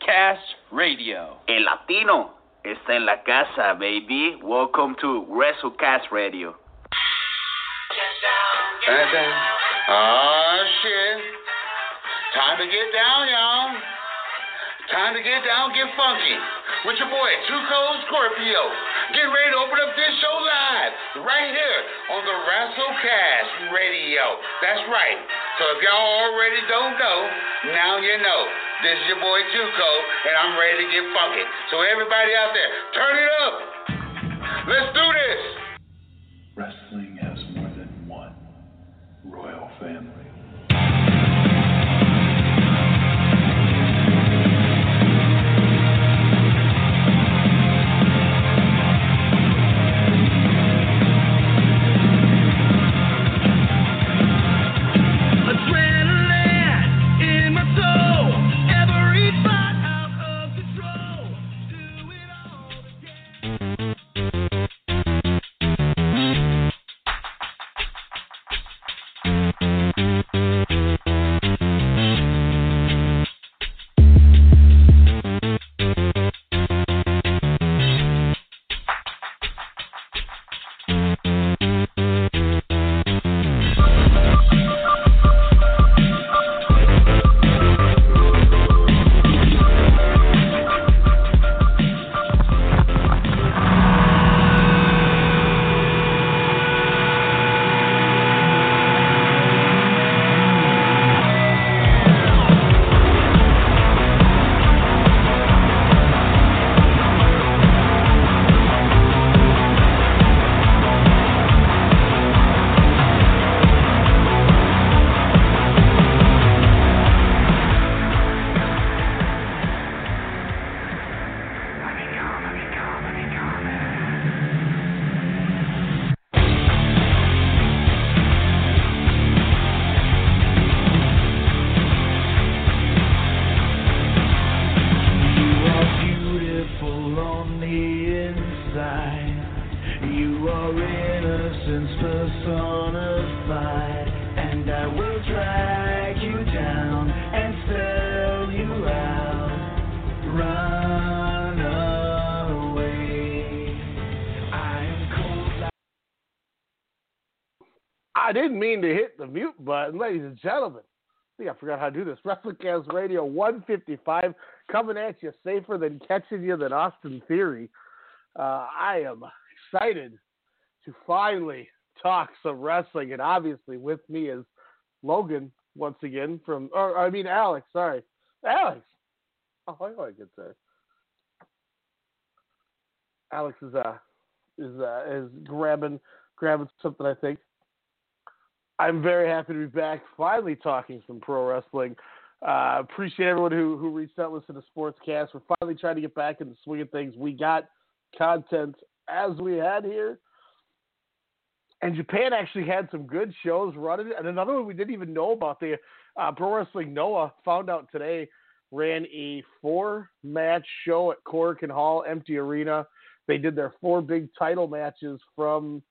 WrestleCast Radio. El Latino está en la casa, baby. Welcome to WrestleCast Radio. Oh, shit. Time to get down, y'all. Time to get down, get funky. With your boy, Tuco Scorpio. Get ready to open up this show live right here on the WrestleCast Radio. That's right. So if y'all already don't know, now you know. This is your boy Tuco, and I'm ready to get funky. So everybody out there, turn it up. Let's do this. Didn't mean to hit the mute button, ladies and gentlemen. I think I forgot how to do this. WrestleCast Radio 155 coming at you safer than catching you than Austin Theory. Uh, I am excited to finally talk some wrestling, and obviously with me is Logan once again from, or I mean Alex. Sorry, Alex. Oh, I know I get. Alex is uh is uh is grabbing grabbing something I think. I'm very happy to be back, finally talking some pro wrestling. Uh, appreciate everyone who, who reached out, listened to Sportscast. We're finally trying to get back in the swing of things. We got content as we had here. And Japan actually had some good shows running. And another one we didn't even know about, the uh, Pro Wrestling Noah found out today, ran a four match show at Korakuen Hall, empty arena. They did their four big title matches from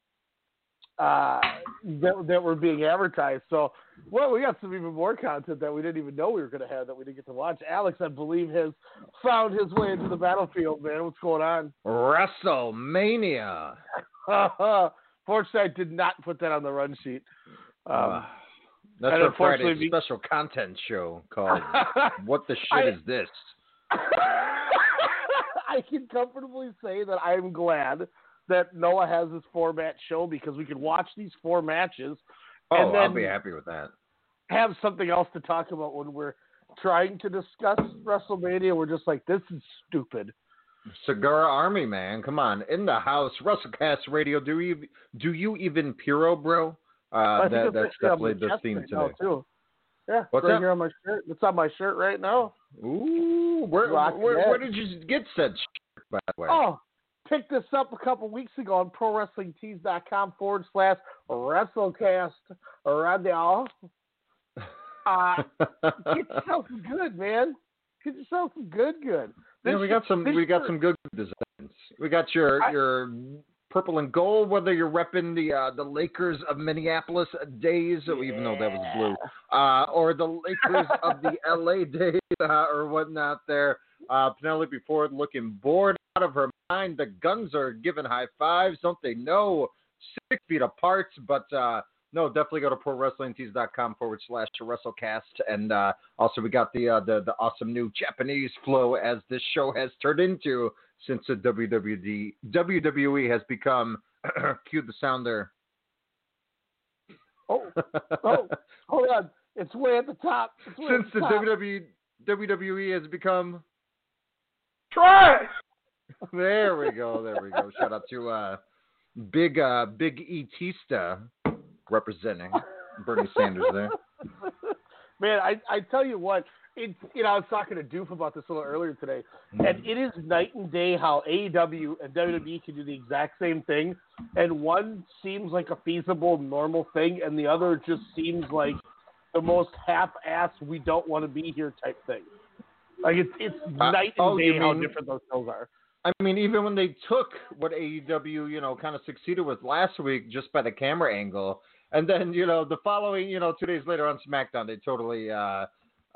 uh, that, that were being advertised. So, well, we got some even more content that we didn't even know we were going to have that we didn't get to watch. Alex, I believe, has found his way into the battlefield, man. What's going on? WrestleMania. Fortunately, I did not put that on the run sheet. Um, Uh, that's and our unfortunately, Friday's be- special content show called "What the Shit I- Is This." I can comfortably say that I'm glad that Noah has this four match show because we can watch these four matches Oh, and then I'll be happy with that. have something else to talk about when we're trying to discuss WrestleMania. We're just like, this is stupid. Segura Army, man, come on, in the house, WrestleCast Radio. Do you do you even Puro, bro? Uh, that, that's definitely the theme right today. too. Yeah, What's right here on my shirt. It's on my shirt right now. Ooh, Ooh, where, where, where did you get said shirt, by the way? Oh, picked this up a couple weeks ago on ProWrestlingTees.com forward slash WrestleCast Radio. Uh, get yourself some good, man. Get yourself some good, good. yeah, we got some. We got some good designs. We got your I- your purple and gold. Whether you're repping the uh, the Lakers of Minneapolis days, even though that was blue, uh, or the Lakers of the LA days uh, or whatnot. There, uh, Penelope Ford looking bored out of her mind. The guns are giving high fives, don't they know? Six feet apart, but. Uh, no, definitely go to prowrestlingtees.com forward slash WrestleCast. And uh, also, we got the, uh, the the awesome new Japanese flow as this show has turned into since the WWD, WWE has become, cue the sound there. Oh, oh, hold on. It's way at the top. Since the the top. WWE, WWE has become. Trash! There we go. There we go. Shout out to uh, Big uh, Big Etista representing Bernie Sanders there. Man, I, I tell you what, it's you know, I was talking to Doof about this a little earlier today, Mm-hmm. and it is night and day how AEW and WWE can do the exact same thing, and one seems like a feasible, normal thing, and the other just seems like the most half-ass, we don't want to be here type thing. Like it's it's Uh, night and oh, day you how mean- different those shows are. I mean, even when they took what AEW, you know, kind of succeeded with last week just by the camera angle, and then, you know, the following, you know, two days later on SmackDown, they totally, uh,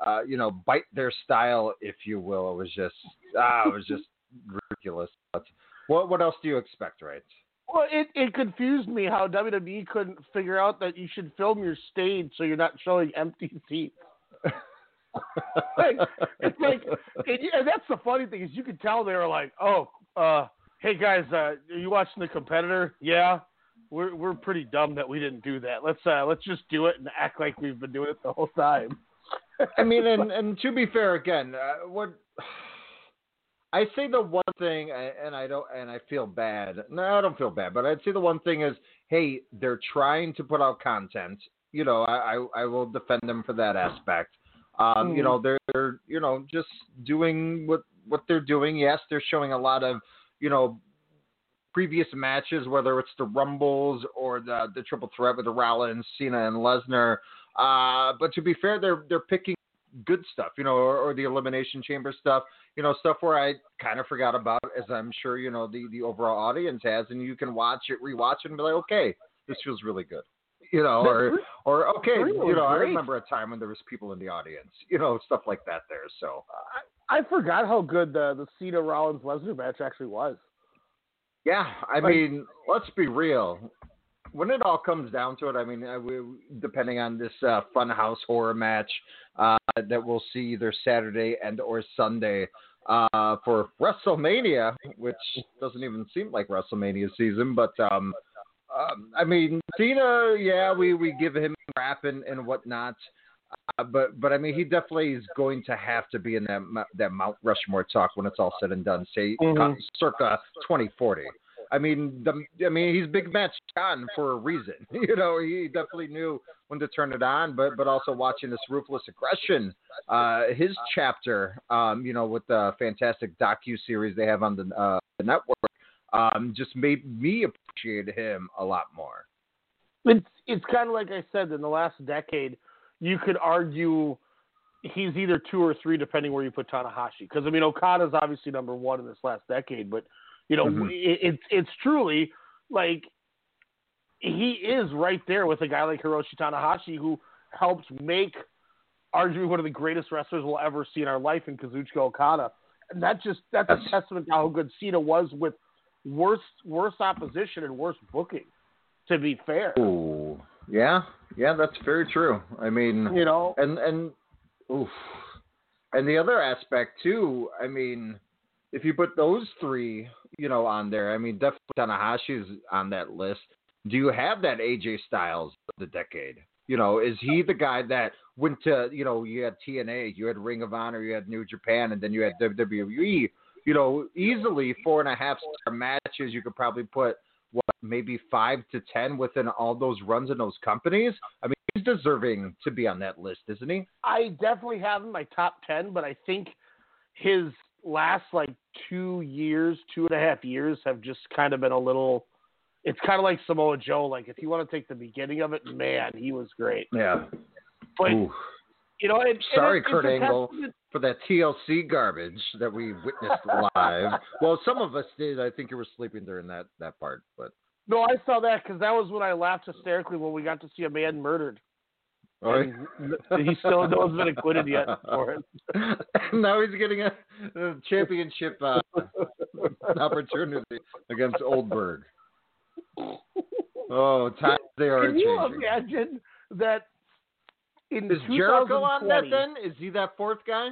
uh, you know, bite their style, if you will. It was just, ah, it was just ridiculous. But what, what else do you expect, right? Well, it, it confused me how WWE couldn't figure out that you should film your stage so you're not showing empty seats. like, it's like, and, and that's the funny thing is you could tell they were like, oh, uh, hey guys, uh, are you watching the competitor? Yeah, we're we're pretty dumb that we didn't do that. Let's uh, let's just do it and act like we've been doing it the whole time. I mean, and, and to be fair, again, uh, what I say the one thing, and I don't, and I feel bad. No, I don't feel bad, but I'd say the one thing is, hey, they're trying to put out content. You know, I, I, I will defend them for that aspect. Um, You Mhm. know, they're, they're, you know, just doing what what they're doing. Yes, they're showing a lot of, you know, previous matches, whether it's the Rumbles or the the Triple Threat with the Rollins, Cena, and Lesnar. Uh, but to be fair, they're they're picking good stuff, you know, or, or the Elimination Chamber stuff, you know, stuff where I kind of forgot about, as I'm sure you know the the overall audience has, and you can watch it, rewatch it, and be like, okay, this feels really good, you know, or or okay, you know, I remember a time when there was people in the audience, you know, stuff like that there. So I forgot how good the the Cena Rollins Lesnar match actually was. Yeah, I Like- mean, let's be real. When it all comes down to it, I mean, we, depending on this uh, Funhouse horror match uh, that we'll see either Saturday and or Sunday uh, for WrestleMania, which doesn't even seem like WrestleMania season, but um, um, I mean, Cena, yeah, we, we give him crap and, and whatnot. Uh, but but I mean, he definitely is going to have to be in that that Mount Rushmore talk when it's all said and done. Say Mhm. circa 2040. I mean, the, I mean, he's big match John for a reason. You know, he definitely knew when to turn it on. But but also watching this ruthless aggression, uh, his chapter, um, you know, with the fantastic docu series they have on the uh, the network, um, just made me appreciate him a lot more. It's it's kind of like I said in the last decade, you could argue he's either two or three depending where you put Tanahashi. Because I mean Okada's obviously number one in this last decade, but you know Mhm. it, it's it's truly like he is right there with a guy like Hiroshi Tanahashi who helped make arguably one of the greatest wrestlers we'll ever see in our life in Kazuchika Okada. And that just that's a testament to how good Cena was with worse worse opposition and worse booking. To be fair. Ooh, yeah, yeah, that's very true. I mean, You know, and and oof. And the other aspect too, I mean, if you put those three, you know, on there, I mean, definitely Tanahashi's on that list. Do you have that AJ Styles of the decade? You know, is he the guy that went to, you know, you had TNA, you had Ring of Honor, you had New Japan, and then you had WWE. You know, easily four and a half star matches. You could probably put what maybe five to ten within all those runs in those companies. I mean, he's deserving to be on that list, isn't he? I definitely have him in my top ten, but I think his last like two years, two and a half years have just kind of been a little. It's kind of like Samoa Joe. Like if you want to take the beginning of it, man, he was great. Yeah. But Ooh. You know, and, and Sorry, it- Kurt Angle, for that TLC garbage that we witnessed live. well, some of us did. I think you were sleeping during that that part, but No, I saw that because that was when I laughed hysterically when we got to see a man murdered. oh, And he still no one's been acquitted yet for it. now he's getting a, a championship uh, opportunity against Oldberg. Oh, times they are Can you changing. imagine that in Is Jericho on that then? Is he that fourth guy?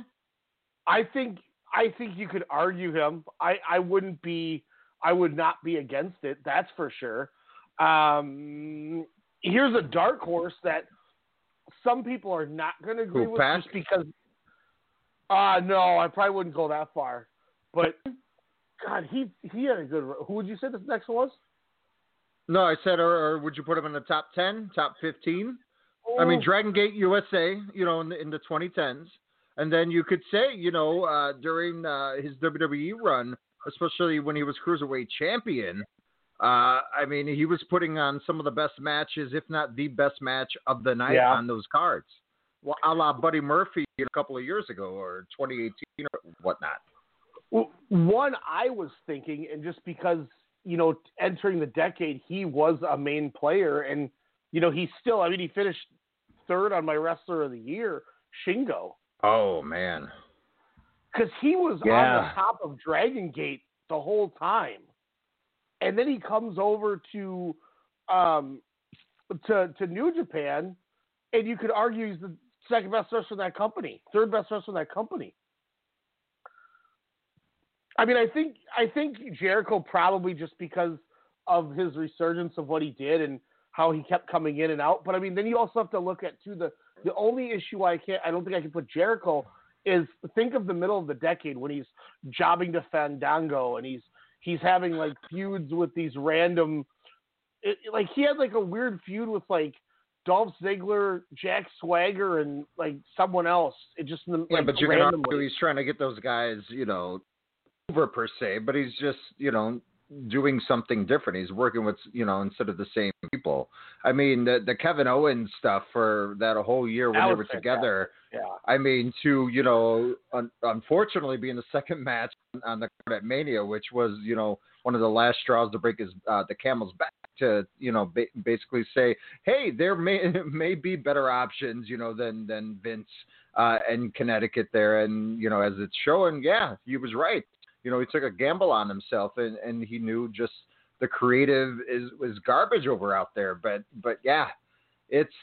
I think I think you could argue him. I, I wouldn't be I would not be against it, that's for sure. Um, here's a dark horse that some people are not going to agree Who, with just because. Uh no, I probably wouldn't go that far. But God, he he had a good. Who would you say this next one was? No, I said, or, or would you put him in the top ten, top fifteen? I mean, Oh. Dragon Gate USA, you know, in the, in the 2010s, and then you could say, you know, uh, during uh, his WWE run, especially when he was cruiserweight champion. Uh, I mean, he was putting on some of the best matches, if not the best match of the night Yeah. on those cards. Well, a la Buddy Murphy a couple of years ago, or 2018, or whatnot. Well, one I was thinking, and just because you know, entering the decade, he was a main player, and you know, he's still. I mean, he finished third on my wrestler of the year, Shingo, Oh man, because he was on the top of Dragon Gate the whole time, and then he comes over to, um, to to New Japan, and you could argue he's the second best wrestler in that company, third best wrestler in that company. I mean, I think I think Jericho probably just because of his resurgence of what he did and how he kept coming in and out. But I mean, then you also have to look at too the the only issue I can't I don't think I can put Jericho is think of the middle of the decade when he's jobbing to Fandango and he's he's having like feuds with these random it, like he had like a weird feud with like Dolph Ziggler, Jack Swagger, and like someone else. It just yeah, like, but you can randomly. argue he's trying to get those guys, you know, over per se, but he's just, you know, doing something different. He's working with, you know, instead of the same people. I mean, the the Kevin Owens stuff for that whole year when they were together. Yeah. I mean, to you know, un- unfortunately, be in the second match on the card at Mania, which was you know one of the last straws to break his uh, the camel's back to you know ba- basically say, hey, there may may be better options, you know, than than Vince uh, and Connecticut there, and you know, as it's showing, yeah, he was right. You know, he took a gamble on himself, and and he knew just the creative is was garbage over out there, but but yeah, it's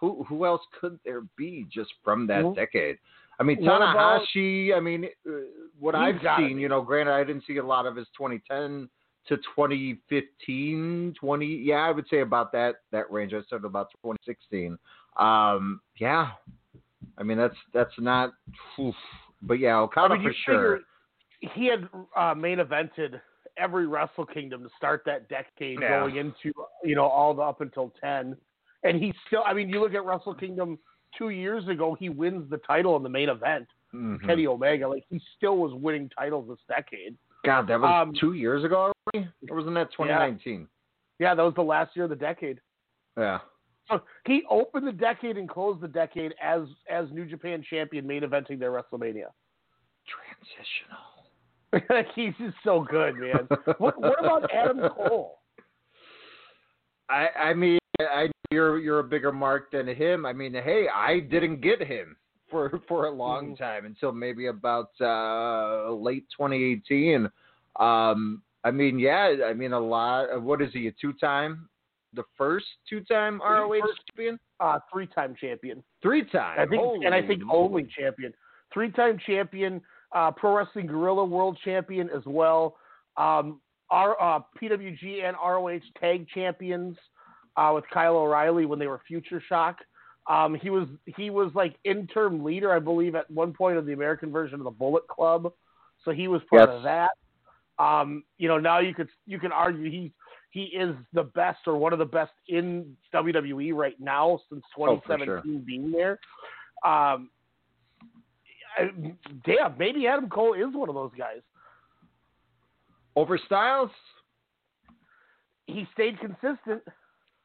who who else could there be just from that Well, decade? I mean, what about- Tanahashi. I mean, uh, what I've seen, you know, granted, I didn't see a lot of his 2010 to 2015, 20. Yeah, I would say about that that range. I said about 2016. Um, yeah, I mean that's that's not. Oof. But yeah, I Okada mean, for sure. figure he had uh, main evented every Wrestle Kingdom to start that decade, Yeah. going into you know all the up until ten, and he still. I mean, you look at Wrestle Kingdom two years ago, he wins the title in the main event, Mhm. Kenny Omega. Like he still was winning titles this decade. God, that was um, two years ago already. Or wasn't that 2019? Yeah, that was the last year of the decade. Yeah. So he opened the decade and closed the decade as as New Japan champion, main eventing their WrestleMania. Transitional. He's just so good, man. what, what about Adam Cole? I I mean, I you're you're a bigger mark than him. I mean, hey, I didn't get him for for a long Mm-hmm. time until maybe about uh late 2018. Um, I mean, yeah, I mean a lot. Of, what is he? A two time? The first two time ROH First- champion? Uh, three time champion. Three time. I think, and I think Holy only champion, three-time champion, uh, Pro Wrestling Guerrilla World Champion as well. Um, our uh, PWG and ROH Tag Champions uh, with Kyle O'Reilly when they were Future Shock. Um, he was he was like interim leader, I believe, at one point of the American version of the Bullet Club. So he was part Yes. of that. Um, you know, now you could you can argue he he is the best or one of the best in WWE right now since Oh, 2017 sure. being there. Um, damn, maybe Adam Cole is one of those guys. Over Styles? He stayed consistent.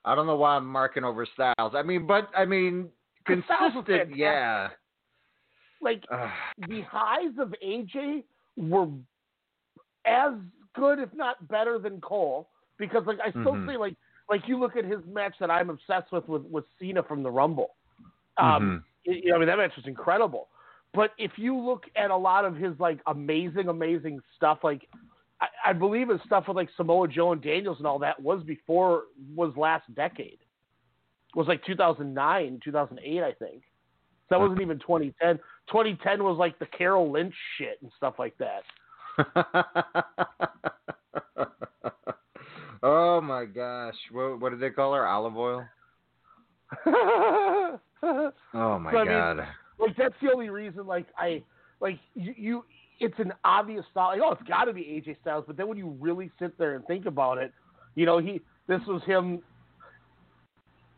I don't know why I'm marking over Styles. I mean, but I mean, consistent, yeah. Like Ugh. the highs of AJ were as good, if not better, than Cole. Because like I still Mhm. say like like you look at his match that I'm obsessed with with, with Cena from the Rumble. Um, Mhm. you know, I mean that match was incredible. But if you look at a lot of his like amazing, amazing stuff, like I, I believe his stuff with like Samoa Joe and Daniels and all that was before was last decade. It Was like 2009, 2008, I think. So that wasn't even 2010. 2010 was like the Claire Lynch shit and stuff like that. oh my gosh, what, what did they call her? Olive oil? Oh my So, I mean, god. Like that's the only reason like I like you, you it's an obvious style like oh it's got to be AJ Styles but then when you really sit there and think about it you know he this was him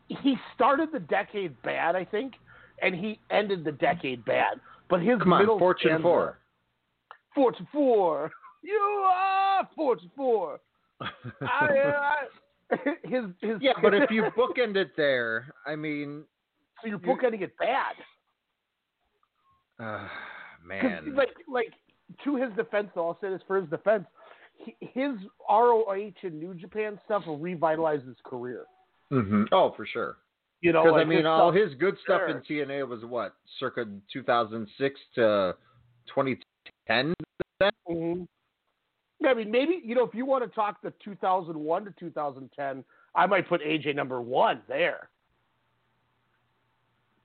he started the decade bad I think and he ended the decade bad but his Come on, Fortune stanza- Four. Fortune four. You are Fortune four. I, I, his his yeah, but if you bookend it there, I mean, so you're bookending it bad uh, man. like like to his defense, though, I'll say this for his defense, he, his ROH and New Japan stuff will revitalize his career. hmm Oh, for sure. You know, Because like I mean, his all stuff- his good stuff Sure. in TNA was what, circa 2006 to 2010. Mhm. Yeah, I mean, maybe you know, if you want to talk the 2001 to 2010, I might put AJ number one there.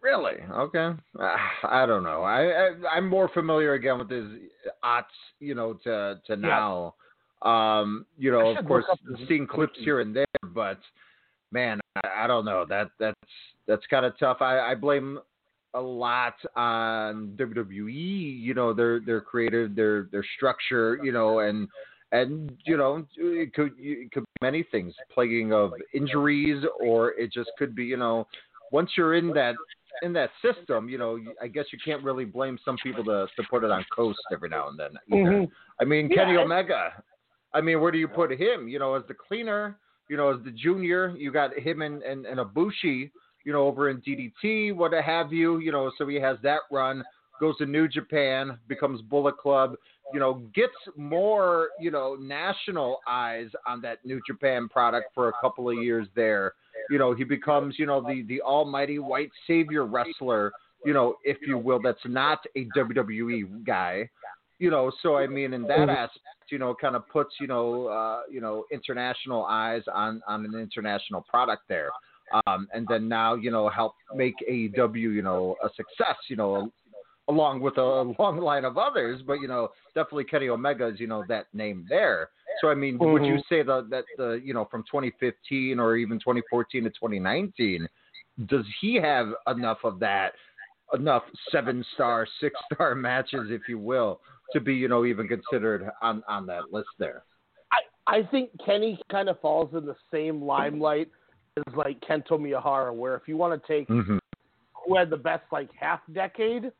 Really? Okay. Uh, I don't know. I, I I'm more familiar again with his odds, you know, to to now. Um, you know, of course, look up his seeing clips here and there, but man, I, I don't know. That that's that's kind of tough. I, I blame a lot on WWE. You know, their their creative, their their structure. You know, and and you know, it could it could be many things, plaguing of injuries, or it just could be, you know, once you're in that in that system, you know, I guess you can't really blame some people to to put it on coast every now and then. Mhm. I mean, Yeah, Kenny Omega. I mean, where do you put him? You know, as the cleaner, you know, as the junior, you got him and and, and Ibushi, you know, over in DDT, what have you, you know, so he has that run, goes to New Japan, becomes Bullet Club, you know, gets more, you know, national eyes on that New Japan product for a couple of years there. You know, he becomes, you know, the the almighty white savior wrestler, you know, if you will, that's not a WWE guy. You know, so I mean in that aspect, you know, kind of puts, you know, uh, you know, international eyes on on an international product there. Um, and then now, you know, help make AEW, you know, a success, you know, along with a long line of others, but you know, definitely Kenny Omega is, you know, that name there. So I mean, would you Mhm. say that that the you know from 2015 or even 2014 to 2019, does he have enough of that, enough seven star, six star matches, if you will, to be you know even considered on on that list there? I I think Kenny kind of falls in the same limelight as like Kento Miyahara, where if you want to take Mm-hmm. who had the best like half decade,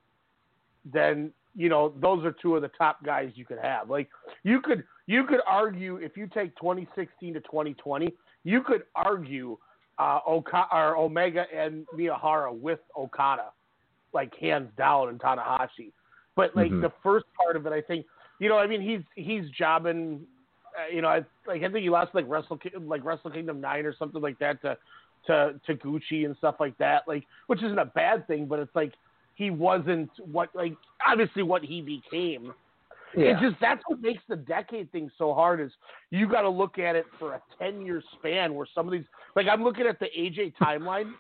then you know those are two of the top guys you could have. Like you could you could argue if you take 2016 to 2020, you could argue uh, Oka- or Omega and Miyahara with Okada, like hands down, and Tanahashi. But like Mhm. the first part of it, I think you know, I mean, he's he's jobbing. Uh, you know, I, like I think he lost like Wrestle like Wrestle Kingdom nine or something like that to to to Gucci and stuff like that. Like, which isn't a bad thing, but it's like he wasn't what like obviously what he became. It's just that's what makes the decade thing so hard is you got to look at it for a ten year span where some of these like I'm looking at the AJ timeline.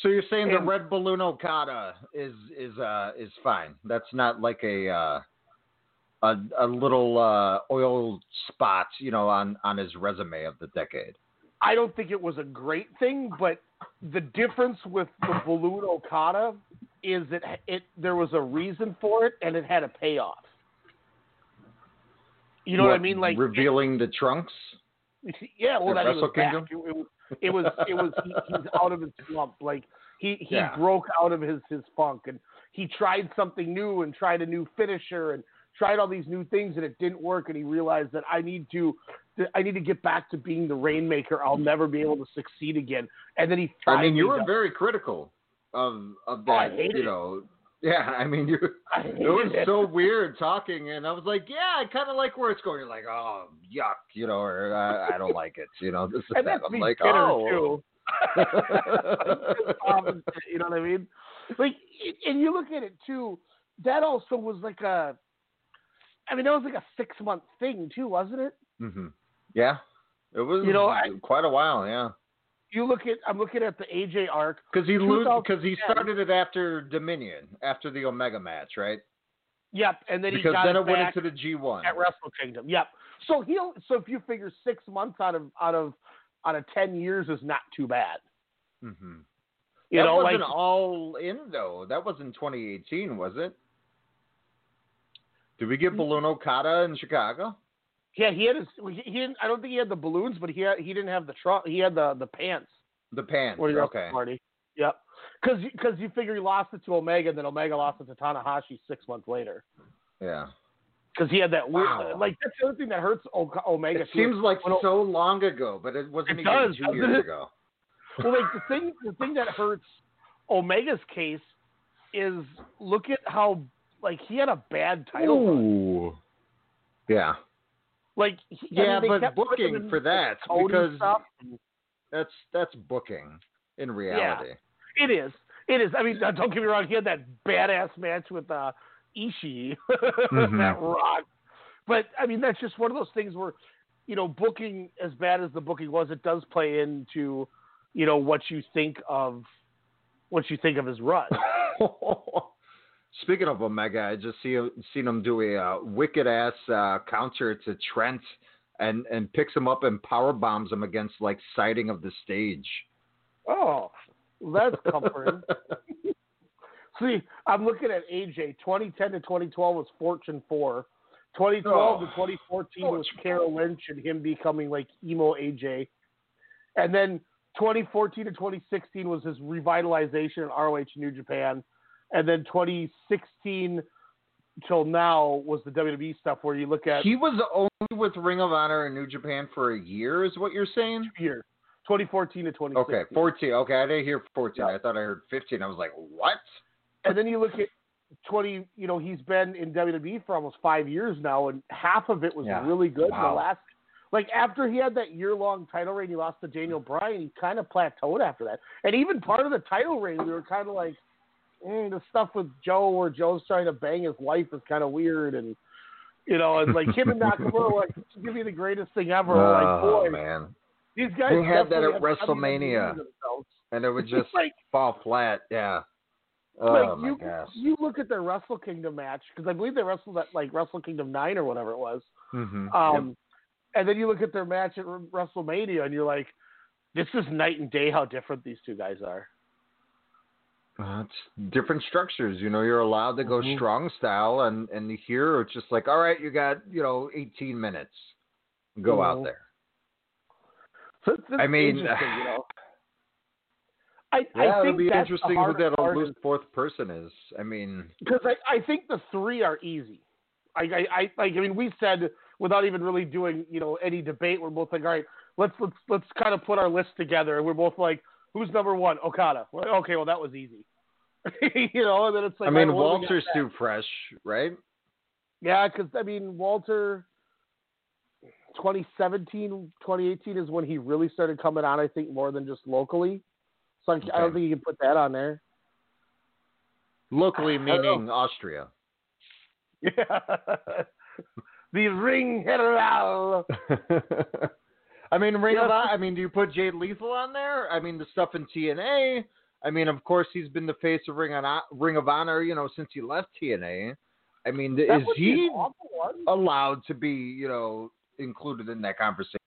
So you're saying the Red Balloon Okada is is uh is fine. That's not like a uh a a little uh oil spot, you know, on on his resume of the decade. I don't think it was a great thing, but the difference with the balloon Okada is that it there was a reason for it and it had a payoff. You know what, I mean? Like revealing the trunks. yeah, well, that he was Kingdom? back. It, it was it was it was he, he's out of his slump. Like he he Yeah. broke out of his his funk, and he tried something new and tried a new finisher and tried all these new things and it didn't work and he realized that I need to I need to get back to being the rainmaker. I'll never be able to succeed again. And then he I mean, you were very critical of of Oh, that. hated you it. know, yeah. I mean, you. I It was it. so weird talking, and I was like, "Yeah, I kind of like where it's going." You're like, "Oh, yuck," you know, or I, I don't like it, you know. This is and that. that's I'm like, "Oh." too. Um, you know what I mean? Like, and you look at it too. That also was like a. I mean, that was like a six month thing too, wasn't it? Mm-hmm. Yeah, it was. You know, I- quite a while. Yeah, You look at. I'm looking at the AJ arc. because he because he started it after Dominion, after the Omega match, right? Yep, and then he because got then it it went into the G1. at Wrestle Kingdom. Yep. So he'll. So if you figure six months out of out of out of ten years is not too bad. Mm-hmm. You that know, wasn't like all in though. That was in 2018, was it? Did we get Balloon Okada in Chicago? Yeah, he had his. He didn't. I don't think he had the balloons, but he had. He didn't have the trunk. He had the the pants. The pants. The Okay. party. Yep. Because because you figure he lost it to Omega, and then Omega lost it to Tanahashi six months later. Yeah. Because he had that weird. Wow. Like that's the other thing that hurts Omega. It seems like When so long ago, but it wasn't It even does, two years it? ago. well, like the thing, the thing that hurts Omega's case is look at how like he had a bad title. run. Yeah. Like Yeah, but kept putting him booking for that because that's that's booking in reality. It is. It is. I mean, uh, don't get me wrong. He had that badass match with uh, Ishii Mhm. that rocked. But I mean, that's just one of those things where, you know, booking as bad as the booking was, it does play into, you know, what you think of, what you think of his run. Speaking of Omega, I just see seen him do a uh, wicked ass uh, counter to Trent, and and picks him up and power bombs him against like siding of the stage. oh, that's comforting. See, I'm looking at AJ. 2010 to 2012 was Fortune 4. 2012 to Oh, 2014 was Claire Lynch and him becoming like emo AJ. And then 2014 to 2016 was his revitalization in ROH New Japan. And then 2016 till now was the WWE stuff where you look at He was only with Ring of Honor in New Japan for a year, is what you're saying? here 2014 to 2016. Okay, 14. Okay, I didn't hear 14. Yeah. I thought I heard 15. I was like, what? And then you look at 20, you know, he's been in WWE for almost five years now, and half of it was Yeah. really good. Wow. The last, like after he had that year long title reign, he lost to Daniel Bryan. He kind of plateaued after that. And even part of the title reign, we were kind of like, the stuff with Joe, where Joe's trying to bang his wife, is kind of weird, and you know, and like him and Nakamura, were like, gonna be the greatest thing ever. We're like, oh boy, man, these guys. They had that at have something to WrestleMania. do with themselves. and it would just like fall flat. Yeah. Oh like my you, gosh. you look at their Wrestle Kingdom match because I believe they wrestled at like Wrestle Kingdom nine or whatever it was. Mhm. Um, and then you look at their match at WrestleMania and you're like, this is night and day how different these two guys are. Uh, it's different structures. You know, you're allowed to go Mhm. strong style, and and here it's just like, all right, you got you know 18 minutes, go out Mhm. there. So I mean, you know. I, Yeah, I it'll think be interesting who that loose fourth person is. I mean, because I, I think the three are easy. I, I, I like I mean we said without even really doing you know any debate we're both like all right let's let's let's kind of put our list together and we're both like who's number one? Okada. Like, okay well that was easy. You know and then it's like I mean, all right, what do we got Walter's too fresh, right? yeah because I mean Walter 2017 2018 is when he really started coming on I think more than just locally. So I, I don't think you can put that on there. Locally I don't know. meaning Austria. yeah. The ring general I mean, Ring of Yeah. Honor. I mean, do you put Jay Lethal on there? I mean, the stuff in TNA. I mean, of course, he's been the face of Ring on Ring of Honor, you know, since he left TNA. I mean, That is would be an he allowed to be, you know, included in that conversation?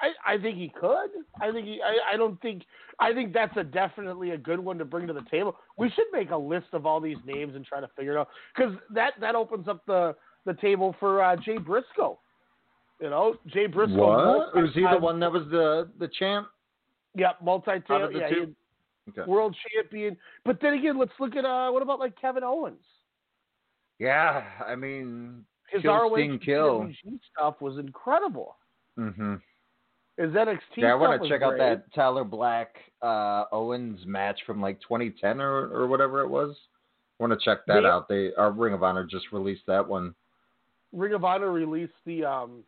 I, I think he could. I think he. I, I don't think. I think that's a definitely a good one to bring to the table. We should make a list of all these names and try to figure it out because that that opens up the the table for uh, Jay Briscoe. You know, Jay Briscoe. What? Was he the one that was the the champ? Yeah, multi the Yeah. Okay. world champion. But then again, let's look at uh, what about like Kevin Owens? Yeah, I mean, His ROH kill. Stuff was incredible. Mm hmm His NXT Yeah, I want to check out that Tyler Black uh, Owens match from like 2010 or or whatever it was. I want to check that They- out. They our Ring of Honor just released that one. Ring of Honor released the um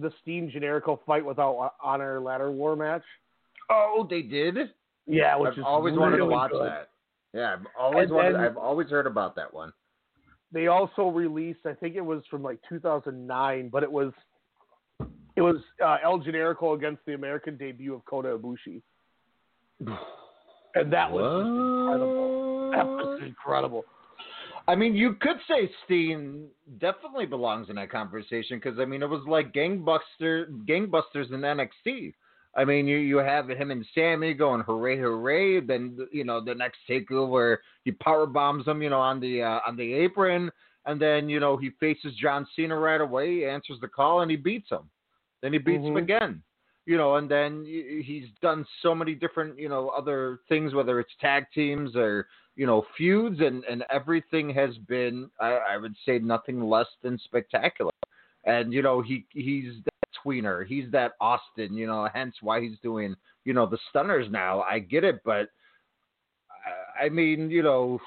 the Steen Generico fight without honor ladder war match. Oh, they did. Yeah, which I've is always wanted to watch good. that. Yeah, I've always And wanted. then- I've always heard about that one. They also released, I think it was from like 2009, but it was it was uh, El Generico against the American debut of Kota Ibushi, and that was just incredible. That was incredible. I mean, you could say Steen definitely belongs in that conversation because I mean, it was like gangbuster, gangbusters in NXT. I mean, you you have him and Sammy going hooray hooray. Then you know the next takeover, he power bombs him, you know, on the uh, on the apron, and then you know he faces John Cena right away, answers the call, and he beats him. Then he beats him Mhm. again. You know, and then he's done so many different, you know, other things, whether it's tag teams or you know, feuds and, and everything has been, I, I would say, nothing less than spectacular. And, you know, he he's that tweener. He's that Austin, you know, hence why he's doing, you know, the stunners now. I get it, but I, I mean, you know,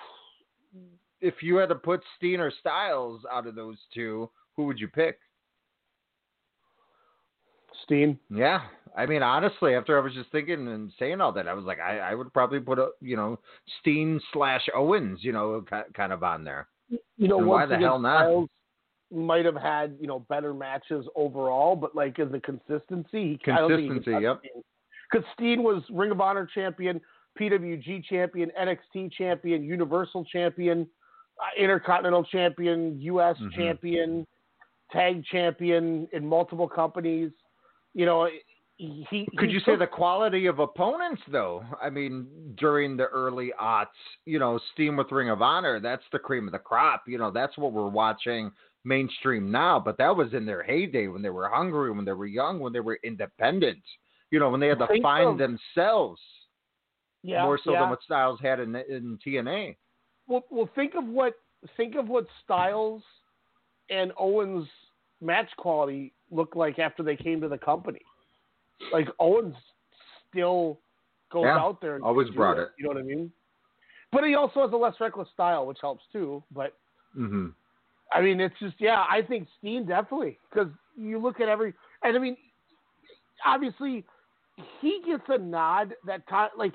if you had to put Steen or Styles out of those two, who would you pick? Steen. Yeah. I mean, honestly, after I was just thinking and saying all that, I was like, I, I would probably put a, you know, Steen slash Owens, you know, kind of on there. You know, why the again, hell not? Styles might have had you know better matches overall, but like in the consistency, he- I don't think he Consistency, yep. Because Steen was Ring of Honor champion, PWG champion, NXT champion, Universal champion, uh, Intercontinental champion, U.S. Mhm. champion, tag champion in multiple companies. You know, he. Could you say the quality of opponents, though? I mean, during the early aughts, you know, Steen with Ring of Honor, that's the cream of the crop. You know, that's what we're watching mainstream now. But that was in their heyday when they were hungry, when they were young, when they were independent. You know, when they had to find of- themselves yeah, more so yeah. than what Styles had in in TNA. well, well, think of what think of what Styles and Owens match quality looked like after they came to the company. Like Owens still goes Yeah, out there and always brought it. You know what I mean? But he also has a less reckless style, which helps too. But hmm I mean, it's just yeah. I think Steen definitely because you look at every and I mean, obviously he gets a nod that Ta- like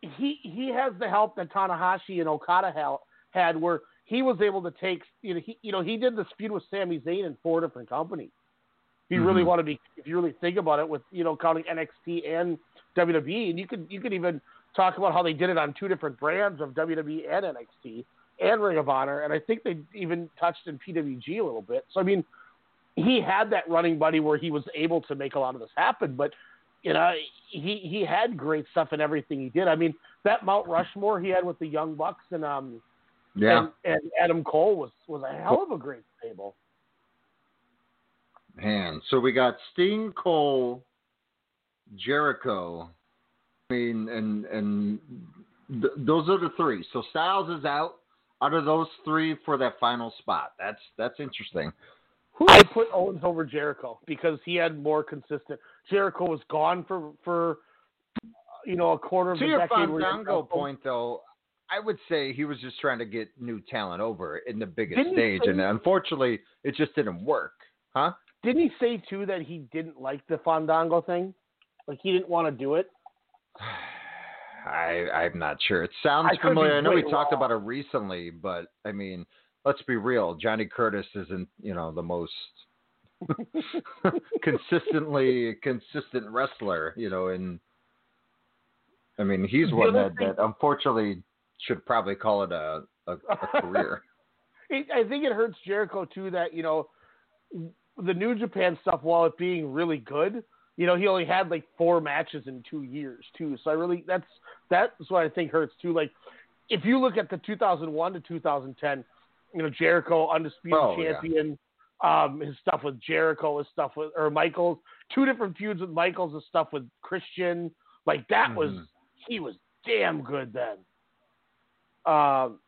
he he has the help that Tanahashi and Okada ha- had where he was able to take you know he you know he did this feud with Sami Zayn in four different companies. You really Mhm. want to be if you really think about it with you know counting NXT and WWE and you could you could even talk about how they did it on two different brands of WWE and NXT and Ring of Honor, and I think they even touched in PWG a little bit. So I mean, he had that running buddy where he was able to make a lot of this happen. But you know, he he had great stuff in everything he did. I mean, that Mount Rushmore he had with the Young Bucks and um Yeah, and, and Adam Cole was was a hell of a great stable. Man. So we got Steen, Cole, Jericho. I mean, and and th- those are the three. So Styles is out. Out of those three for that final spot. That's that's interesting. I put Owens over Jericho because he had more consistent. Jericho was gone for for you know a quarter of To your decade. where he Fandango point, though, I would say he was just trying to get new talent over in the biggest Didn't stage, and unfortunately, it just didn't work. Huh? Didn't he say too that he didn't like the Fandango thing? Like he didn't want to do it. I I'm not sure. It sounds I familiar. I know we talked about it recently, but I mean, let's be real. Johnny Curtis isn't you know the most consistently consistent wrestler. You know, and I mean he's one that, thing- that unfortunately should probably call it a a, a career. I think it hurts Jericho too that you know the New Japan stuff. While it being really good, you know he only had like four matches in two years too. So I really that's that's what I think hurts too. Like if you look at the 2001 to 2010, you know Jericho undisputed Oh, yeah. champion. Um, his stuff with Jericho, his stuff with or Michaels, two different feuds with Michaels, his stuff with Christian, like that was Mhm. he was damn good then. Um,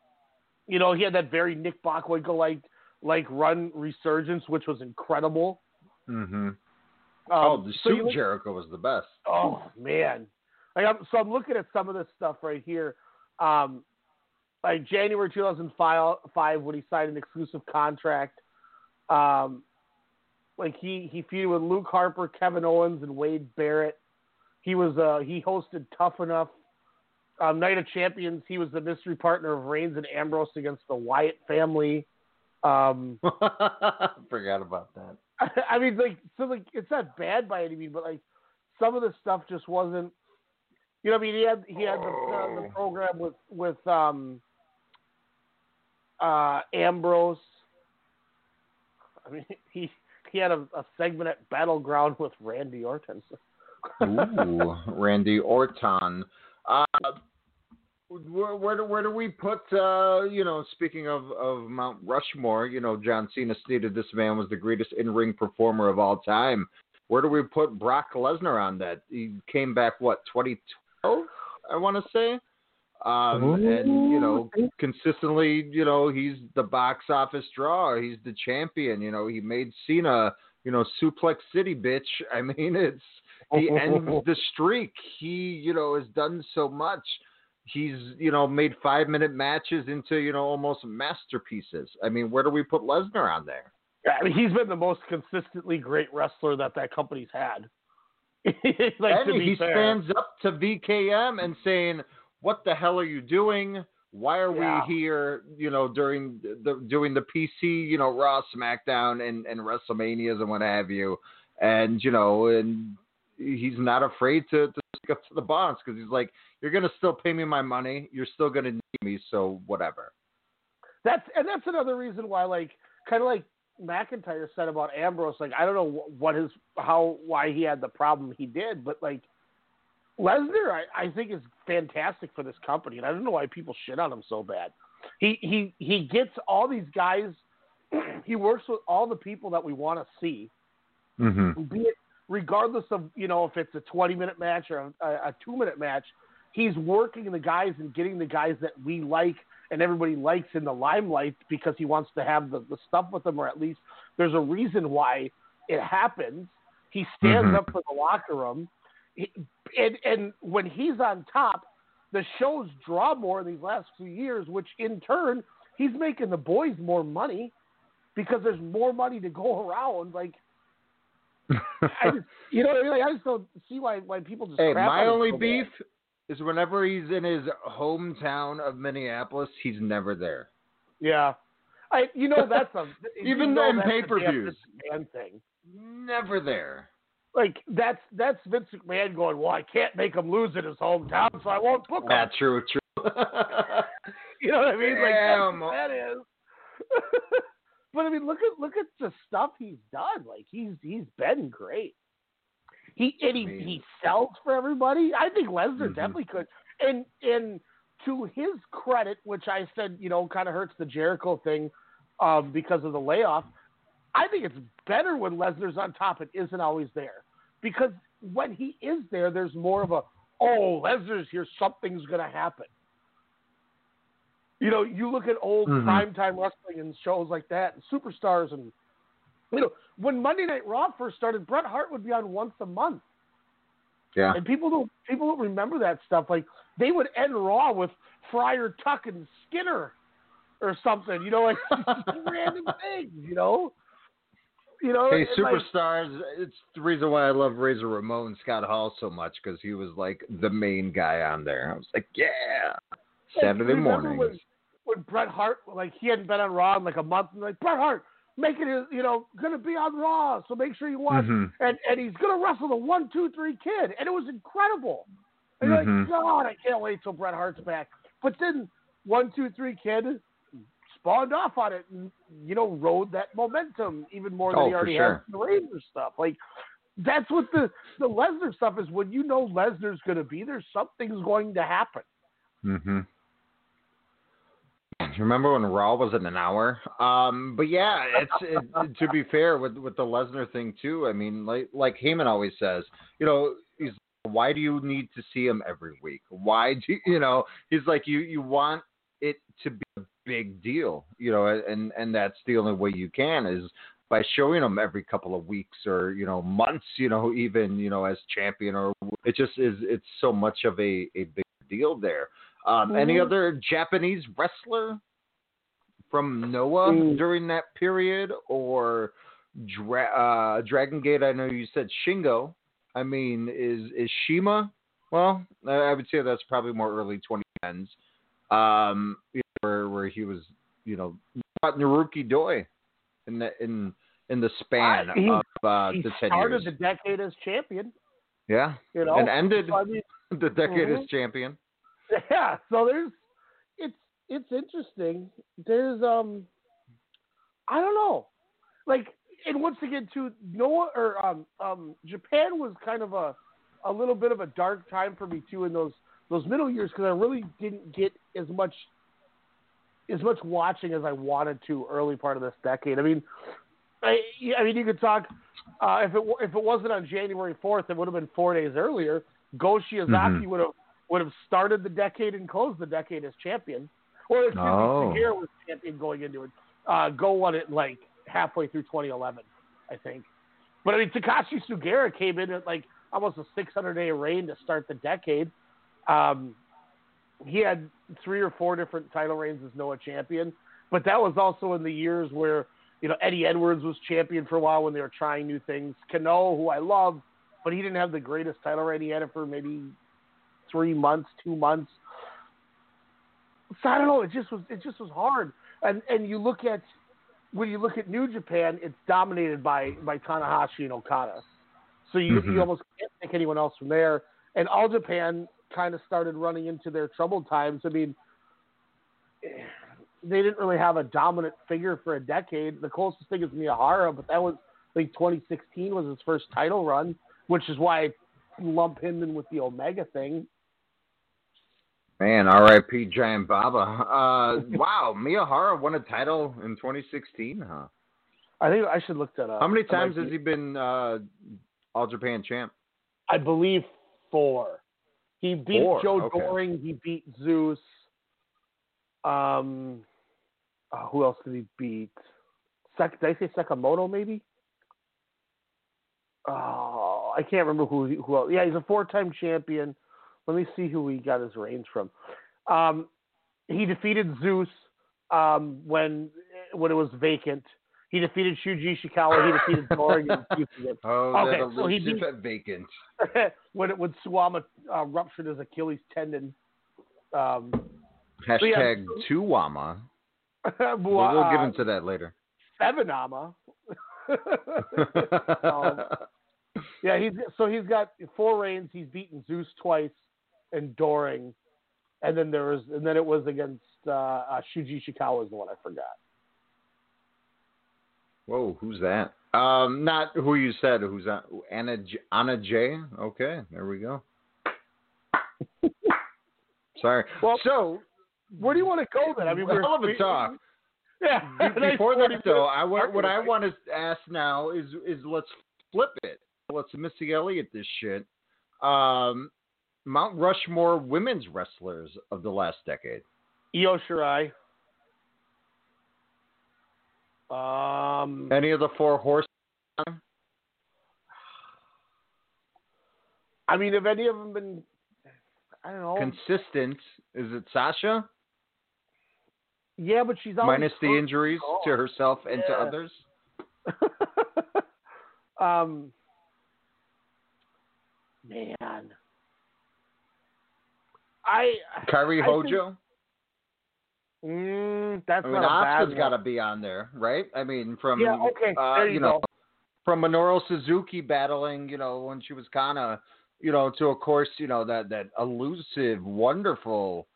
you know, he had that very Nick Bockwinkel like like run resurgence, which was incredible. Mm-hmm. Um, oh, the so look- Jericho was the best. Oh man, like I'm, so I'm looking at some of this stuff right here. Um, like January 2005 when he signed an exclusive contract. Um, like he he feuded with Luke Harper, Kevin Owens, and Wade Barrett. He was uh he hosted Tough Enough. Um, Night of Champions. He was the mystery partner of Reigns and Ambrose against the Wyatt family. Um, Forgot about that. I mean, like, so like, it's not bad by any means, but like, some of the stuff just wasn't. You know, I mean, he had he had the, the, the program with with um, uh, Ambrose. I mean, he he had a, a segment at Battleground with Randy Orton. Ooh, Randy Orton. Uh, where, do where do we put? Uh, you know, speaking of of Mount Rushmore, you know, John Cena stated this man was the greatest in ring performer of all time. Where do we put Brock Lesnar on that? He came back what 2012, I want to say. Um, and you know, consistently, you know, he's the box office draw. He's the champion. You know, he made Cena, you know, Suplex City, bitch. I mean, it's he ends the streak. He, you know, has done so much. He's, you know, made five minute matches into, you know, almost masterpieces. I mean, where do we put Lesnar on there? I mean, he's been the most consistently great wrestler that that company's had. like, and he fair. stands up to VKM and saying, "What the hell are you doing? Why are Yeah. we here? You know, during the doing the PC, you know, Raw, SmackDown, and and WrestleManias and what have you." And you know, and he's not afraid to to stick up to the boss because he's like, "You're gonna still pay me my money. You're still gonna need me. So whatever." That's and that's another reason why, like, kind of like McIntyre said about Ambrose. Like, I don't know what his how why he had the problem he did, but like Lesnar, I, I think is fantastic for this company, and I don't know why people shit on him so bad. He he he gets all these guys. he works with all the people that we want to see. Mm-hmm. be it regardless of you know if it's a 20 minute match or a, a two minute match he's working the guys and getting the guys that we like and everybody likes in the limelight because he wants to have the, the stuff with them or at least there's a reason why it happens he stands Mhm. up for the locker room he, and and when he's on top the shows draw more in these last few years which in turn he's making the boys more money because there's more money to go around like I just, you know, what I mean? Like, I just don't see why why people just. Hey, crap my on only so bad. Is whenever he's in his hometown of Minneapolis, he's never there. Yeah, I. You know, that's a you Even know in that's pay-per-views. Vince McMahon thing. Never there. Like that's that's Vince McMahon going. Well, I can't make him lose in his hometown, so I won't book him. Not true, true. You know what I mean? Like Damn. that's what that is. but I mean, look at look at the stuff he's done. Like he's he's been great. He and he, he sells for everybody. I think Lesnar Mhm. definitely could. And and to his credit, which I said, you know, kind of hurts the Jericho thing um, because of the layoff. I think it's better when Lesnar's on top and isn't always there, because when he is there, there's more of a oh Lesnar's here, something's gonna happen. You know, you look at old Mhm. primetime wrestling and shows like that, and superstars, and you know, when Monday Night Raw first started, Bret Hart would be on once a month, yeah. and people don't people don't remember that stuff. Like they would end Raw with Friar Tuck and Skinner, or something. You know, like random things. You know, you know. Hey, and, like, superstars! It's the reason why I love Razor Ramon Scott Hall so much because he was like the main guy on there. I was like, yeah, Saturday mornings. When, when Bret Hart, like he hadn't been on Raw in like a month, and like Bret Hart, make it, you know, gonna be on Raw, so make sure you watch. Mhm. And and he's gonna wrestle the one, two, three kid, and it was incredible. And you're Mhm. like, God, I can't wait till Bret Hart's back. But then one, two, three kid spawned off on it, and you know, rode that momentum even more than Oh, he already sure. has the Razor stuff. Like. That's what the the Lesnar stuff is. When you know Lesnar's going to be there, something's going to happen. Mm-hmm. Remember when Raw was in an hour? Um, but yeah, it's it, to be fair with with the Lesnar thing too. I mean, like like Heyman always says, you know, he's Why do you need to see him every week? Why do you know? He's like you. You want it to be a big deal, you know, and and that's the only way you can is by showing him every couple of weeks or you know months, you know, even you know as champion or it just is. It's so much of a a big deal there. Um, Any Mhm. other Japanese wrestler from Noah Mm. during that period or Dra- uh, Dragon Gate? I know you said Shingo. I mean, is is Shima? Well, I I would say that's probably more early 2010s, um, where where he was, you know, not Naruki Doi in the in in the span Uh, he- of uh, he the 10 started years. the decade as champion. yeah, You know, and ended I mean, the decade Mhm. as champion. yeah. So there's, it's interesting. There's um, I don't know, like, and once again, too, Noah or um um Japan was kind of a a little bit of a dark time for me too in those those middle years because I really didn't get as much as much watching as I wanted to early part of this decade. I mean, I, I mean, you could talk uh, if it if it wasn't on January fourth, it would have been four days earlier. Go Shiozaki Mhm. would have would have started the decade and closed the decade as champion, or excuse Oh. me, was champion going into it. Uh, Go won it like halfway through 2011, I think. But I mean, Takashi Sugiura came in at like almost a 600 day reign to start the decade. Um, he had three or four different title reigns as Noah champion, but that was also in the years where you know Eddie Edwards was champion for a while when they were trying new things. Kano, who I love, but he didn't have the greatest title reign. He had it for maybe three months, two months. So I don't know. It just was it just was hard. And and you look at when you look at New Japan, it's dominated by by Tanahashi and Okada. So you Mhm. you almost can't pick anyone else from there. And All Japan kind of started running into their troubled times. I mean, they didn't really have a dominant figure for a decade. The closest thing is Miyahara, but that was I think 2016 was his first title run, which is why I lump him in with the Omega thing. Man, R.I.P. Giant Baba. Uh, wow, Miyahara won a title in 2016, huh? I think I should look that up. How many times has he been uh, All Japan champ? I believe four. He beat Four, Joe okay. Doering. He beat Zeus. Um, uh, who else did he beat? Sek- did I say Sakamoto? Maybe. Oh, I can't remember who who else. Yeah, he's a four-time champion. Let me see who he got his reigns from. Um, he defeated Zeus um, when when it was vacant. He defeated Shuji Ishikawa. He defeated Doering. and Zeus again. Oh, Okay, so he beat- at vacant. when it when Suwama uh, ruptured his Achilles tendon. Um, Hashtag so- Tuwama. Mua- We'll, we'll get uh, into that later. Sevenama. um, yeah, he's so he's got four reigns. He's beaten Zeus twice and Doering, and then there was and then it was against uh, uh, Shuji Ishikawa is the one I forgot. Whoa, who's that? Um, not who you said. Who's that? Anna J- Anna Jay. Okay, there we go. Sorry. Well, so where do you want to go then? I mean, we're hell of a talk. Yeah. Be- nice Before that, though, I want what I want to ask now is is let's flip it. Let's Missy Elliott this shit. Um, Mount Rushmore women's wrestlers of the last decade. Io Shirai. Um, Any of the four horses? I mean, have any of them been? I don't know. Consistent. Is it Sasha? yeah, but she's always Minus the injuries Oh. to herself and to others. um, man, I Kairi I Hojo. Think, mm, that's I mean, not Asuka's got to be on there, right? I mean, from Yeah, okay, uh, there you know, go. from Minoru Suzuki battling, you know, when she was kind of, you know, to of course, you know that that elusive, wonderful,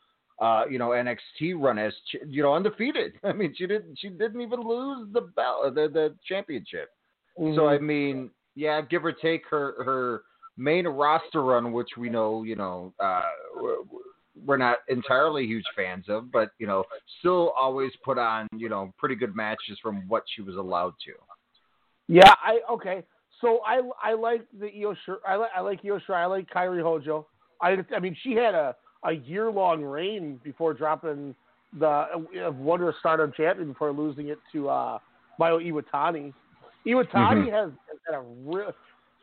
uh, you know, NXT run as you know undefeated. I mean, she didn't she didn't even lose the belt, the the championship. So I mean, yeah, give or take her her main roster run, which we know, you know, uh, we're- not entirely huge fans of, but you know, still always put on, you know, pretty good matches from what she was allowed to. Yeah, I okay. so I I like the Io Shir- I like I like Io Shirai. I like Kairi Hojo. I I mean she had a a year long reign before dropping the uh, Wonder of Stardom champion before losing it to uh, Mayu Iwatani. Iwatani Mhm. has, has had a real.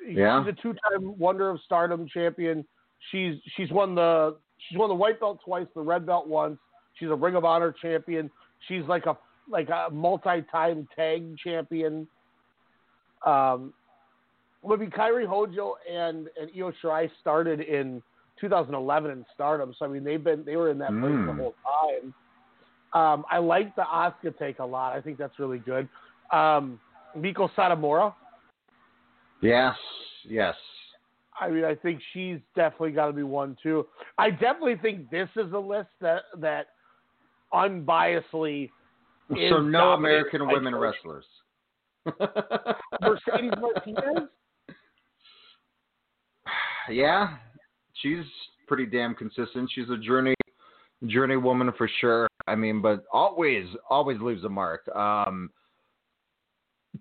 Yeah. She's a two time Wonder of Stardom champion. She's she's won the she's won the white belt twice, the red belt once. She's a Ring of Honor champion. She's like a like a multi time tag champion. Um, I mean, Kairi Hojo and and Io Shirai started in 2011 in Stardom, so I mean they've been they were in that place the Mm. whole time. Um, I like the Asuka take a lot. I think that's really good. Um, Meiko Satomura. Yes, yes. I mean, I think she's definitely got to be one too. I definitely think this is a list that that unbiasedly. So no American women wrestlers. Mercedes Martinez. yeah, she's pretty damn consistent. She's a journey journey woman for sure. I mean, but always always leaves a mark. Um,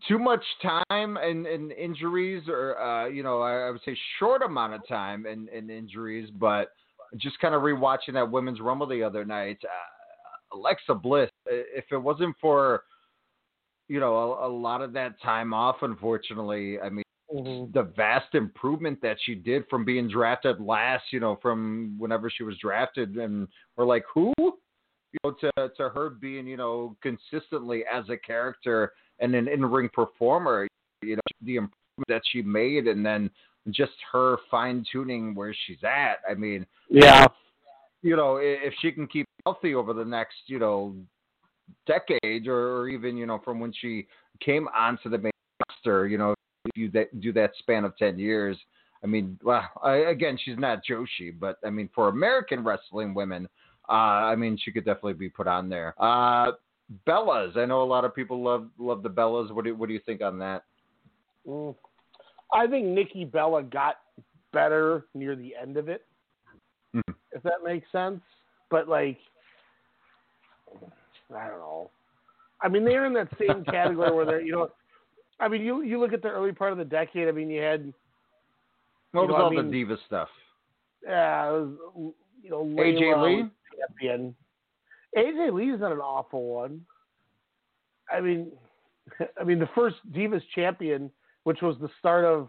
too much time and, and injuries, or uh, you know, I, I would say short amount of time and, and injuries, but just kind of rewatching that women's rumble the other night. Uh, Alexa Bliss, if it wasn't for you know a, a lot of that time off, unfortunately, I mean the vast improvement that she did from being drafted last, you know, from whenever she was drafted, and we're like, who? You know, to to her being, you know, consistently as a character and an in ring performer, you know, the improvement that she made, and then just her fine tuning where she's at. I mean, Yeah. you know, if she can keep healthy over the next, you know, decade or, even, you know, from when she came onto the main roster, you know, if you that, do that span of 10 years, I mean, well, I, again, she's not Joshi, but I mean, for American wrestling women, uh, I mean, she could definitely be put on there. Uh, Bellas, I know a lot of people love love the Bellas. What do what do you think on that? Mm. I think Nikki Bella got better near the end of it, Mhm. if that makes sense. But like, I don't know. I mean, they're in that same category where they're, you know, I mean, you you look at the early part of the decade. I mean, you had What You was know, I all mean- the diva stuff? yeah, it was, you know, AJ Layla Lee? champion. AJ Lee's not an awful one. I mean, I mean, the first Divas champion, which was the start of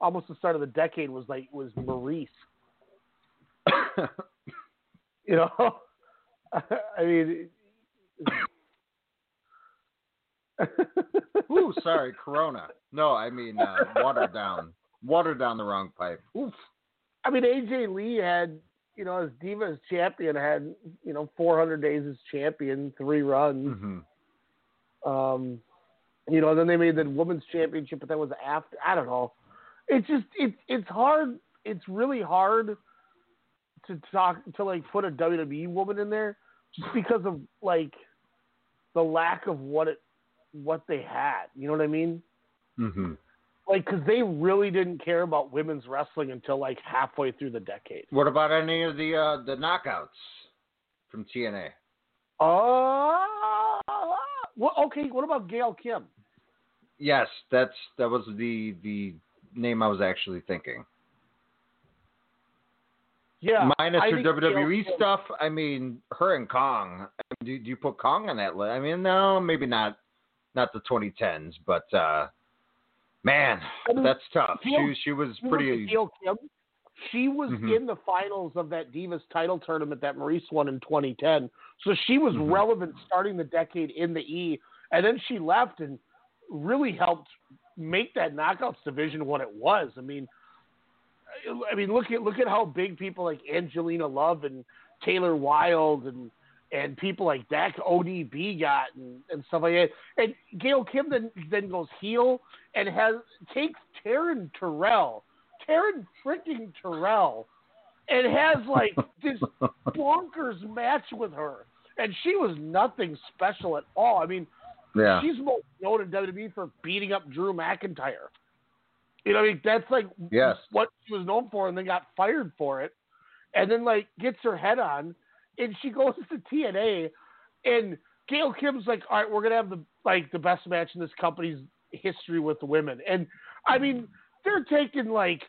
almost the start of the decade, was like was Maryse. You know, I mean, Ooh, sorry, Corona. No, I mean uh, water down, water down the wrong pipe. Oof. I mean, AJ Lee had, you know, as Divas champion had, you know, 400 days as champion, three runs. hmm Um, you know, then they made the women's championship, but that was after. I don't know. It's just it's it's hard. It's really hard to talk to like put a WWE woman in there just because of like the lack of what it what they had. You know what I mean? hmm Like, because they really didn't care about women's wrestling until like halfway through the decade. What about any of the uh, the knockouts from TNA? Oh, well, okay. What about Gail Kim? Yes, that's that was the the name I was actually thinking. Yeah, Minus I her WWE Gail Kim- stuff, I mean, her and Kong. I mean, do, do you put Kong on that list? I mean, no, maybe not, not the 2010s, but uh, man, I mean, that's tough. She she was pretty. Gail Kim. She was Mhm. in the finals of that Divas title tournament that Maryse won in 2010. So she was Mhm. relevant starting the decade in the E, and then she left and really helped make that knockouts division what it was. I mean, I mean, look at look at how big people like Angelina Love and Taylor Wilde and and people like that ODB got and, and stuff like that. And Gail Kim then then goes heel and has takes Taryn Terrell, Taryn freaking Terrell, and has like this bonkers match with her. And she was nothing special at all. I mean, yeah. she's most known in WWE for beating up Drew McIntyre. You know, I mean, that's like Yes. what she was known for, and then got fired for it, and then like gets her head on, and she goes to TNA, and Gail Kim's like, all right, we're gonna have the like the best match in this company's history with the women. And I mean, they're taking like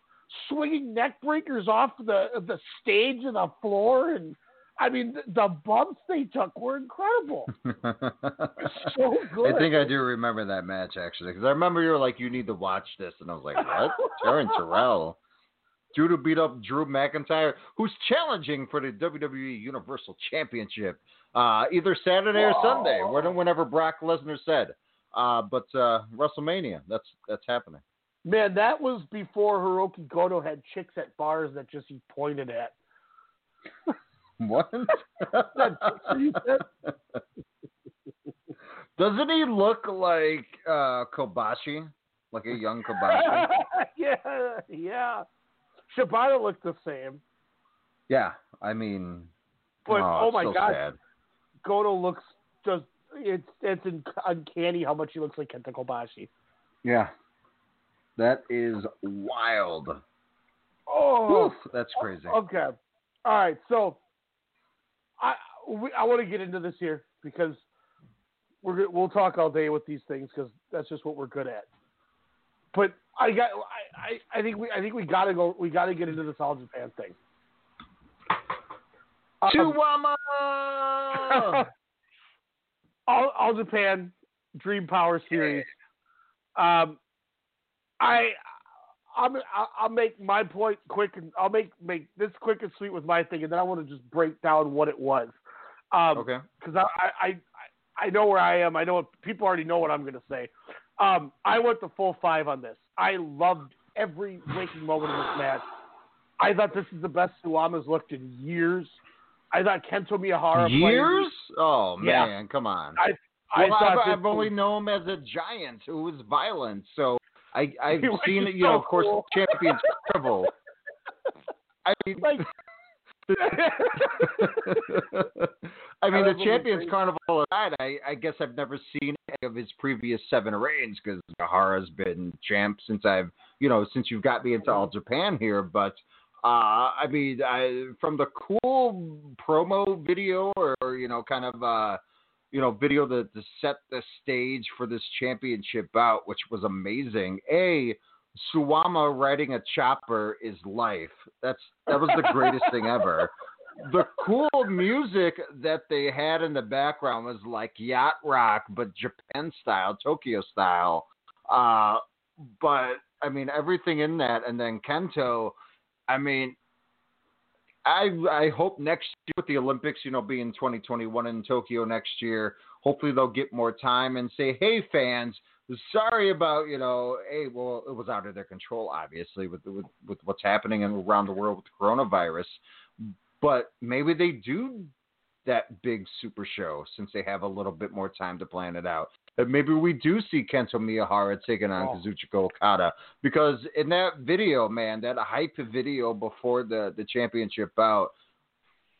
swinging neck breakers off the the stage and the floor, and I mean the, the bumps they took were incredible. so good. I think I do remember that match actually, because I remember you were like, "You need to watch this," and I was like, "What?" Taryn Terrell. Drew to beat up Drew McIntyre, who's challenging for the WWE Universal Championship uh, either Saturday or Sunday, when- whenever Brock Lesnar said. Uh, but uh, WrestleMania, that's that's happening. Man, that was before Hiroki Goto had chicks at bars that just he pointed at. What? That picture you said? Doesn't he look like uh, Kobashi, like a young Kobashi? yeah, yeah. Shibata looked the same, yeah, I mean, but oh, oh, my so god, sad. Goto looks just it's it's un- uncanny how much he looks like Kenta Kobashi. Yeah, that is wild. Oh, Oof, that's crazy. Okay. All right. So I we, I want to get into this here because we're we'll talk all day with these things because that's just what we're good at. But I got I, I, I think we I think we gotta go we gotta get into this all Japan thing. Um, Chihuahua! all, all Japan Dream Power Series. Um, I I'm, I'll- make my point quick and I'll make make this quick and sweet with my thing, and then I want to just break down what it was. Um, okay. because I, I I I know where I am. I know what people already know what I'm going to say. Um, I went the full five on this. I loved every waking moment of this match. I thought this is the best Suwama's looked in years. I thought Kento Miyahara played- Years? Oh Yeah. man, come on. I I well, thought I've, I've only was- known him as a giant who was violent, so I I've seen it. You know, so of course. Champions Carnival. I mean, like I mean, I the Champions. Carnival aside, I, I guess I've never seen any of his previous seven reigns because Nahara's been champ since I've, you know, since you've got me into All Japan here. But uh, I mean, I, from the cool promo video or, or you know, kind of, uh, you know, video to, to set the stage for this championship bout, which was amazing. A Suwama riding a chopper is life. That's that was the greatest thing ever. The cool music that they had in the background was like yacht rock, but Japan style, Tokyo style. Uh, but I mean everything in that, and then Kento. I mean, I I hope next year with the Olympics, you know, being 2021 in Tokyo next year, hopefully they'll get more time and say, hey fans, sorry about you know, hey, well, it was out of their control, obviously, with with, with what's happening around the world with the coronavirus, but maybe they do that big super show since they have a little bit more time to plan it out. That maybe we do see Kento Miyahara taking on Oh. Kazuchika Okada because in that video, man, that hype video before the the championship bout,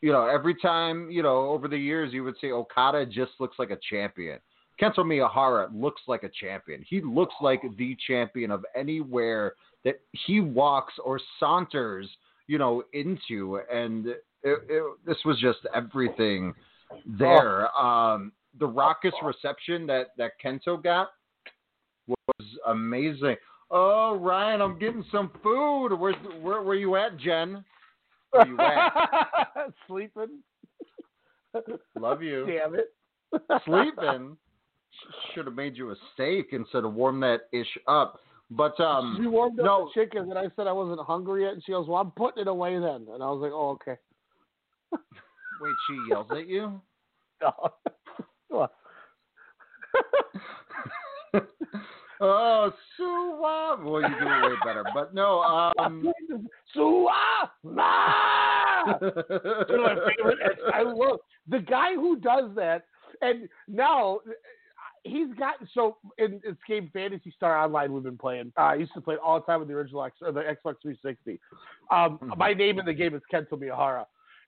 you know, every time, you know, over the years, you would say Okada just looks like a champion. Kento Miyahara looks like a champion. He looks like the champion of anywhere that he walks or saunters, you know, into. And it, it, this was just everything there. Um, the raucous reception that, that Kento got was amazing. Oh, Ryan, I'm getting some food. Where's where where you at, Jen? Where you at? Sleeping. Love you. Damn it. Sleeping. Should have made you a steak instead of warm that ish up. But um, she warmed up no. the chicken, and I said I wasn't hungry yet, and she goes, "Well, I'm putting it away then." And I was like, "Oh, okay." wait, she yells at you. No. oh, Suwa. Well, you do it way better. But no, um, Suwa! One of my favorite. and I love the guy who does that, and now he's got so in Escape Phantasy Star Online we've been playing. Uh, I used to play it all the time with the original X or the Xbox 360. Um, My name in the game is Kento Miyahara.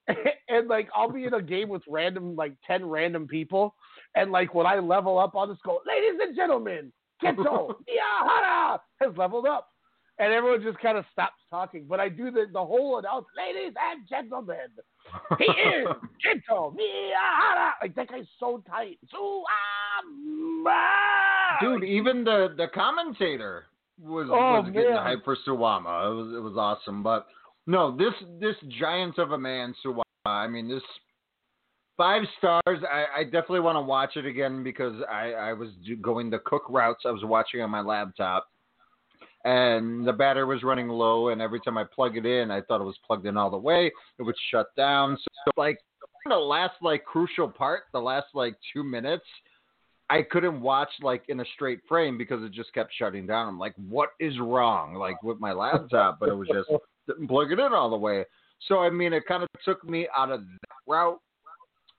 and like I'll be in a game with random like ten random people, and like when I level up, I'll just go, "Ladies and gentlemen, Kento Miyahara has leveled up," and everyone just kind of stops talking. But I do the the whole announce, "Ladies and gentlemen, he is Kento Miyahara." Like that guy's so tight. Suwama. Um, ah! dude, even the the commentator was, Oh, was getting man. hype for Suwama. It was it was awesome, but no, this this giant of a man, Suwama. I mean, this five stars. I, I definitely want to watch it again because I I was going the cook routes. I was watching on my laptop. And the battery was running low, and every time I plug it in, I thought it was plugged in all the way. It would shut down. So, like, the last like crucial part, the last like two minutes, I couldn't watch like in a straight frame because it just kept shutting down. I'm like, what is wrong? Like with my laptop, but it was just didn't plug it in all the way. So I mean, it kind of took me out of that route.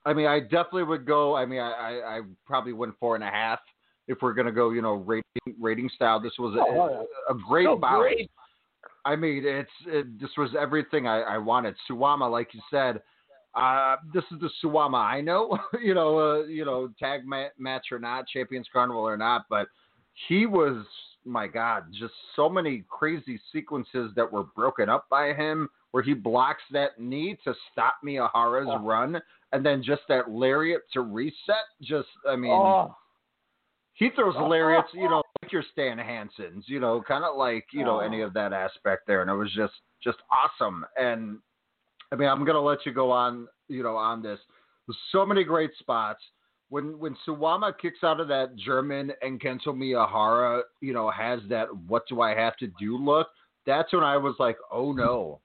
I mean, I definitely would go. I mean, I, I, I probably went four and a half if we're gonna go, you know, rating rating style. This was a, Oh, a great So bout. great. I mean, it's it, this was everything I, I wanted. Suwama, like you said, uh, this is the Suwama I know. you know, uh, you know, tag ma- match or not, Champions Carnival or not, but he was my God, just so many crazy sequences that were broken up by him, where he blocks that knee to stop Miyahara's Oh. run, and then just that lariat to reset. Just, I mean, Oh, he throws oh. lariats, you know, like your Stan Hansons, you know, kind of like you know any oh. of that aspect there, and it was just just awesome. And I mean, I'm gonna let you go on, you know, on this. So many great spots. When when Suwama kicks out of that German and Kento Miyahara, you know, has that "What do I have to do?" look. That's when I was like, "Oh no."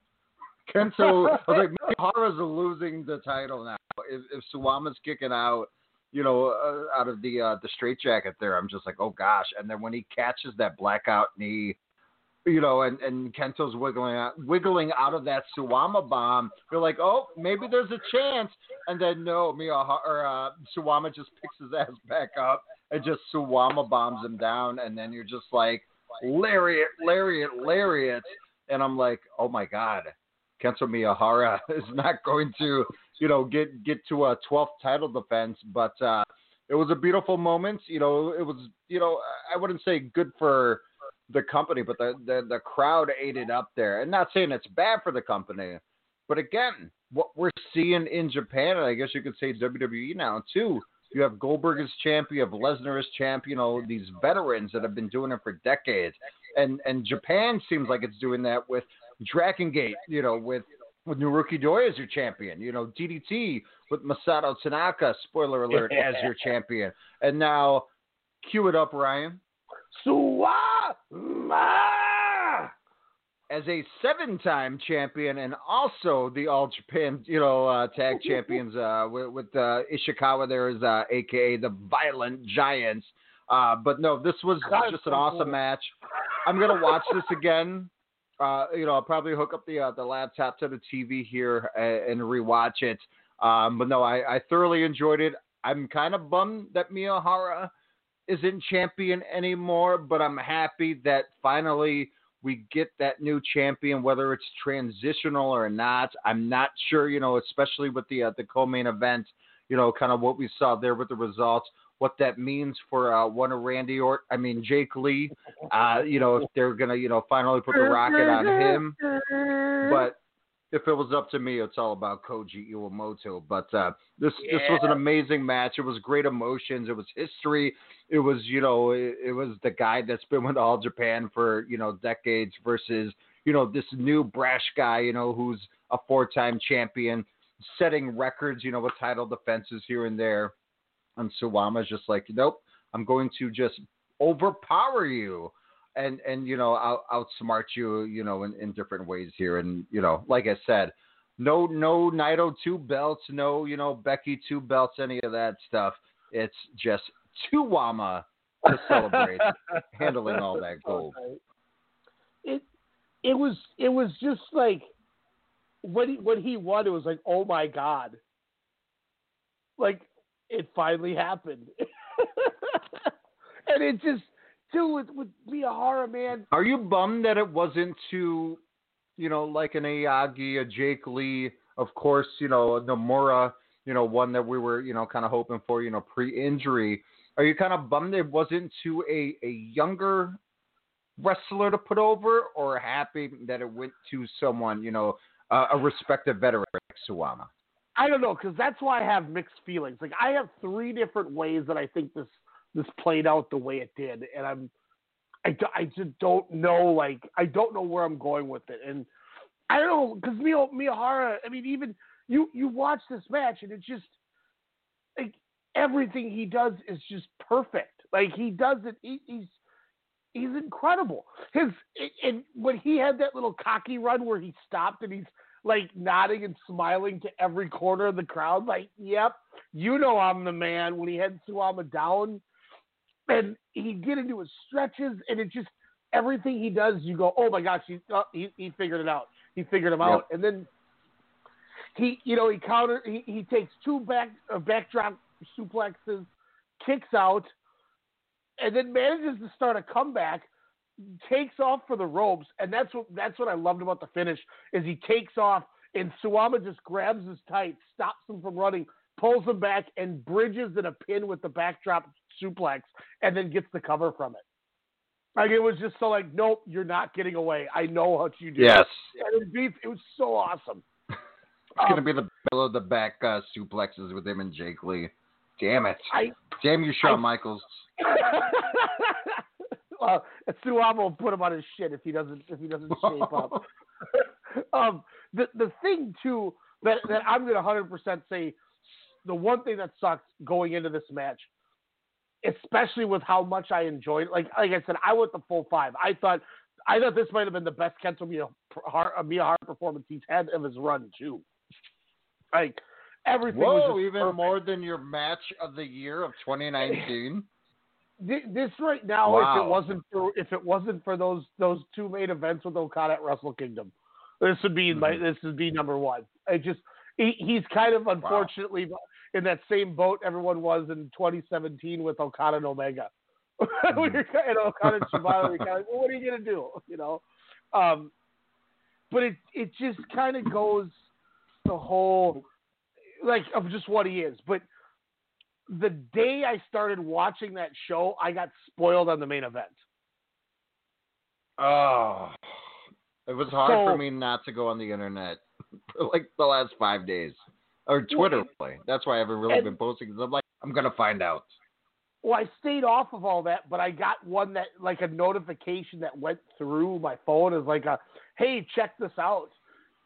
Kento, I was like, Miyahara's losing the title now. If, if Suwama's kicking out, you know, uh, out of the uh, the straitjacket there, I'm just like, oh gosh. And then when he catches that blackout knee, you know, and, and Kento's wiggling out, wiggling out of that Suwama bomb, you're like, oh, maybe there's a chance. And then no, Miyahara, or, uh, Suwama just picks his ass back up and just Suwama bombs him down. And then you're just like, lariat, lariat, lariat. And I'm like, oh my God, Kento Miyahara is not going to, you know, get get to a 12th title defense. But uh, it was a beautiful moment. You know, it was, you know, I wouldn't say good for the company, but the, the the crowd ate it up there. And not saying it's bad for the company, but again, what we're seeing in Japan, and I guess you could say WWE now too. You have Goldberg as champ, you have Lesnar as champ. You know these veterans that have been doing it for decades, and and Japan seems like it's doing that with Dragon Gate. You know with with Naruki Doi as your champion. You know DDT with Masato Tanaka. Spoiler alert as your champion, and now cue it up, Ryan. Suwama! as a seven-time champion and also the All Japan, you know, uh, tag champions uh, with, with uh, Ishikawa. There is uh, AKA the Violent Giants. Uh, but no, this was just an awesome match. I'm gonna watch this again. Uh, you know, I'll probably hook up the uh, the laptop to the TV here and, and rewatch it. Um, but no, I, I thoroughly enjoyed it. I'm kind of bummed that Miyahara isn't champion anymore, but I'm happy that finally we get that new champion, whether it's transitional or not. I'm not sure, you know, especially with the uh, the co-main event, you know, kind of what we saw there with the results, what that means for uh, one of Randy or I mean Jake Lee, uh, you know, if they're gonna, you know, finally put the rocket on him. But if it was up to me, it's all about Koji Iwamoto. But uh, this this was an amazing match. It was great emotions. It was history. It was you know it, it was the guy that's been with All Japan for you know decades versus you know this new brash guy you know who's a four time champion, setting records you know with title defenses here and there. And Suwama's just like nope, I'm going to just overpower you and and you know out, outsmart you you know in, in different ways here. And you know like i said no no naito two belts no you know becky two belts any of that stuff. It's just two wama to celebrate handling all that gold. It it was it was just like when he when he won, it was like, oh my god, like it finally happened, and it just too with with horror, man. are you bummed that it wasn't to you know like an Aoyagi, a Jake Lee, of course you know Nomura, you know one that we were you know kind of hoping for you know pre-injury. Are you kind of bummed it wasn't to a a younger wrestler to put over, or happy that it went to someone you know uh, a respected veteran like Suwama? I don't know because that's why I have mixed feelings. Like I have three different ways that I think this this played out the way it did, and I'm I, I just don't know like I don't know where I'm going with it, and I don't know because Mia Miyahara. I mean, even you you watch this match and it's just like everything he does is just perfect. Like he does it, he, he's he's incredible. His and when he had that little cocky run where he stopped and he's like nodding and smiling to every corner of the crowd, like, "Yep, you know I'm the man." When he had Suwama down, and he get into his stretches, and it just everything he does, you go, "Oh my gosh, he oh, he, he figured it out. He figured him out." And then he, you know, he counter, he, he takes two back uh, backdrop suplexes, kicks out, and then manages to start a comeback. Takes off for the ropes, and that's what that's what I loved about the finish is he takes off and Suwama just grabs his tights, stops him from running, pulls him back, and bridges in a pin with the backdrop suplex, and then gets the cover from it. Like it was just so like, nope, you're not getting away. I know what you do. Yes. And it, beat, it was so awesome. It's gonna be the bill of the back uh, suplexes with him and Jake Lee. Damn it! I Damn you, Shawn I- Michaels. well, Suwama will put him on his shit if he doesn't if he doesn't shape up. um, the the thing too that that I'm gonna 100 percent say the one thing that sucks going into this match, especially with how much I enjoyed. Like like I said, I went the full five. I thought I thought this might have been the best Kento Miyahara, Miyahara performance he's had of his run too. Like everything was Whoa, even perfect. more than your match of the year of 2019. Thi- this right now, if it wasn't for if it wasn't for those those two main events with Okada at Wrestle Kingdom, this would be Mm-hmm. this would be number one. I just he, he's kind of unfortunately in that same boat everyone was in 2017 with Okada and Omega. kind of Okada and Shibata, you're kind of well, what are you gonna do? You know, um, but it it just kind of goes the whole like of just what he is, but the day I started watching that show, I got spoiled on the main event. Oh, it was hard So- for me not to go on the internet for like the last five days, or Twitter. really. That's why I haven't really and- been posting. Because I'm like, I'm gonna find out. Well, I stayed off of all that, but I got one that like a notification that went through my phone is like a, hey, check this out,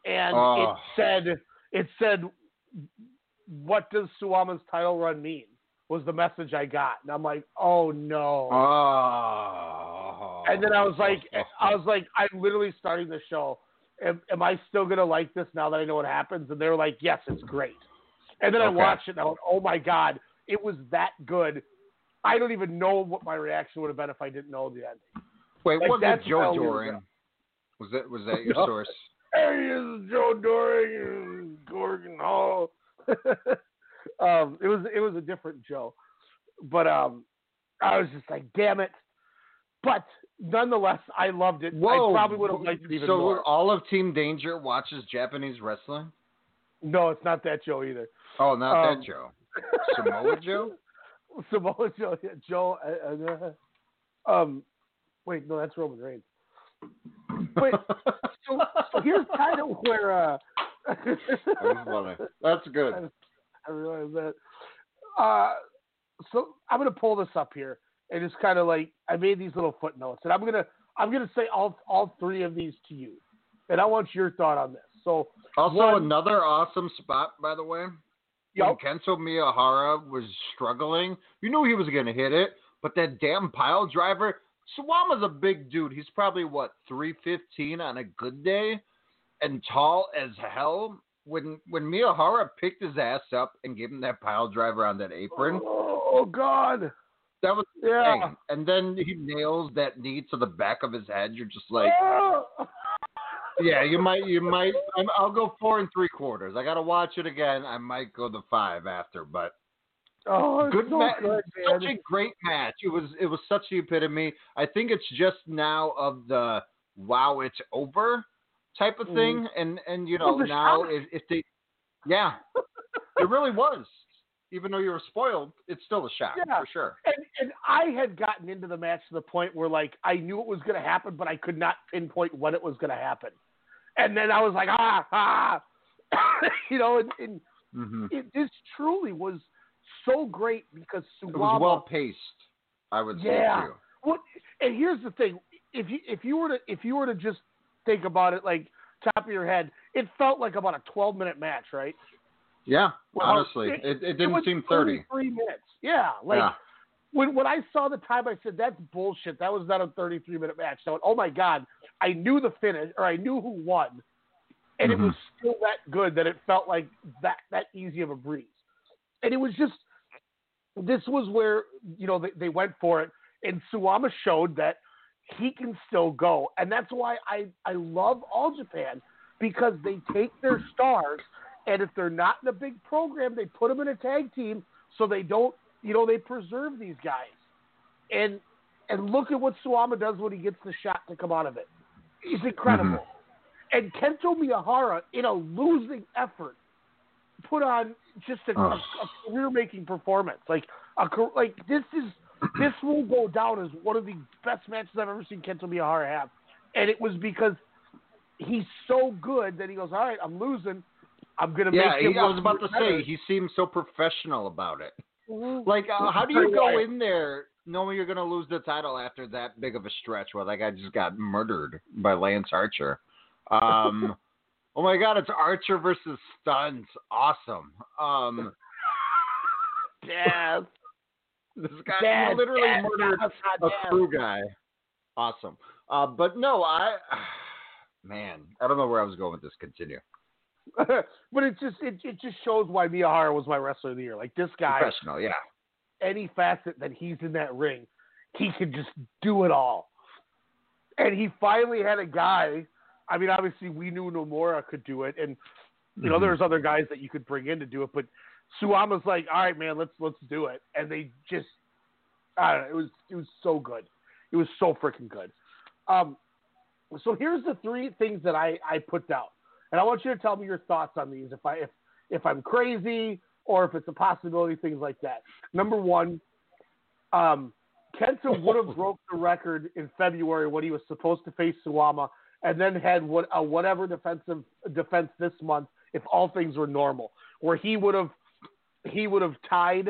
and Oh. it said it said, what does Suwama's title run mean? Was the message I got, and I'm like, oh no. Oh. And then I was like, I was like, I'm literally starting the show. Am, am I still gonna like this now that I know what happens? And they're like, yes, it's great. And then I Okay. watched it and I went, oh my god, it was that good. I don't even know what my reaction would have been if I didn't know the ending. Wait, Like, was that's it Joe how we were Doering? Was that was that your source? Hey, is Joe Doering, Gorgon Hall. um, it was it was a different Joe, but um, I was just like, damn it. But nonetheless, I loved it. Whoa! I probably would have liked it even so more. all of Team Danger watches Japanese wrestling? No, it's not that Joe either. Oh, not Um, that Joe. Samoa Joe? Samoa Joe. yeah, Joe. Uh, uh, um, wait, no, that's Roman Reigns. But so, so here's kind of where. Uh, That's funny. That's good. I realize that. Uh, so I'm gonna pull this up here and just kind of like I made these little footnotes, and I'm gonna I'm gonna say all all three of these to you, and I want your thought on this. So Also, one- another awesome spot, by the way. Yep. When Kento Miyahara was struggling, you knew he was going to hit it, but that damn pile driver. Suwama's a big dude. He's probably what three fifteen on a good day, and tall as hell. When when Miyahara picked his ass up and gave him that pile driver on that apron, oh God, that was yeah. thing. And then he nails that knee to the back of his head. You're just like, Oh. yeah, you might, you might. I'm, I'll go four and three quarters. I got to watch it again. I might go the five after, but Oh, good so match. good, Such a great match. It was, it was such the epitome. I think it's just now of the wow, it's over type of thing. And and you know now if, if they, yeah, it really was. Even though you were spoiled, it's still a shock Yeah. for sure. And, and I had gotten into the match to the point where like I knew it was going to happen, but I could not pinpoint when it was going to happen. And then I was like, ah, ah, you know, and, and hmm it, this truly was so great because It was well paced. I would say Yeah. too. What? And here's the thing: if you if you were to if you were to just think about it like top of your head, it felt like about a 12 minute match, right? Yeah, Well, honestly, it, it, didn't was seem 30. 33 minutes. Yeah, like yeah. when when I saw the time, I said that's bullshit. That was not a 33 minute match. So, oh my god, I knew the finish or I knew who won, and it Mhm. was still that good that it felt like that that easy of a breeze. And it was just this was where you know they, they went for it, and Suwama showed that he can still go, and that's why I I love All Japan because they take their stars, and if they're not in a big program, they put them in a tag team so they don't you know they preserve these guys, and and look at what Suwama does when he gets the shot to come out of it. He's incredible. Mm-hmm. And Kento Miyahara, in a losing effort, put on just oh. a, a, Oh. a career-making performance. Like a like this is this will go down as one of the best matches I've ever seen Kento Miyahara have, and it was because he's so good that he goes, all right, I'm losing. I'm gonna Yeah, make him. he, I was about to better." say he seems so professional about it. Mhm. Like, uh, how do you go in there knowing you're going to lose the title after that big of a stretch where that guy just got murdered by Lance Archer? Um, oh my God, it's Archer versus Stuns. Awesome. Um, Yes. This guy literally murdered Dad, a crew guy. Awesome. Uh, but no, I, man, I don't know where I was going with this. Continue. but it just it, it just shows why Miyahara was my wrestler of the year. Like this guy, Professional, yeah. any facet that he's in that ring, he can just do it all. And he finally had a guy. I mean, obviously we knew Nomura could do it, and you know Mhm. there's other guys that you could bring in to do it. But Suwama's like, all right, man, let's let's do it, and they just, I don't know, it was it was so good. It was so freaking good. Um, so here's the three things that I I put down, and I want you to tell me your thoughts on these. If I if if I'm crazy or if it's a possibility, things like that. Number one, um, Kenta would have broke the record in February when he was supposed to face Suwama, and then had what a whatever defensive defense this month if all things were normal, where he would have he would have tied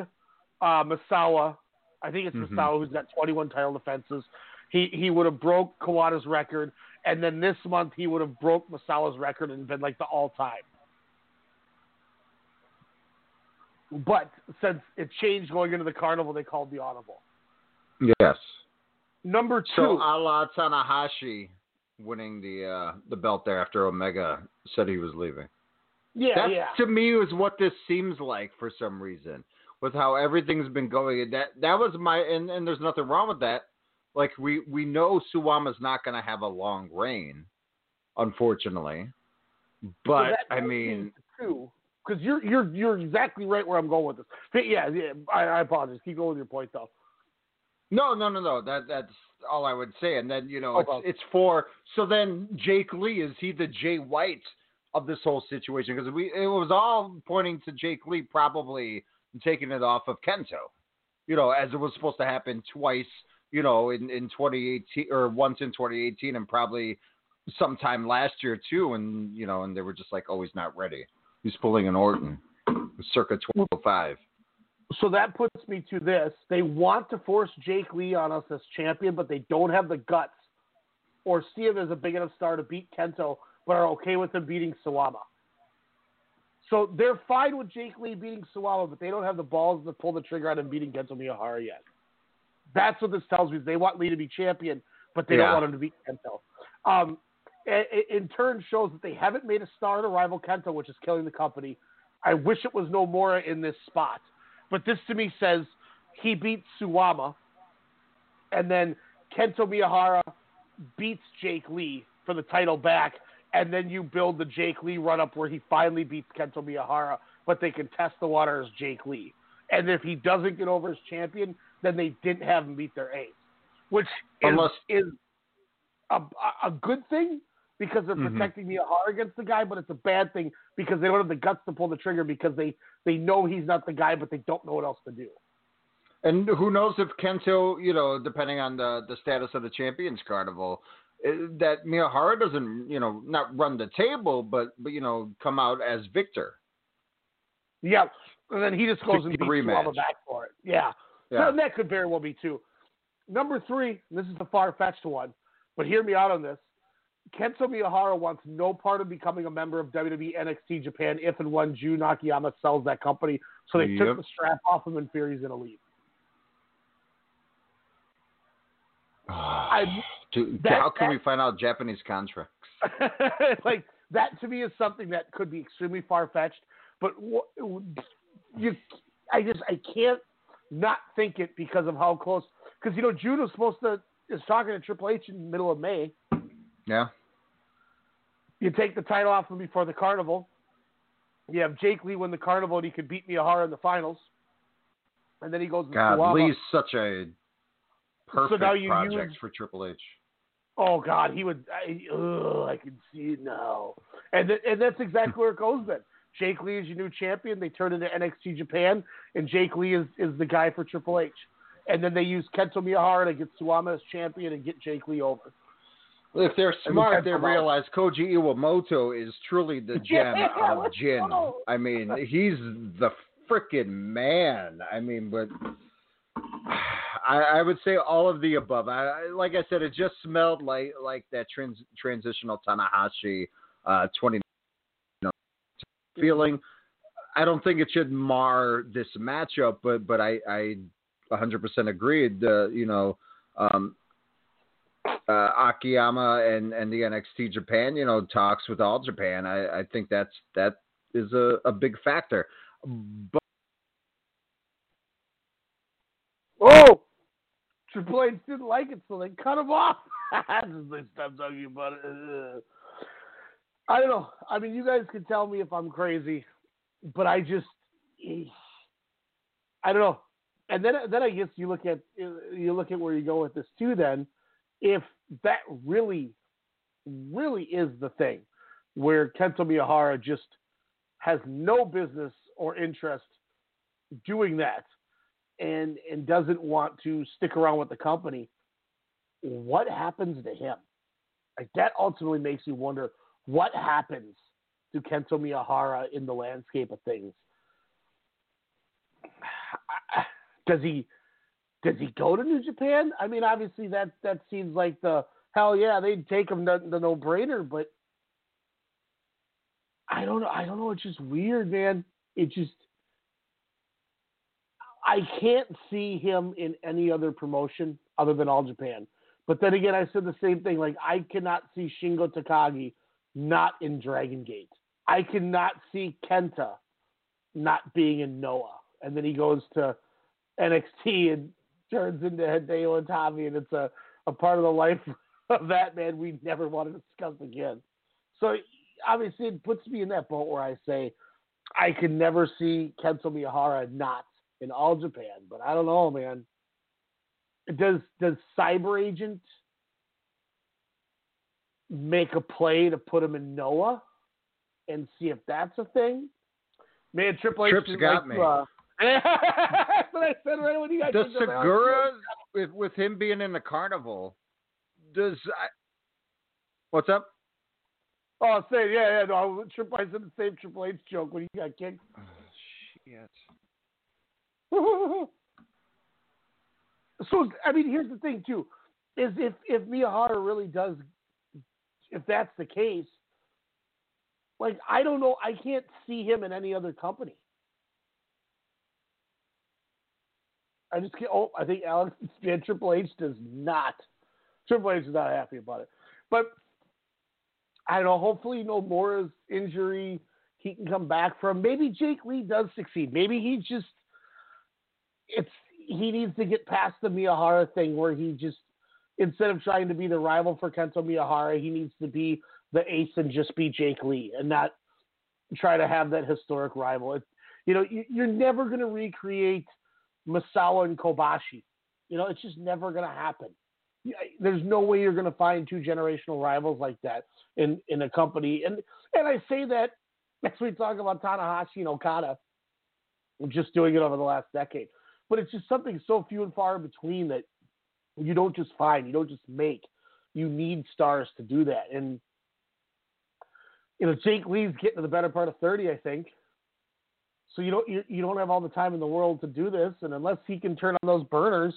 uh, Misawa. I think it's Mhm. Misawa who's got 21 title defenses. He he would have broke Kawada's record, and then this month he would have broke Misawa's record and been like the all time. But since it changed going into the carnival, they called the audible. Yes. Number two. So a la Tanahashi winning the uh, the belt there after Omega said he was leaving. Yeah, that yeah. to me is what this seems like for some reason with how everything's been going. That that was my and, and there's nothing wrong with that. Like we we know Suwama's not going to have a long reign, unfortunately. But I mean, two because you're you're you're exactly right where I'm going with this. But yeah, yeah. I, I apologize. Keep going with your point though. No, no, no, no. That that's all I would say. And then you know, oh, it's, Okay. it's for so then Jake Lee is he the Jay White of this whole situation because we it was all pointing to Jake Lee probably taking it off of Kento, you know, as it was supposed to happen twice, you know, in in 2018 or once in 2018 and probably sometime last year too. And you know, and they were just like, oh, he's not ready. He's pulling an Orton, circa 1205. So that puts me to this: they want to force Jake Lee on us as champion, but they don't have the guts or see him as a big enough star to beat Kento, but are okay with him beating Suwama. So they're fine with Jake Lee beating Suwama, but they don't have the balls to pull the trigger on him beating Kento Miyahara yet. That's what this tells me. They want Lee to be champion, but they Yeah. don't want him to beat Kento. Um, in turn, shows that they haven't made a star to rival Kento, which is killing the company. I wish it was Nomura in this spot, but this to me says he beats Suwama, and then Kento Miyahara beats Jake Lee for the title back, and then you build the Jake Lee run up where he finally beats Kento Miyahara, but they can test the water as Jake Lee. And if he doesn't get over as champion, then they didn't have him beat their ace, which is, Unless- is a, a good thing because they're Mhm. protecting Miyahara against the guy, but it's a bad thing because they don't have the guts to pull the trigger because they, they know he's not the guy, but they don't know what else to do. And who knows if Kento, you know, depending on the the status of the Champions Carnival, Uh, that Miyahara doesn't, you know, not run the table, but but you know, come out as victor. Yeah, and then he just goes and beats rematch. Back for it. Yeah. Yeah. And that could very well be too. number three, this is the far fetched one, but hear me out on this. Kento Miyahara wants no part of becoming a member of WWE NXT Japan if and when Jun Akiyama sells that company. So they Yep. took the strap off him and fear he's going to leave. I, Dude, that- how can that- we find out Japanese contracts? like that to me is something that could be extremely far fetched, but you, I just I can't not think it because of how close. Because you know Jun was supposed to is talking to Triple H in the middle of May. Yeah. You take the title off him before the carnival. You have Jake Lee win the carnival and he could beat Miyahara in the finals. And then he goes to God, Lee's such a perfect now you project use- for Triple H. Oh God, he would. I, ugh, I can see it now, and th- and that's exactly where it goes. Then Jake Lee is your new champion. They turn into NXT Japan, and Jake Lee is, is the guy for Triple H. And then they use Kento Miyahara to get Suwama as champion and get Jake Lee over. If they're smart, they can come out. realize Koji Iwamoto is truly the gem Yeah, of Jin. I mean, he's the freaking man. I mean, but I, I would say all of the above. I, like I said, it just smelled like like that trans, transitional Tanahashi uh, twenty you know, feeling. I don't think it should mar this matchup, but but I I 100% agreed. Uh, you know. Um, uh, Akiyama and, and the NXT Japan, you know, talks with all Japan. I, I think that's that is a, a big factor. But Oh, Triple H didn't like it, so they cut him off. Just they stopped talking about it. I don't know. I mean, you guys can tell me if I'm crazy, but I just, I don't know. And then, then I guess you look at you look at where you go with this too. Then, if that really, really is the thing, where Kento Miyahara just has no business or interest doing that, and and doesn't want to stick around with the company, what happens to him? Like that ultimately makes me wonder what happens to Kento Miyahara in the landscape of things. Does he does he go to New Japan? I mean, obviously that that seems like the hell yeah they'd take him the, the no brainer, but I don't know. I don't know. It's just weird, man. It just I can't see him in any other promotion other than All Japan. But then again, I said the same thing. Like I cannot see Shingo Takagi not in Dragon Gate. I cannot see Kenta not being in Noah. And then he goes to NXT and turns into Hideo Itami, and it's a, a part of the life of that man we never want to discuss again. So obviously, it puts me in that boat where I say I can never see Kento Miyahara not in all Japan, but I don't know, man. Does does Cyber Agent make a play to put him in Noah and see if that's a thing? Man, Triple H Trips got like me. uh, that's what I said right when you guys does. Sugiura, with, with him being in the carnival, does I, what's up? Oh, I say yeah, yeah. No, Triple I said the same Triple H joke when he got kicked. Shit. so I mean, here's the thing too: is if if Miyahara really does, if that's the case, like I don't know, I can't see him in any other company. I just can't. Oh, I think Alex and Triple H does not. Triple H is not happy about it, but I don't know. Hopefully, no more injury he can come back from. Maybe Jake Lee does succeed. Maybe he just it's he needs to get past the Miyahara thing where he just instead of trying to be the rival for Kento Miyahara, he needs to be the ace and just be Jake Lee and not try to have that historic rival. It, you know, you, you're never going to recreate Misawa and Kobashi. You know, it's just never going to happen. There's no way you're going to find two generational rivals like that in, in a company. And and I say that as we talk about Tanahashi and Okada, just doing it over the last decade. But it's just something so few and far in between that you don't just find, you don't just make. You need stars to do that. And you know, Jake Lee's getting to the better part of thirty, I think. So you don't you, you don't have all the time in the world to do this, and unless he can turn on those burners,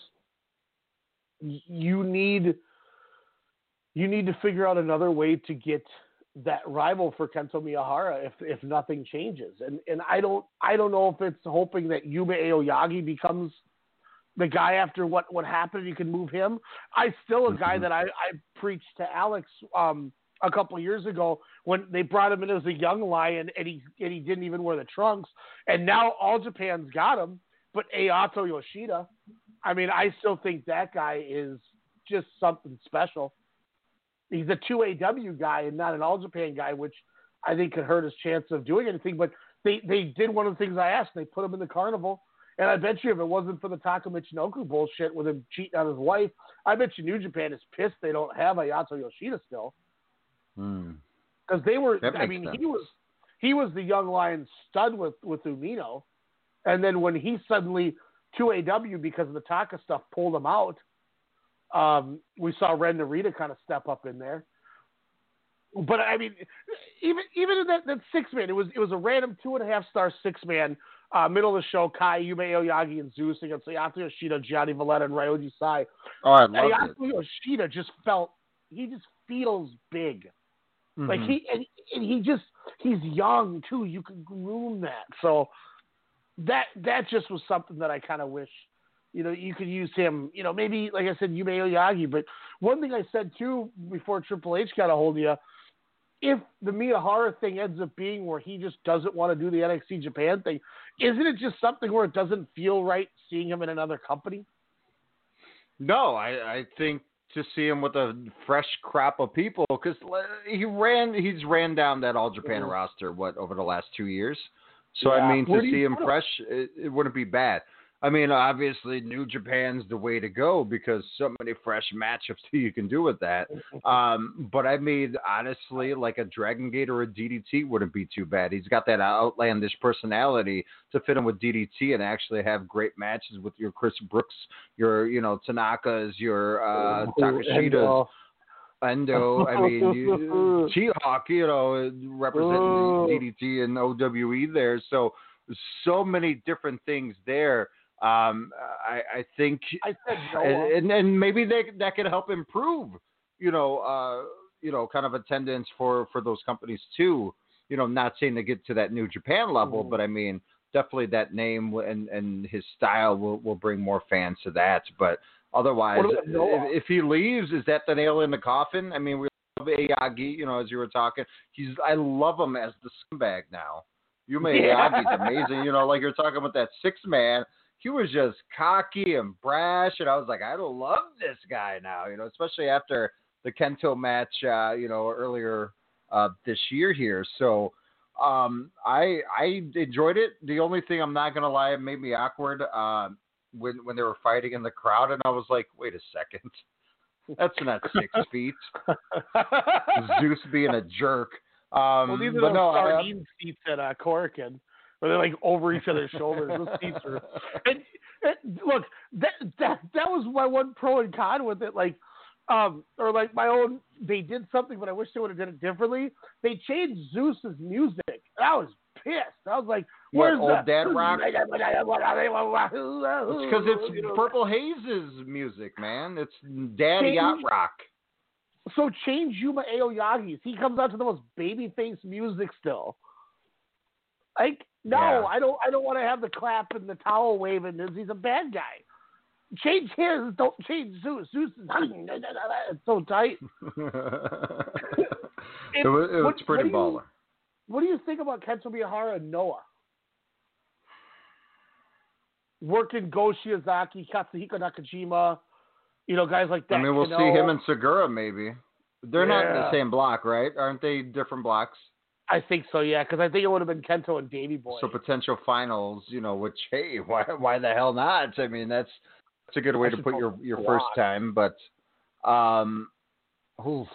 you need you need to figure out another way to get that rival for Kento Miyahara if if nothing changes. And and I don't I don't know if it's hoping that Yuma Aoyagi becomes the guy after what what happened. You can move him. I still a guy that I I preached to Alex um a couple of years ago when they brought him in as a young lion and he and he didn't even wear the trunks. And now all Japan's got him, but Ayato Yoshida. I mean, I still think that guy is just something special. He's a two AW guy and not an All Japan guy, which I think could hurt his chance of doing anything. But they they did one of the things I asked. They put him in the carnival, and I bet you if it wasn't for the Taka Michinoku bullshit with him cheating on his wife, I bet you New Japan is pissed they don't have Ayato Yoshida still Hmm. because they were. I mean, sense. he was he was the young lion stud with with Umino, and then when he suddenly two AW because of the Taka stuff pulled him out, um, we saw Ren Narita kind of step up in there. But I mean, even even in that, that six man, it was it was a random two and a half star six man. Uh, middle of the show, Kai, Yuma Aoyagi, and Zeus against Ayato Yoshida, Gianni Valletta, and Ryoji Sai. Oh, I loved Ayato it. Yoshida just felt he just feels big. Like Mhm. he and, and he just he's young too. You can groom that. So that that just was something that I kind of wish you know you could use him. You know maybe like I said Yuma Aoyagi. But one thing I said too before Triple H got a hold of you, if the Miyahara thing ends up being where he just doesn't want to do the NXT Japan thing, isn't it just something where it doesn't feel right seeing him in another company? No, I, I think to see him with a fresh crop of people because he ran he's ran down that All Japan Mhm. roster what over the last two years. So Yeah. I mean to see him him? fresh, it, it wouldn't be bad. I mean, obviously, New Japan's the way to go because so many fresh matchups that you can do with that. Um, but I mean, honestly, like a Dragon Gate or a DDT wouldn't be too bad. He's got that outlandish personality to fit in with DDT and actually have great matches with your Chris Brooks, your you know Tanaka's, your uh, Takeshitas. Endo. I mean, you, She-Hawk, you know, representing Oh. DDT and OWE there. So, so many different things there. Um, I, I think, I and, and maybe they, that could help improve, you know, uh, you know, kind of attendance for for those companies too. You know, not saying to get to that New Japan level, Mhm. but I mean, definitely that name and and his style will will bring more fans to that. But otherwise, What about Noah? if, if he leaves, is that the nail in the coffin? I mean, we love Aoyagi, you know, as you were talking. He's I love him as the scumbag now. Yuma Yeah. Aoyagi's amazing. You know, like you're talking about that six man. He was just cocky and brash, and I was like, I don't love this guy now. You know, especially after the Kento match, uh, you know, earlier uh, this year here. So um, I I enjoyed it. The only thing I'm not gonna lie, it made me awkward uh, when when they were fighting in the crowd, and I was like, wait a second, that's not six feet. Zeus being a jerk. Um, well, these are but those no, I- sardine seats at uh, Korakuen, where they're like over each other's shoulders. Those seats are. And, and look, that that that was my one pro and con with it. Like, um, or like my own. They did something, but I wish they would have done it differently. They changed Zeus's music. And I was pissed. I was like, What, "Where's old the dad rock? It's because it's Purple Haze's music, man. It's Daddy Yacht Rock. So change Yuma Aoyagi's. He comes out to the most babyface music still. Like, no, Yeah. I don't. I don't want to have the clap and the towel waving. He's a bad guy. Change his. Don't change Zeus. Zeus is it's so tight. it was, it was what- pretty what do you- What do you think about Kento Miyahara and Noah? Working Go Shiozaki, Katsuhiko Nakajima, you know, guys like that. I mean, we'll Kano. see him and Sugiura maybe. They're not in the same block, right? Aren't they different blocks? I think so, yeah, because I think it would have been Kento and Davy Boy. So potential finals, you know, which hey, why why the hell not? I mean, that's that's a good way I to put your your first time, but um, oof.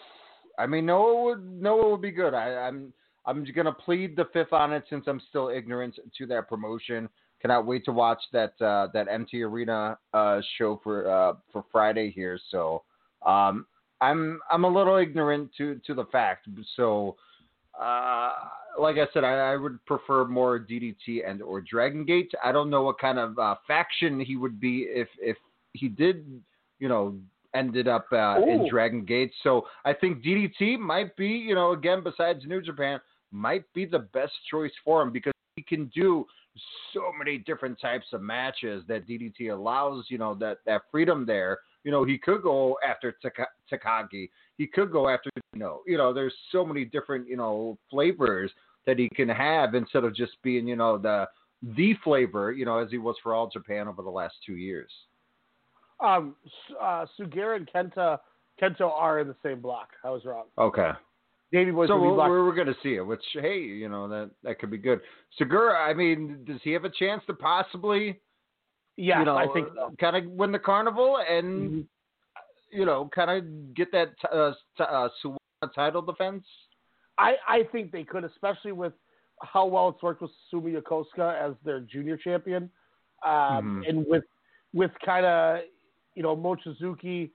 I mean, Noah would Noah would be good. I, I'm I'm gonna plead the fifth on it since I'm still ignorant to that promotion. Cannot wait to watch that uh, that MT Arena uh, show for uh, for Friday here. So um, I'm I'm a little ignorant to to the fact. So uh, like I said, I, I would prefer more DDT and or Dragon Gate. I don't know what kind of uh, faction he would be if if he did, you know, ended up uh, in Dragon Gate. So I think DDT might be, you know, again besides New Japan, might be the best choice for him because he can do so many different types of matches that DDT allows, you know, that that freedom there. You know, he could go after Taka- Takagi. He could go after, you know, you know, there's so many different, you know, flavors that he can have instead of just being, you know, the the flavor, you know, as he was for all Japan over the last two years. Um, uh, and Kenta Kento are in the same block. I was wrong. Okay. Davey Boy's so in the we're, we're, going to see it, which, hey, you know, that, that could be good. Sugiura, I mean, does he have a chance to possibly, yes, you know, I think so. kind of win the carnival and, Mhm. You know, kind of get that t- uh, t- uh, Suwama title defense? I, I think they could, especially with how well it's worked with Sumi Yokosuka as their junior champion, um, Mhm. and with with kind of you know Mochizuki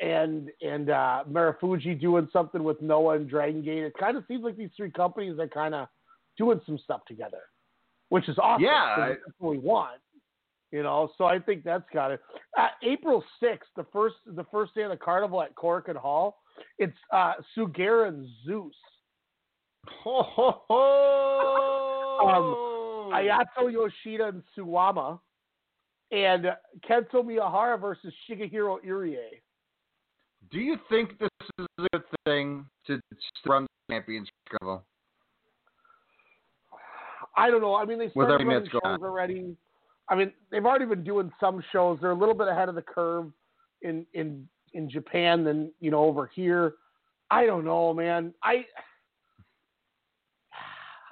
and and uh, Marufuji doing something with Noah and Dragon Gate. It kind of seems like these three companies are kind of doing some stuff together, which is awesome. Yeah, I- that's what we want. You know, so I think that's got it. Uh, April sixth, the first the first day of the carnival at Korakuen Hall. It's uh, Sugiura and Zeus. Ho, ho, ho! Ayato Yoshida and Suwama, and Kento Miyahara versus Shigehiro Irie. Do you think this is a good thing to run the championship carnival? I don't know. I mean, they started running shows going already. I mean, they've already been doing some shows. They're a little bit ahead of the curve in in in Japan than you know over here. I don't know, man. I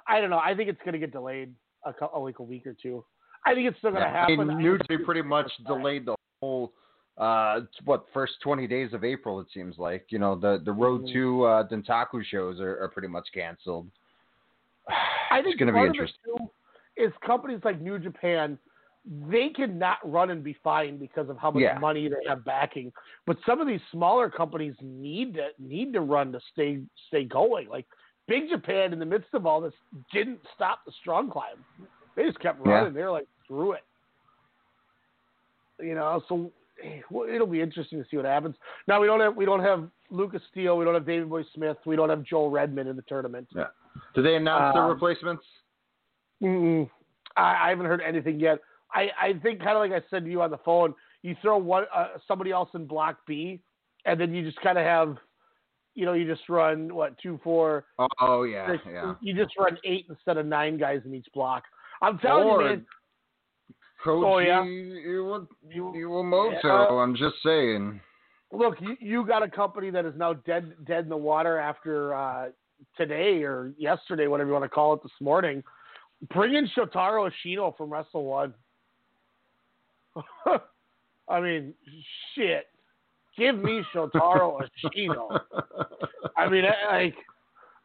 I don't know. I think it's going to get delayed a, like a week or two. I think it's still going to I happen. mean, New Jersey pretty much delayed the whole, uh, what first twenty days of April. It seems like you know the the road Mhm. to uh, Dontaku shows are, are pretty much canceled. I it's think going to be part of it, interesting. is companies like New Japan, they cannot run and be fine because of how much Yeah. money they have backing. But some of these smaller companies need to need to run to stay stay going. Like Big Japan, in the midst of all this, didn't stop the strong climb. They just kept Yeah. running. They're like, through it. You know, so eh, well, it'll be interesting to see what happens. Now we don't have we don't have Lucas Steele, we don't have Davey Boy Smith, we don't have Joel Redman in the tournament. Yeah. Did they announce their Um, replacements? Mm-mm. I, I haven't heard anything yet. I, I think kind of like I said to you on the phone, you throw one uh, somebody else in block B, and then you just kind of have, you know, you just run what two, four, Oh, oh yeah, six- yeah. You just run eight instead of nine guys in each block. I'm telling Or you, man. Koji Oh, yeah. Iwa- You, Iwamoto. Yeah. I'm just saying. look, you, you got a company that is now dead dead in the water after uh, today or yesterday, whatever you want to call it, this morning. Bring in Shotaro Ashino from Wrestle One. I mean, shit. Give me Shotaro Ashino. I mean, I- like,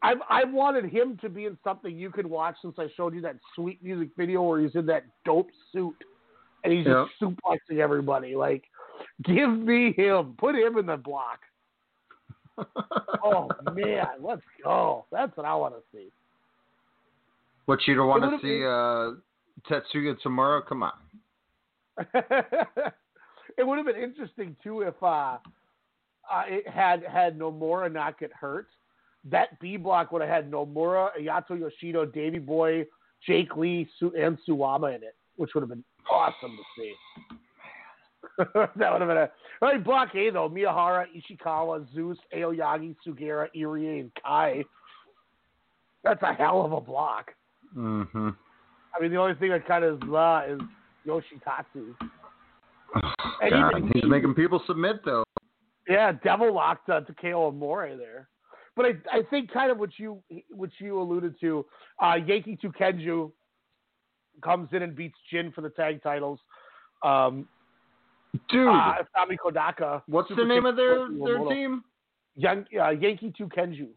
I've I've wanted him to be in something you could watch since I showed you that sweet music video where he's in that dope suit and he's just suplexing everybody. Like, give me him. Put him in the block. Oh man, let's go. That's what I want to see. What you don't want to see been- uh, Tetsuya Tomorrow? Come on. it would have been interesting too if uh, uh, it had had Nomura not get hurt. That B block would have had Nomura, Ayato Yoshida, Davy Boy, Jake Lee, Su- and Suwama in it, which would have been awesome to see. that would have been a like block A though. Miyahara, Ishikawa, Zeus, Aoyagi, Sugiura, Irie, and Kai. That's a hell of a block. Mm-hmm. I mean, the only thing that kind of is blah is Yoshitatsu. And God, even he's making people submit though. Yeah, devil locked uh, Takao Omori there. But I, I think kind of what you what you alluded to, uh, Yankee Tukenju comes in and beats Jin for the tag titles. Um, Dude, uh, Kodaka. what's the name of their their team? Yan, uh, Yankee Tukenju.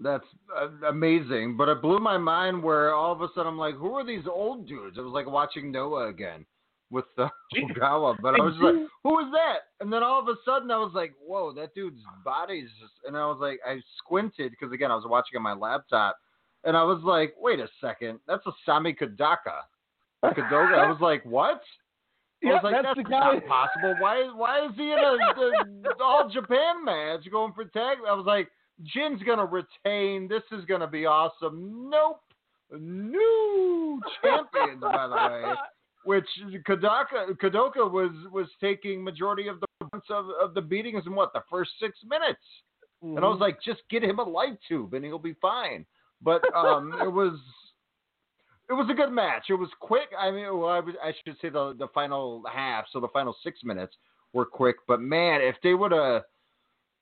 That's uh, amazing, but it blew my mind where all of a sudden I'm like, who are these old dudes? It was like watching Noah again with the Ogawa, but I was like, who is that? And then all of a sudden I was like, whoa, that dude's body's just, and I was like, I squinted because again I was watching on my laptop, and I was like, wait a second, that's a Sami Kodaka. Kadoga. I was like, what? I was Yep, like, that's that's, the guy. not possible. Why why is he in a the, all Japan match going for tag? I was like, Jin's gonna retain. This is gonna be awesome. Nope. New champions, by the way. Which Kodaka Kadoka was was taking majority of the of, of the beatings in what the first six minutes. And I was Mhm. like, just get him a light tube and he'll be fine. But um, it was it was a good match. It was quick. I mean, well, I, was, I should say the the final half, so the final six minutes were quick. But man, if they would have,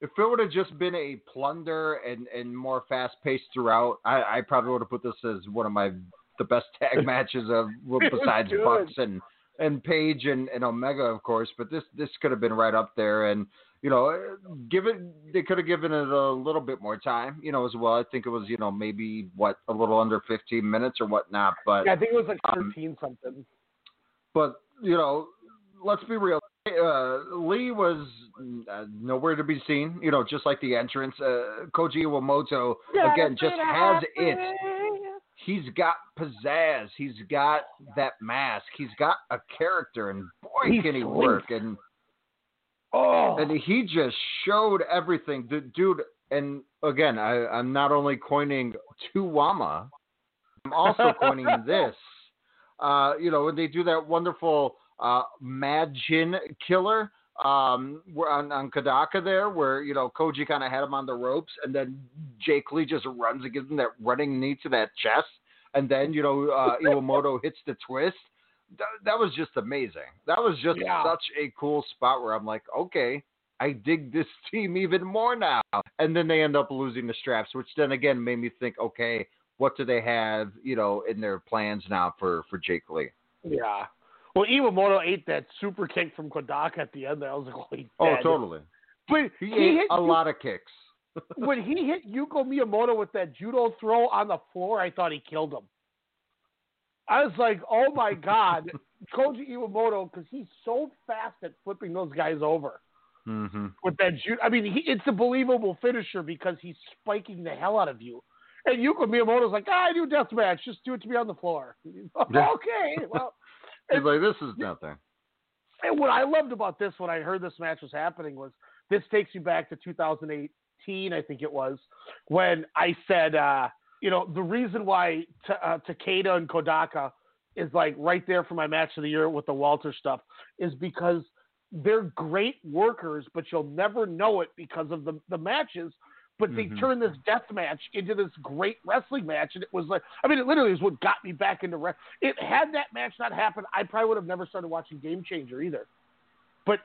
if it would have just been a plunder and and more fast paced throughout, I, I probably would have put this as one of my the best tag matches of well, It was besides. Bucks and and Page and, and Omega, of course. But this this could have been right up there and. You know, given. They could have given it a little bit more time. You know, as well. I think it was, you know, maybe what a little under 15 minutes or whatnot. But Yeah, I think it was like um, 13 something. but you know, let's be real. Uh, Lee was uh, nowhere to be seen. You know, just like the entrance. Uh, Koji Iwamoto again just has it. He's got pizzazz. He's got that mask. He's got a character, and boy, He's can he work! And Oh, and he just showed everything, the dude. And again, I, I'm not only coining to Wama, I'm also coining this. Uh, you know, when they do that wonderful uh, Mad Jin killer um, on, on Kadaka there, where you know Koji kind of had him on the ropes, and then Jake Lee just runs and gives him that running knee to that chest, and then you know uh, Iwamoto hits the twist. That, that was just amazing. That was just Yeah. such a cool spot where I'm like, okay, I dig this team even more now. And then they end up losing the straps, which then again made me think, okay, what do they have, you know, in their plans now for for Jake Lee? yeah. Well, Iwamoto ate that super kick from Kodaka at the end. There, I was like, oh, he's Oh, totally. But He, he, ate hit a lot of kicks. when he hit Yuko Miyamoto with that judo throw on the floor, I thought he killed him. I was like, oh my god, Koji Iwamoto, because he's so fast at flipping those guys over Mm-hmm. with that judo. I mean, he, it's a believable finisher because he's spiking the hell out of you. And Yuko Miyamoto's like, ah, I do death match, just do it to me on the floor. okay, well. He's like, this is nothing. And what I loved about this when I heard this match was happening was this takes you back to 2018, I think it was, when I said, uh, you know, the reason why T- uh, Takeda and Kodaka is like right there for my match of the year with the Walter stuff is because they're great workers, but you'll never know it because of the, the matches. But they Mhm. turned this death match into this great wrestling match, and it was like, I mean, it literally is what got me back into wrestling. It had that match not happened, I probably would have never started watching Game Changer either. But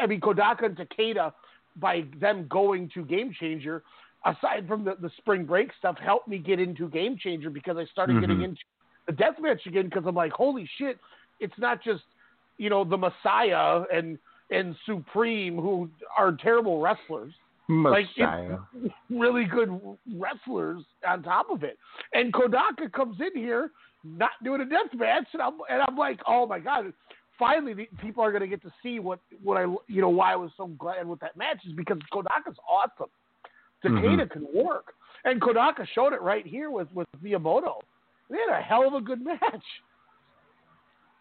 I mean, Kodaka and Takeda, by them going to Game Changer, aside from the, the spring break stuff, helped me get into Game Changer because I started getting Mhm. into the death match again because I'm like, holy shit, it's not just you know the Messiah and and Supreme who are terrible wrestlers Like, really good wrestlers on top of it. And Kodaka comes in here not doing a death match, and I'm and I'm like, oh my god! Finally, the, people are going to get to see what what I you know why I was so glad with that match is because Kodaka's awesome. Takeda mm-hmm. can work, and Kodaka showed it right here with with Miyamoto. They had a hell of a good match.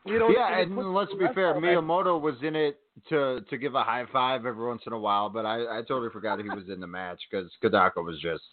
You know, yeah, and let's be fair, Miyamoto was in it to to give a high five every once in a while, but I, I totally forgot he was in the match because Kadaka was just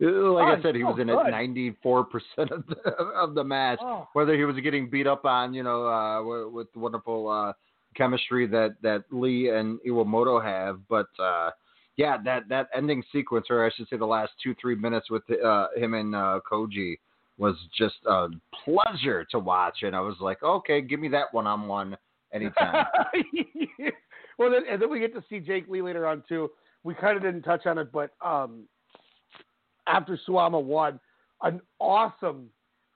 like Oh, I said, he was in it ninety four percent of the of the match. Oh. Whether he was getting beat up on, you know, uh, with, with the wonderful uh, chemistry that that Lee and Iwamoto have, but uh, yeah, that that ending sequence, or I should say, the last two three minutes with uh, him and uh, Koji was just a pleasure to watch, and I was like, okay, give me that one on one anytime. well, then, and then we get to see Jake Lee later on too. We kind of didn't touch on it, but um, after Suwama won, an awesome,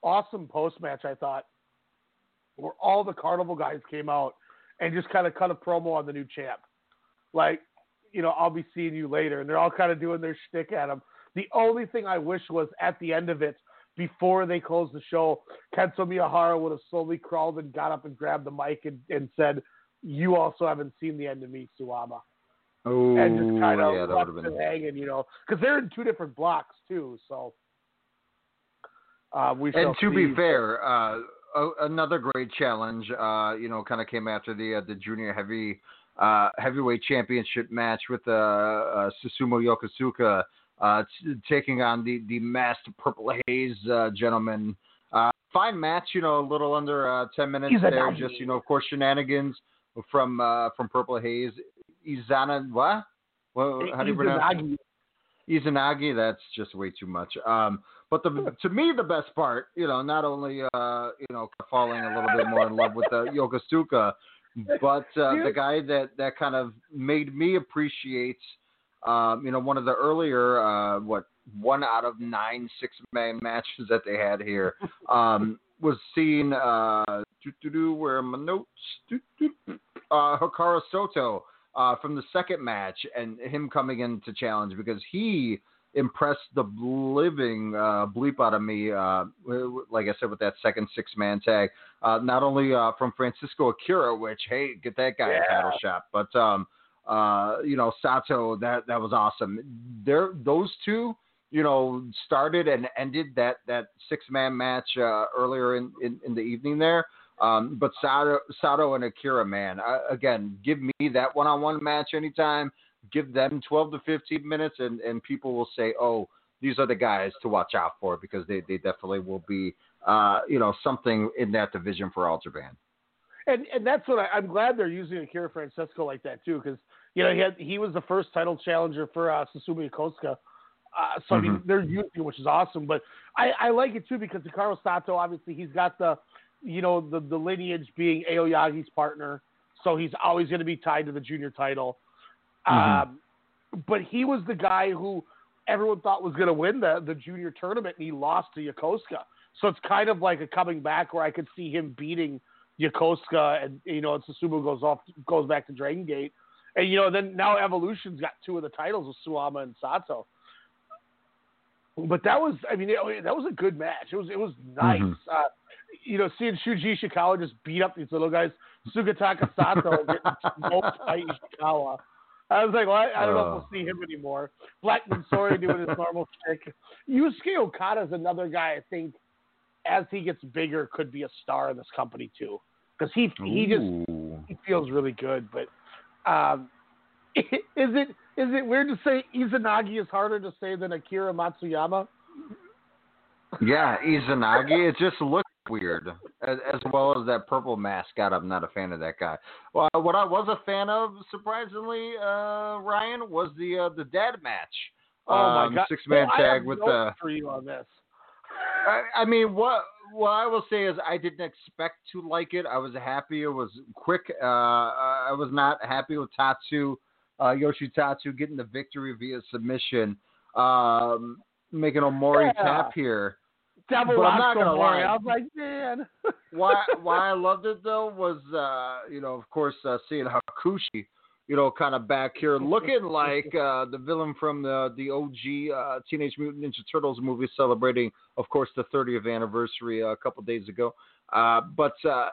awesome post match. I thought, where all the Carnival guys came out and just kind of cut a promo on the new champ, like, you know, I'll be seeing you later, and they're all kind of doing their shtick at him. The only thing I wish was at the end of it, before they closed the show, Kento Miyahara would have slowly crawled and got up and grabbed the mic and, and said, "You also haven't seen the end of me, Suwama," oh, and just kind of yeah, left it been. hanging, you know, because they're in two different blocks too. So, uh, we And to be fair, uh, another great challenge. Uh, you know, kind of came after the uh, the junior heavy uh, heavyweight championship match with uh, uh, Susumu Yokosuka uh, t- taking on the the masked Purple Haze uh, gentleman. Uh, fine match, you know, a little under uh, ten minutes He's there. Just you know, of course, shenanigans from uh, from Purple Haze. Izana, what? Well, how do you pronounce? Izanagi. Izanagi, that's just way too much. Um, but the to me the best part, you know, not only uh, you know falling a little bit more in love with the Yokosuka, but uh, the guy that that kind of made me appreciate, um, you know, one of the earlier uh, what one out of nine six man matches that they had here um, was seen, uh, where my notes? Uh, Hikaru Sato uh, from the second match and him coming in to challenge because he impressed the living uh, bleep out of me, uh, like I said, with that second six man tag. Uh, not only uh, from Francesco Akira, which, hey, get that guy a title shot, but, um, uh, you know, Sato, that, that was awesome. There, those two, you know, started and ended that, that six man match uh, earlier in, in, in the evening there. Um, but Sato, Sato and Akira, man, uh, again, give me that one-on-one match anytime. Give them 12 to 15 minutes, and, and people will say, "Oh, these are the guys to watch out for," because they, they definitely will be, uh, you know, something in that division for All Japan. And and that's what I, I'm glad they're using Akira Francesco like that too, because you know he had he was the first title challenger for uh, Susumu Yokosuka. Uh, so I mean they're using which is awesome. But I, I like it too because Hikaru Sato obviously he's got the you know the the lineage being Aoyagi's partner, so he's always going to be tied to the junior title. Um, but he was the guy who everyone thought was going to win the the junior tournament, and he lost to Yokosuka. So it's kind of like a coming back where I could see him beating Yokosuka, and you know, and Susumu goes off, goes back to Dragon Gate, and you know, then now Evolution's got two of the titles with Suwama and Sato. But that was, I mean, it, that was a good match. It was, it was nice. Mhm. Uh, you know, seeing Shuji Ishikawa just beat up these little guys, Sugataka Sato getting smoked by Ishikawa. I was like, well, I, I don't know if we'll see him anymore. Blackman Sori doing his normal shtick. Yusuke Okada is another guy I think, as he gets bigger, could be a star in this company too, because he he just he feels really good. But um, is it is it weird to say Izanagi is harder to say than Akira Matsuyama? Yeah, Izanagi. It just looks weird, as, as well as that purple mascot. I'm not a fan of that guy. Well, what I was a fan of, surprisingly, uh, Ryan, was the uh, the dad match. Oh my Um, god! Six man I tag with the. for you on this. I, I mean, what what I will say is I didn't expect to like it. I was happy it was quick. Uh, I was not happy with Tatsu, uh, Yoshitatsu getting the victory via submission, um, making Omori Yeah. tap here. Devil But I'm not gonna lie. I was like, man. why why I loved it though was uh, you know of course uh, seeing Hakushi you know kind of back here looking like uh, the villain from the the OG uh, Teenage Mutant Ninja Turtles movie celebrating of course the 30th anniversary uh, a couple days ago. Uh, but uh,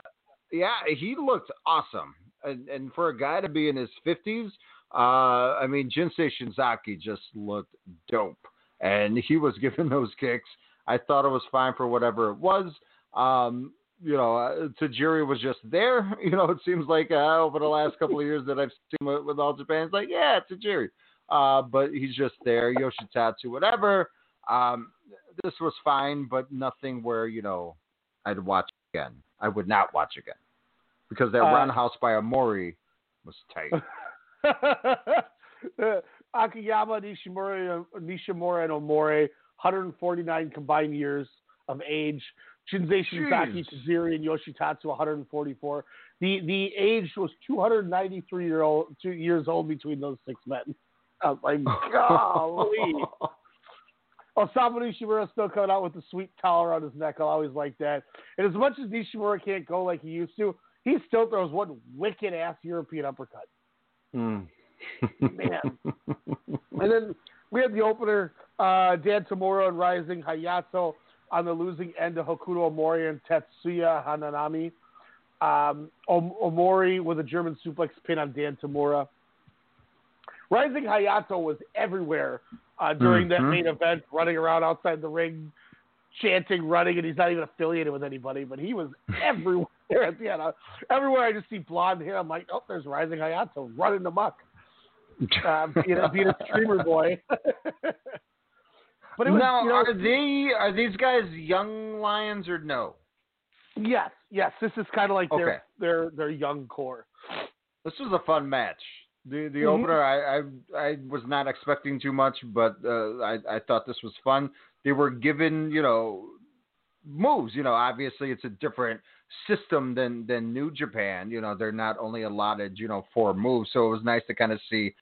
yeah he looked awesome. And, and for a guy to be in his 50s uh, I mean Jinsei Shinzaki just looked dope. And he was giving those kicks. I thought it was fine for whatever it was. Um, you know, uh, Tajiri was just there. You know, it seems like uh, over the last couple of years that I've seen with, with All Japan, it's like, yeah, Tajiri. Uh, but he's just there. Yoshitatsu, whatever. Um, this was fine, but nothing where, you know, I'd watch again. I would not watch again. Because that Uh, roundhouse by Omori was tight. Akiyama, Nishimura, Nishimura, and Omori, 149 combined years of age. Jinsei Shinzaki. Tajiri, and Yoshitatsu, 144. The the age was 293 year old, two years old between those six men. I was like, golly. Osamu Nishimura still coming out with the sweet towel around his neck. I always like that. And as much as Nishimura can't go like he used to, he still throws one wicked ass European uppercut. Hmm. Man. And then we had the opener, uh, Dan Tamura and Rising Hayato on the losing end of Hokuto Omori and Tetsuya Hananami. Um, Om- Omori with a German suplex pin on Dan Tamura. Rising Hayato was everywhere uh, during that Mhm. main event, running around outside the ring, chanting, running, and he's not even affiliated with anybody, but he was everywhere at the end. Uh, Everywhere I just see blonde hair, I'm like, oh, there's Rising Hayato running amok, uh, being, a, being a streamer boy. but it was, now, you know, are they are these guys young lions or no? yes, yes, this is kind of like Okay. their their their young core. This was a fun match. The the Mhm. opener, I, I I was not expecting too much, but uh, I I thought this was fun. They were given you know moves. You know, obviously it's a different system than than New Japan. You know, they're not only allotted you know four moves, so it was nice to kind of see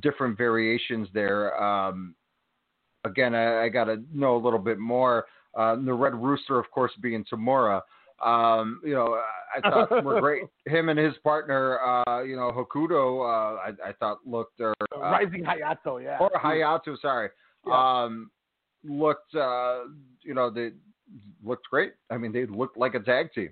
different variations there. Um, again, I, I got to know a little bit more. Uh, the Red Rooster, of course, being Tamura. Um, you know, I thought were great. Him and his partner, uh, you know, Hokuto, uh, I, I thought looked or uh, Rising Hayato, yeah. or Hayato, sorry, Yeah. um, looked, uh, you know, they looked great. I mean, they looked like a tag team.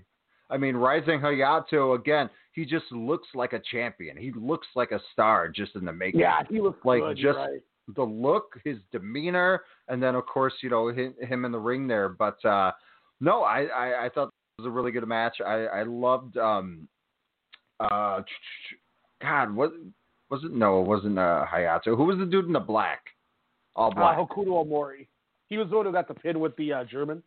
I mean, Rising Hayato again. He just looks like a champion. He looks like a star just in the making. yeah, he looks like good. just right. The look, his demeanor, and then of course you know him, him in the ring there. But uh, no, I, I I thought it was a really good match. I I loved um uh God what was it? No, it wasn't uh, Hayato. Who was the dude in the black? All Uh, black. Hokuto Omori. He was the one who got the pin with the uh, German.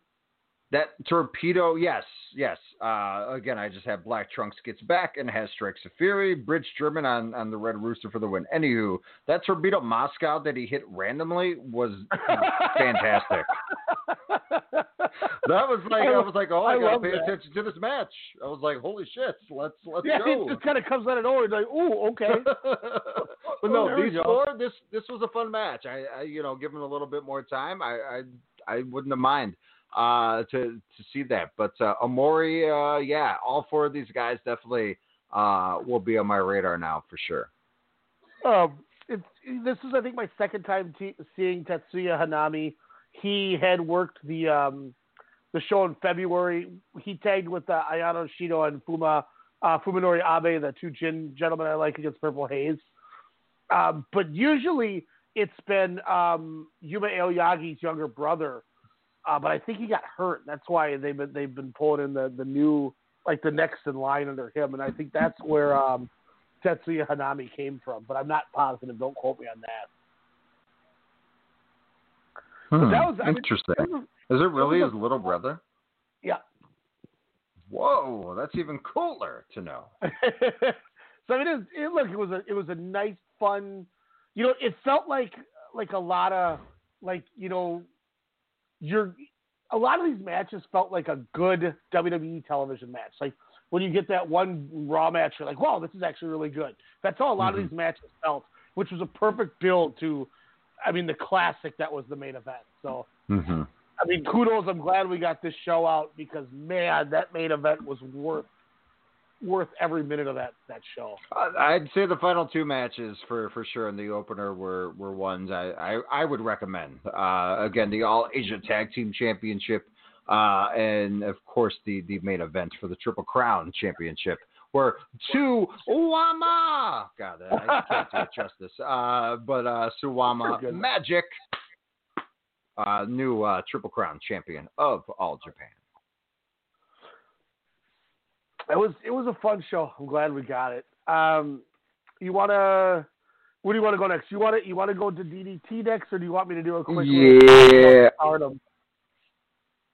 That torpedo, yes, yes. Uh, again, I just have Black Trunks gets back and has Strikes of Fury, Bridge German on, on the Red Rooster for the win. Anywho, that torpedo Moscau that he hit randomly was fantastic. That was like I was like, oh, I, I gotta pay that. attention to this match. I was like, holy shit, let's let's yeah, go. it just kind of comes out of nowhere. Like, ooh, okay. but no, these four, this this was a fun match. I, I you know, given a little bit more time, I I, I wouldn't have mind uh, to to see that. But uh, Omori, uh, yeah, all four of these guys definitely uh, will be on my radar now for sure. Um, this is I think my second time seeing Tetsuya Hanami. He had worked the um, the show in February. He tagged with uh, Ayano Shido and Fuma uh, Fuminori Abe, the two gin gentlemen I like against Purple Haze. Um, but usually it's been um, Yuma Aoyagi's younger brother. Uh, but I think he got hurt. That's why they've been they've been pulling in the, the new like the next in line under him, and I think that's where um, Tetsuya Hanami came from. But I'm not positive. Don't quote me on that. But that was I mean, Hmm, interesting. was- Is it really his little brother? yeah. Whoa, that's even cooler to know. so I mean, it, was- it look, it was a it was a nice, fun. You know, it felt like like a lot of like you know, you're a lot of these matches felt like a good WWE television match. Like when you get that one Raw match, you're like, wow, this is actually really good. That's how a lot Mhm. of these matches felt, which was a perfect build to, I mean, the classic that was the main event. So. Mm-hmm. I mean, kudos. I'm glad we got this show out because man, that main event was worth worth every minute of that that show. Uh, I'd say the final two matches for, for sure in the opener were, were ones I, I, I would recommend. Uh, again, the All Asia Tag Team Championship, uh, and of course the, the main event for the Triple Crown Championship, Were two Uwama, God, I can't do it justice, uh, but uh, Suwama Magic, uh, new uh, Triple Crown champion of All Japan. It was it was a fun show. I'm glad we got it. Um, you wanna where do you want to go next? You want to you want to go to DDT next, or do you want me to do a quick? Yeah. Stardom.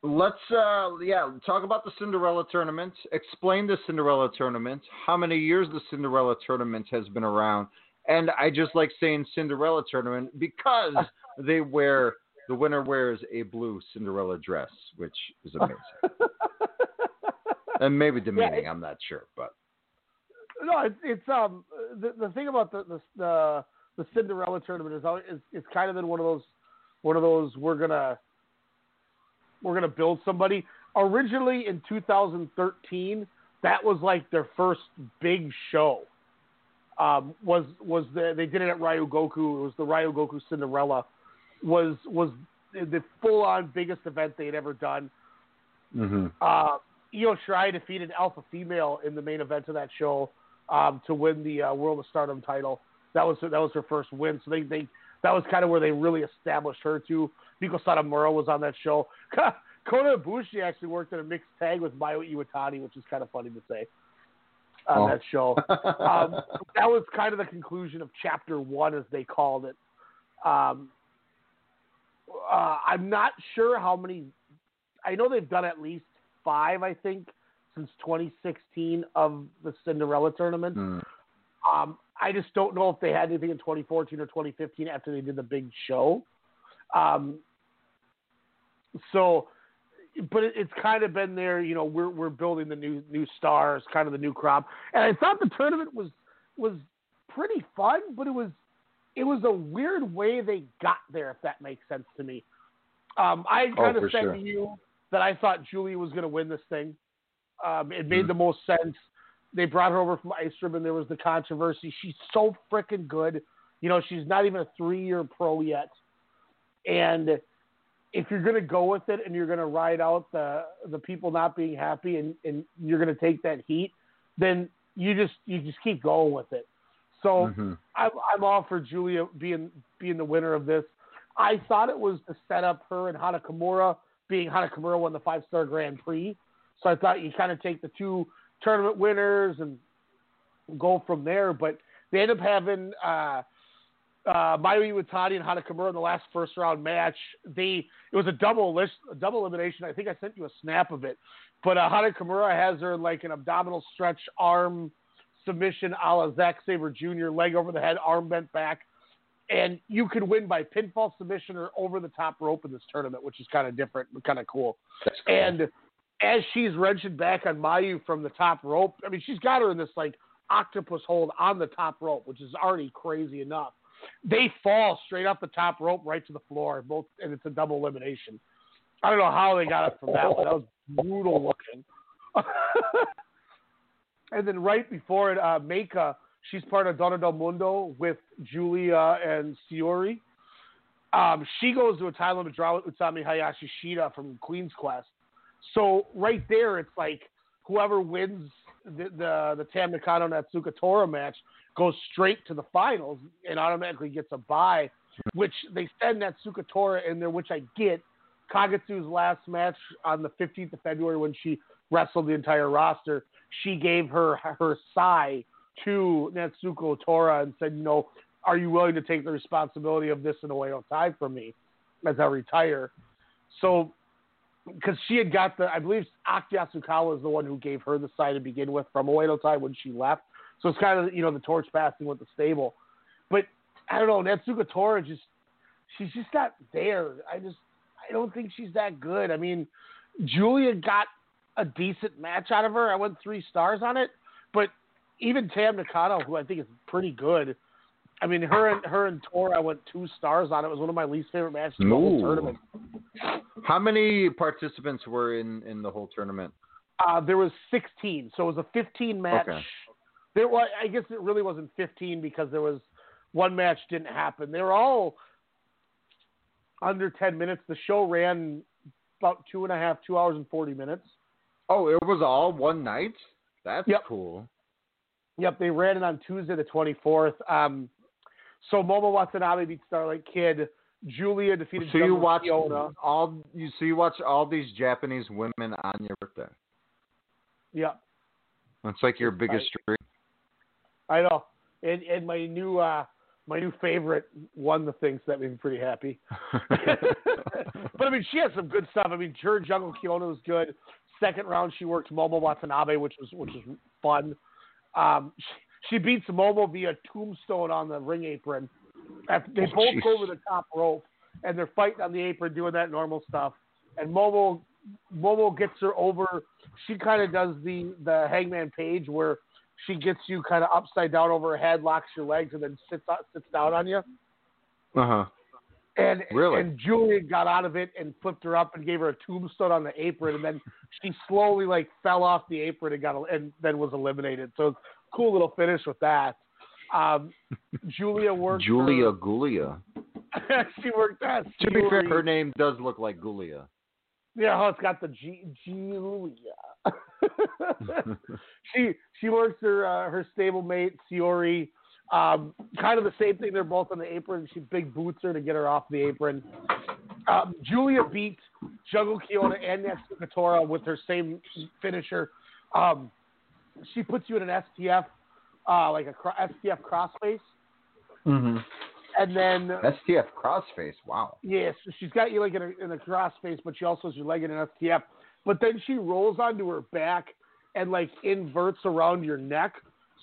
Let's uh yeah, talk about the Cinderella tournament. Explain the Cinderella tournament, how many years the Cinderella tournament has been around. And I just like saying Cinderella tournament because they wear the winner wears a blue Cinderella dress, which is amazing. and maybe demeaning, I'm not sure, but No, it's, it's um the the thing about the the the, the Cinderella tournament is always is it's kind of been one of those one of those we're gonna we're gonna build somebody. Originally in 2013, that was like their first big show. Um, was was the they did it at Ryogoku. It was the Ryogoku Cinderella. Was was the full on biggest event they had ever done. mm-hmm. Uh, Io Shirai defeated Alpha Female in the main event of that show um, to win the uh, World of Stardom title. That was that was her first win. So they, they that was kind of where they really established her too. Meiko Satomura was on that show. Kota Ibushi actually worked in a mixed tag with Mayu Iwatani, which is kind of funny to say on Oh. that show. um, that was kind of the conclusion of chapter one, as they called it. Um, uh, I'm not sure how many. I know they've done at least five, I think, since 2016 of the Cinderella tournament. Hmm. Um, I just don't know if they had anything in 2014 or 2015 after they did the big show. Um, so, but it, it's kind of been there. You know, we're we're building the new new stars, kind of the new crop. And I thought the tournament was was pretty fun, but it was it was a weird way they got there. If that makes sense to me. Um, I Oh, kind for of said sure. to you that I thought Julia was going to win this thing. Um, it made Mhm. the most sense. They brought her over from Ice Ribbon, and there was the controversy. She's so freaking good. You know, she's not even a three-year pro yet. And if you're going to go with it and you're going to ride out the the people not being happy and, and you're going to take that heat, then you just you just keep going with it. So Mhm. I'm, I'm all for Julia being being the winner of this. I thought it was to set up her and Hana Kimura, being Hana Kimura won the five star Grand Prix. So I thought you kind of take the two tournament winners and go from there. But they end up having uh, uh, Mayu Iwatani and Hana Kimura in the last first round match. They it was a double list, a double elimination. I think I sent you a snap of it. But uh, Hana has her like an abdominal stretch arm submission a la Zack Sabre Jr. leg over the head, arm bent back. And you could win by pinfall submission or over the top rope in this tournament, which is kind of different, kind of cool. That's cool. And as she's wrenching back on Mayu from the top rope, I mean, she's got her in this like octopus hold on the top rope, which is already crazy enough. They fall straight off the top rope right to the floor, both, and it's a double elimination. I don't know how they got up from that one. That was brutal looking. and then right before it, uh, Meika, she's part of Donna Del Mondo with Julia and Siori. Um, she goes to a title limit draw with Utami Hayashi Shida from Queen's Quest. So right there, it's like whoever wins the the, the Tam Nakano Natsuko Tora match goes straight to the finals and automatically gets a bye. Which they send Natsuko Tora in there, which I get. Kagetsu's last match on the 15th of February when she wrestled the entire roster, she gave her her sigh to Natsuko Tora and said, you know, are you willing to take the responsibility of this in of time for me as I retire? So, because she had got the, I believe Aki Asukawa is the one who gave her the sign to begin with from Oedo Tai when she left. So it's kind of, you know, the torch passing with the stable. But I don't know, Natsuko Tora just, she's just not there. I just, I don't think she's that good. I mean, Julia got a decent match out of her. I went three stars on it. But even Tam Nakano, who I think is pretty good, I mean, her and her and Tora, I went two stars on it. It was one of my least favorite matches in the whole tournament. How many participants were in in the whole tournament? Uh, there was 16, so it was a 15 match. Okay. There was, I guess it really wasn't 15 because there was one match didn't happen. They were all under 10 minutes. The show ran about two and a half, two hours and 40 minutes. Oh, it was all one night. That's Yep. cool. Yep, they ran it on Tuesday the 24th. Um, so Momo Watanabe beat Starlight Kid. Julia defeated So you Jungle watch Fiona. all you so you watch all these Japanese women on your birthday. Yep, It's like your biggest dream. I know. And and my new uh, my new favorite won the thing, so that made me pretty happy. but I mean, she had some good stuff. I mean, her Jungle Kyona was good. Second round, she worked Momo Watanabe, which was which was fun. Um, she, she beats Momo via tombstone on the ring apron. They Oh, both go over the top rope, and they're fighting on the apron, doing that normal stuff. And Momo Momo gets her over. She kind of does the the Hangman Page where she gets you kind of upside down over her head, locks your legs, and then sits sits down on you. Uh huh. And Really? and Julia got out of it and flipped her up and gave her a tombstone on the apron, and then she slowly like fell off the apron and got and then was eliminated. So it's a cool little finish with that. Um, Julia worked. Julia Gulia. she worked that. To be fair, her name does look like Gulia. Yeah, oh, it's got the G Julia. she she works her uh, her stablemate Siori. Um, kind of the same thing. They're both on the apron. She big boots her to get her off the apron. Um, Julia beat Jungle Kyona and Natsuko Tora with her same finisher. Um, she puts you in an STF, uh, like a cro- STF crossface, Mm-hmm. and then STF crossface. Wow. Yes, she's got you like in a, in a cross face, but she also has your leg in an STF. But then she rolls onto her back and like inverts around your neck,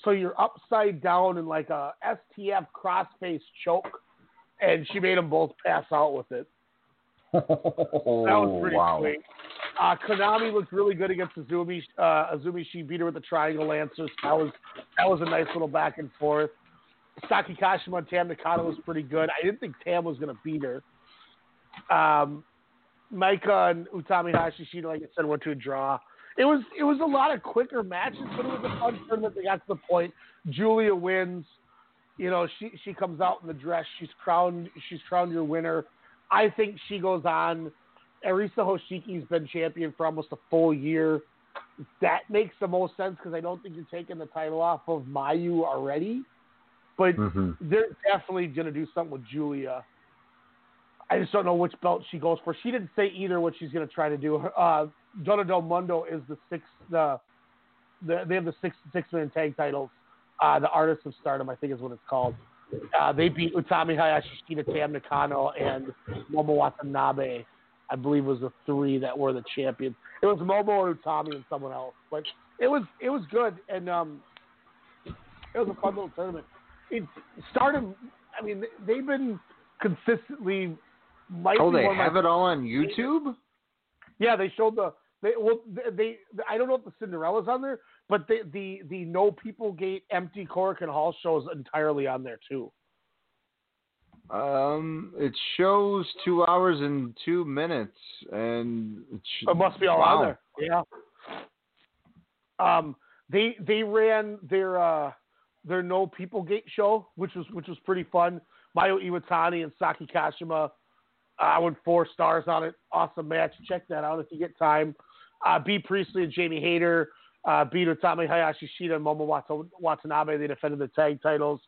so you're upside down in like a STF crossface choke. And she made them both pass out with it. That was pretty Oh, wow. sweet. Uh, Konami looked really good against Azumi. Uh, Azumi, she beat her with the triangle lancers. That was that was a nice little back and forth. Saki Kashima and Tam Nakano was pretty good. I didn't think Tam was going to beat her. Um, Maika and Utami Hashishita, like I said, went to a draw. It was it was a lot of quicker matches, but it was a fun tournament. They got to the point. Julia wins. You know, she she comes out in the dress. She's crowned. She's crowned your winner. I think she goes on. Arisa Hoshiki's been champion for almost a full year. That makes the most sense because I don't think you're taking the title off of Mayu already. But Mhm. they're definitely going to do something with Julia. I just don't know which belt she goes for. She didn't say either what she's going to try to do. Uh, Donna Del Mondo is the six. The, the they have the six six man tag titles. Uh, the Artists of Stardom, I think, is what it's called. Uh, they beat Utami Hayashi, Shida Tam Nakano, and Momo Watanabe. I believe was the three that were the champions. It was Momo and Utami and someone else, but it was it was good and um, it was a fun little tournament. It Stardom. I mean, they've been consistently. Oh, they of my have it all on YouTube. yeah, they showed the they well they, they I don't know if the Cinderella's on there, but the the the No People Gate empty Korakuen Hall show is entirely on there too. Um, it shows two hours and two minutes, and it, It must be all wow. on there. Yeah. Um, they they ran their uh their No People Gate show, which was which was pretty fun. Mayu Iwatani and Saki Kashima. Uh, I went four stars on it. Awesome match. Check that out if you get time. Uh, Bea Priestley and Jamie Hayter uh, beat Utami Hayashi Shida and Momo Wata- Watanabe. They defended the tag titles.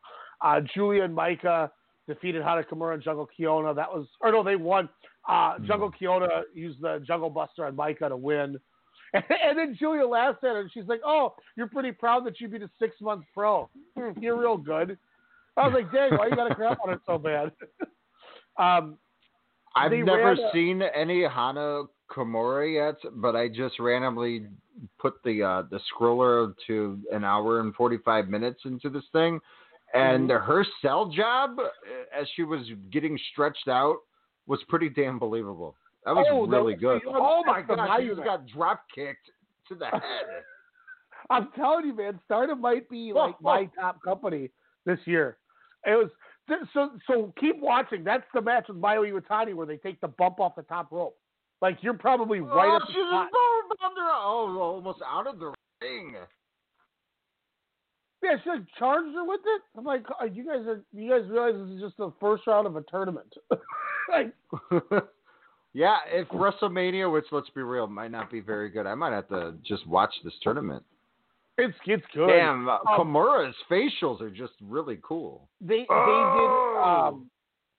Uh, Julia and Maika defeated Hana Kimura and Jungle Kyona. That was, or no, they won. Uh, Jungle Kyona used the Jungle Buster on Maika to win. And, then Julia laughed at her and she's like, Oh, you're pretty proud that you beat a six month pro. Hmm, You're real good. I was like, Dang, why you got to crap on it so bad? um, I've never ran a- seen any Hana Kimura yet, but I just randomly put the uh, the scroller to an hour and forty five minutes into this thing, and Mm-hmm. her cell job uh, as she was getting stretched out was pretty damn believable. That was Oh, that really was- good. Oh my god, she just got drop kicked to the head. I'm telling you, man, Stardom might be like my top company this year. It was so so. Keep watching. That's the match with Mayu Iwatani where they take the bump off the top rope. Like you're probably right oh, at the she spot. under, oh, almost out of the ring. Yeah, she like charged her with it. I'm like, you guys are you guys realize this is just the first round of a tournament? like, yeah, if WrestleMania, which let's be real, might not be very good, I might have to just watch this tournament. it's it's good. Damn, uh, Um, Kimura's facials are just really cool. They they Oh! did um,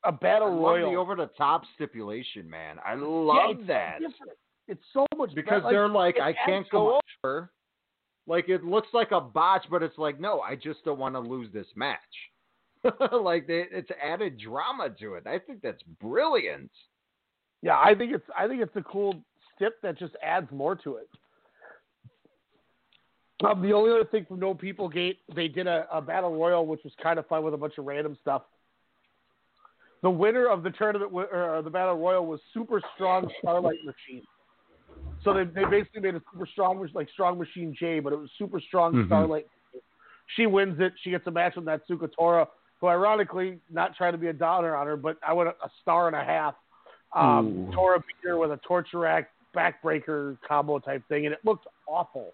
a battle royal. the over the top stipulation, man. I Yeah, love it's that different. It's so much because better. they're like, it I can't go over. Like it looks like a botch, but it's like, no, I just don't want to lose this match. like they, it's added drama to it. I think that's brilliant. Yeah, I think it's I think it's a cool stip that just adds more to it. Um, the only other thing from No People Gate, they did a, a battle royal, which was kind of fun with a bunch of random stuff. The winner of the tournament, or the battle royal, was Super Strong Starlight Machine. So they they basically made a super strong like Strong Machine J, but it was Super Strong Mhm. Starlight. She wins it. She gets a match with Natsuko Tora, who ironically, not trying to be a downer on her, but I went a, a star and a half. Um, Ooh. Tora beat her with a torture rack backbreaker combo type thing, and it looked awful.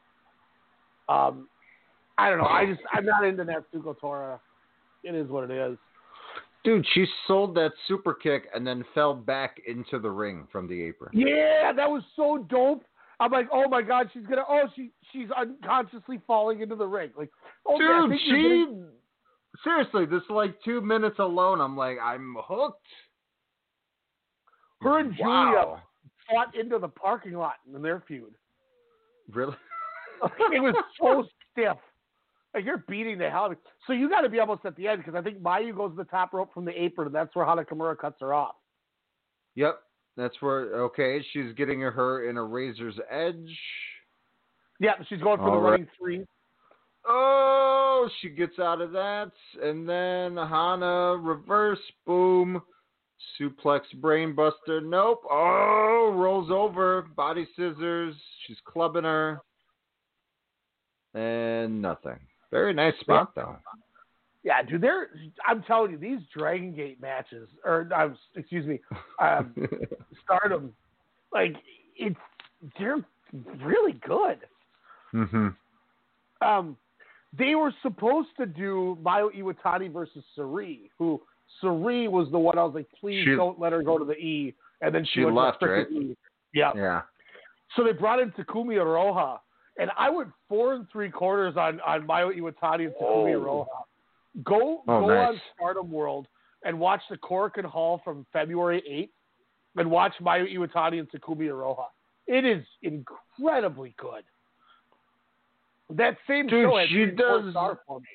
Um, I don't know. I just I'm not into Natsuko Tora. It is what it is. Dude, she sold that super kick and then fell back into the ring from the apron. Yeah, that was so dope. I'm like, oh my god, she's gonna. Oh, she she's unconsciously falling into the ring. Like, I Dude, she seriously, this like two minutes alone, I'm like, I'm hooked. her and Julia Wow. fought into the parking lot in their feud. Really? it was so stiff. Like you're beating the hell. out of So you got to be almost at the end because I think Mayu goes to the top rope from the apron, and that's where Hana Kimura cuts her off. Yep. That's where. Okay, she's getting her in a razor's edge. Yeah, she's going for All the right. running three. Oh, she gets out of that, and then Hana reverse boom, suplex brainbuster. Nope. Oh, rolls over, body scissors. She's clubbing her, and nothing. Very nice spot though. Yeah, dude, they're. I'm telling you, these Dragon Gate matches, or um, excuse me, um, Stardom, like it's they're really good. Mm-hmm. Um, they were supposed to do Mayu Iwatani versus Sareee, who Sareee was the one I was like, please She- don't let her go to the E, and then she, She left, right? E. Yeah. Yeah. So they brought in Takumi Iroha, and I went four and three quarters on on Mayu Iwatani and Takumi Oh. Iroha. Go Oh, go nice. on Stardom World and watch the Korakuen Hall from February 8th, and watch Mayu Iwatani and Takumi Iroha. It is incredibly good. That same Dude, show she does- stars for me.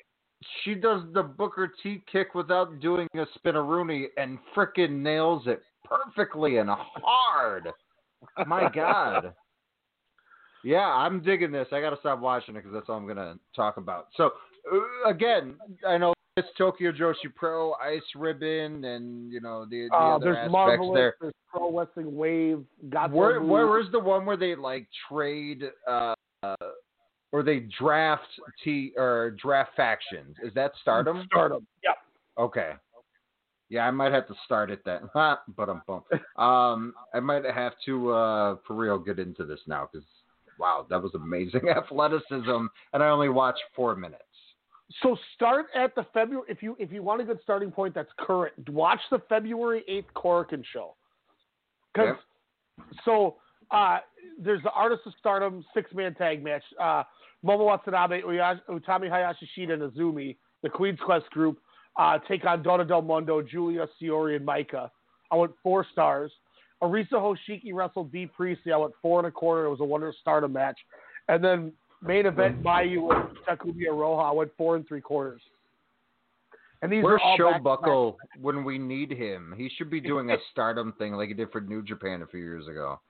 She does the Booker T kick without doing a spinneroonie and frickin' nails it perfectly and hard. My God. Yeah, I'm digging this. I got to stop watching it because that's all I'm going to talk about. So, uh, again, I know it's Tokyo Joshi Pro, Ice Ribbon, and, you know, the, the Uh, other there's aspects Marvelous, there. there's Pro Wrestling Wave, got Where, where where's the one where they like trade uh, uh or they draft T or draft factions? Is that Stardom? Stardom. Yep. Okay. Yeah, I might have to start it then. but I'm bummed. Um, I might have to uh for real get into this now because wow, that was amazing athleticism, and I only watched four minutes. So start at the February if you if you want a good starting point that's current. Watch the February eighth Korakuen show. Because so uh, there's the Artist of Stardom six man tag match. Uh, Momo Watanabe, Utami Hayashishita, and Azumi, the Queen's Quest group, uh, take on Donna Del Mondo, Julia Siori, and Maika. I went four stars. Arisa Hoshiki wrestled Bea Priestley. I went four and a quarter. It was a Wonder Stardom match. And then main event Mayu and Takumi Iroha. I went four and three quarters. And these Where's are Show Buckle when we need him? He should be doing a Stardom thing like he did for New Japan a few years ago.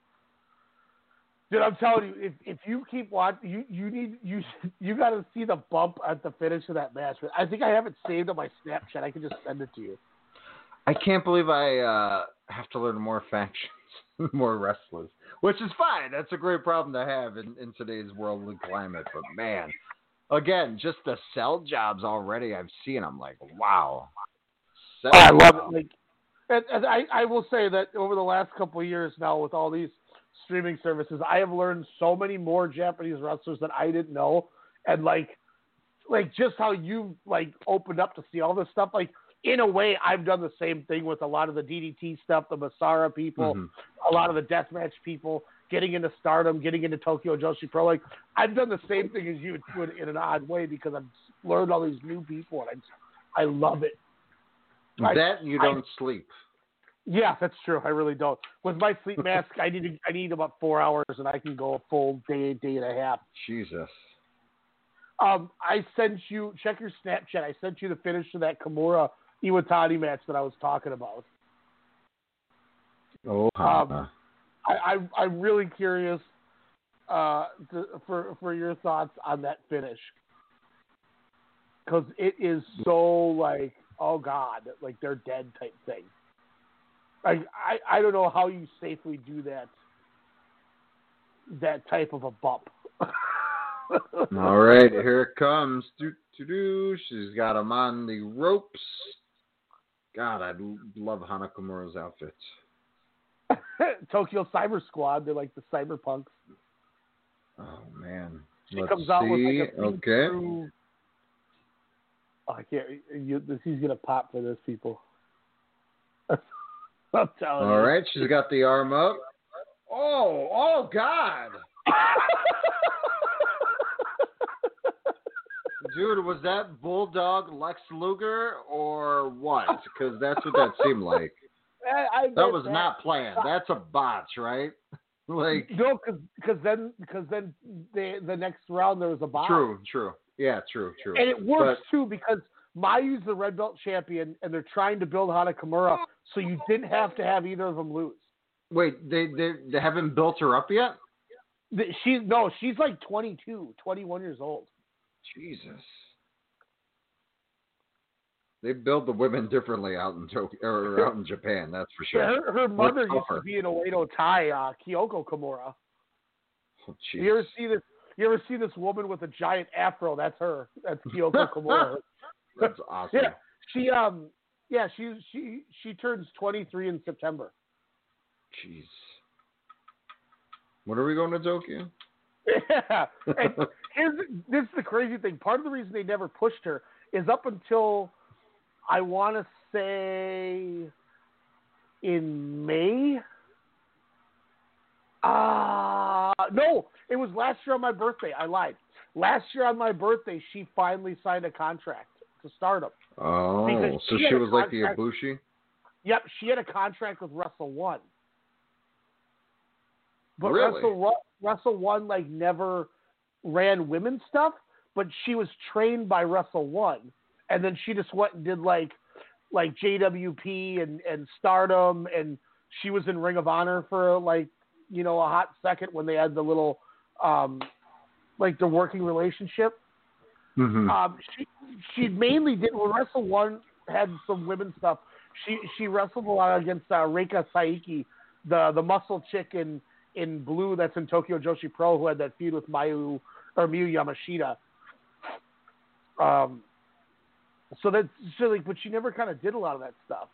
Dude, I'm telling you, if if you keep watching, you you need you you got to see the bump at the finish of that match. I think I have it saved on my Snapchat. I can just send it to you. I can't believe I uh, have to learn more factions, more wrestlers, which is fine. That's a great problem to have in, in today's worldly climate. But man, again, just the sell jobs already I've seen, I'm like, wow. Sell I love job. it. Like, and, and I I will say that over the last couple of years now, with all these streaming services, I have learned so many more Japanese wrestlers that I didn't know, and like like just how you like opened up to see all this stuff. Like in a way, I've done the same thing with a lot of the DDT stuff, the Masara people, Mhm. a lot of the deathmatch people, getting into Stardom, getting into Tokyo Joshi Pro. Like I've done the same thing as you it in an odd way because I've learned all these new people, and I just, I love it. I- that you don't sleep. Yeah, that's true. I really don't. With my sleep mask, I need to, I need about four hours, and I can go a full day, day and a half. Jesus. Um, I sent you check your Snapchat. I sent you the finish to that Kimura Iwatani match that I was talking about. Oh, Um, I, I I'm really curious uh, to, for for your thoughts on that finish because it is so like oh god like they're dead type thing. Like I I don't know how you safely do that that type of a bump. All right, here it comes. Do, do, do. She's got him on the ropes. God, I love Hana Kimura's outfits. Tokyo Cyber Squad, they're like the cyberpunks. Oh man. She Let's comes out with see. like a okay. Oh, I can't. You, this, he's gonna pop for this, people. I'm telling you. All right, she's got the arm up. Oh, oh God. Dude, was that Bulldog Lex Luger or what? Because that's what that seemed like. I, I That was not planned. That's a botch, right? Like no, because then because then they, the next round there was a bye. true, true. Yeah, true, true. And it works But- too because Mayu's the red belt champion, and they're trying to build Hana Kimura, so you didn't have to have either of them lose. Wait, they they they haven't built her up yet? The- She's no, she's like 22, 21 years old. Jesus. They build the women differently out in Tokyo or out in Japan, that's for sure. Yeah, her, her mother used tougher. to be an Oedo Tai, uh, Kyoko Kimura. Oh, You ever see this? You ever see this woman with a giant afro? That's her. That's Kyoko Kimura. That's awesome. Yeah, she um, yeah, she she she turns 23 in September. Jeez. When are we going to Tokyo? Yeah, and here's this is the crazy thing. Part of the reason they never pushed her is up until I want to say in May. Uh no, it was last year on my birthday. I lied. Last year on my birthday, she finally signed a contract to Stardom. Oh, Because so she she was like the Ibushi? Yep, she had a contract with Wrestle One. But Really? Russell Ru- Wrestle One like never ran women's stuff, but she was trained by Wrestle One, and then she just went and did like like JWP and and Stardom, and she was in Ring of Honor for like you know a hot second when they had the little um like the working relationship. Mm-hmm. Um, she she mainly did when Wrestle One had some women's stuff. She she wrestled a lot against uh, Reika Saiki, the the muscle chick in in blue that's in Tokyo Joshi Pro who had that feud with Mayu or Miyu Yamashita. Um, so that's so like, but she never kind of did a lot of that stuff.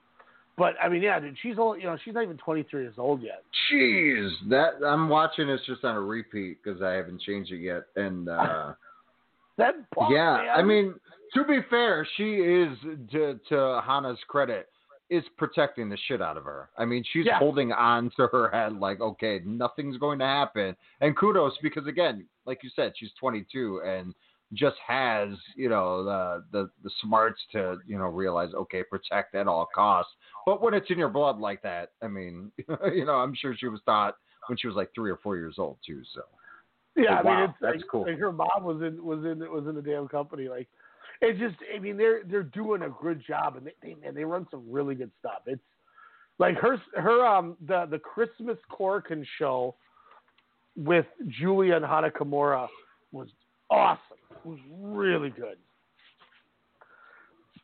But I mean, yeah, dude, she's old. You know, she's not even 23 years old yet. Jeez, that I'm watching this just on a repeat because I haven't changed it yet, and uh, That punk, yeah, man. I mean, to be fair, she is to to Hana's credit is protecting the shit out of her. I mean, she's Yeah. holding on to her head like, okay, nothing's going to happen, and kudos because again, like you said, she's 22 and just has you know the the the smarts to you know realize okay, protect at all costs. But when it's in your blood like that, I mean, you know, I'm sure she was taught when she was like three or four years old too. So Yeah, oh, I Wow, mean, it's that's like, cool. Like her mom was in was in was in the damn company. Like, it's just, I mean, they're they're doing a good job, and they they man, they run some really good stuff. It's like her her um the the Christmas Korakuen show with Julia and Hana Kimura was awesome. It was really good.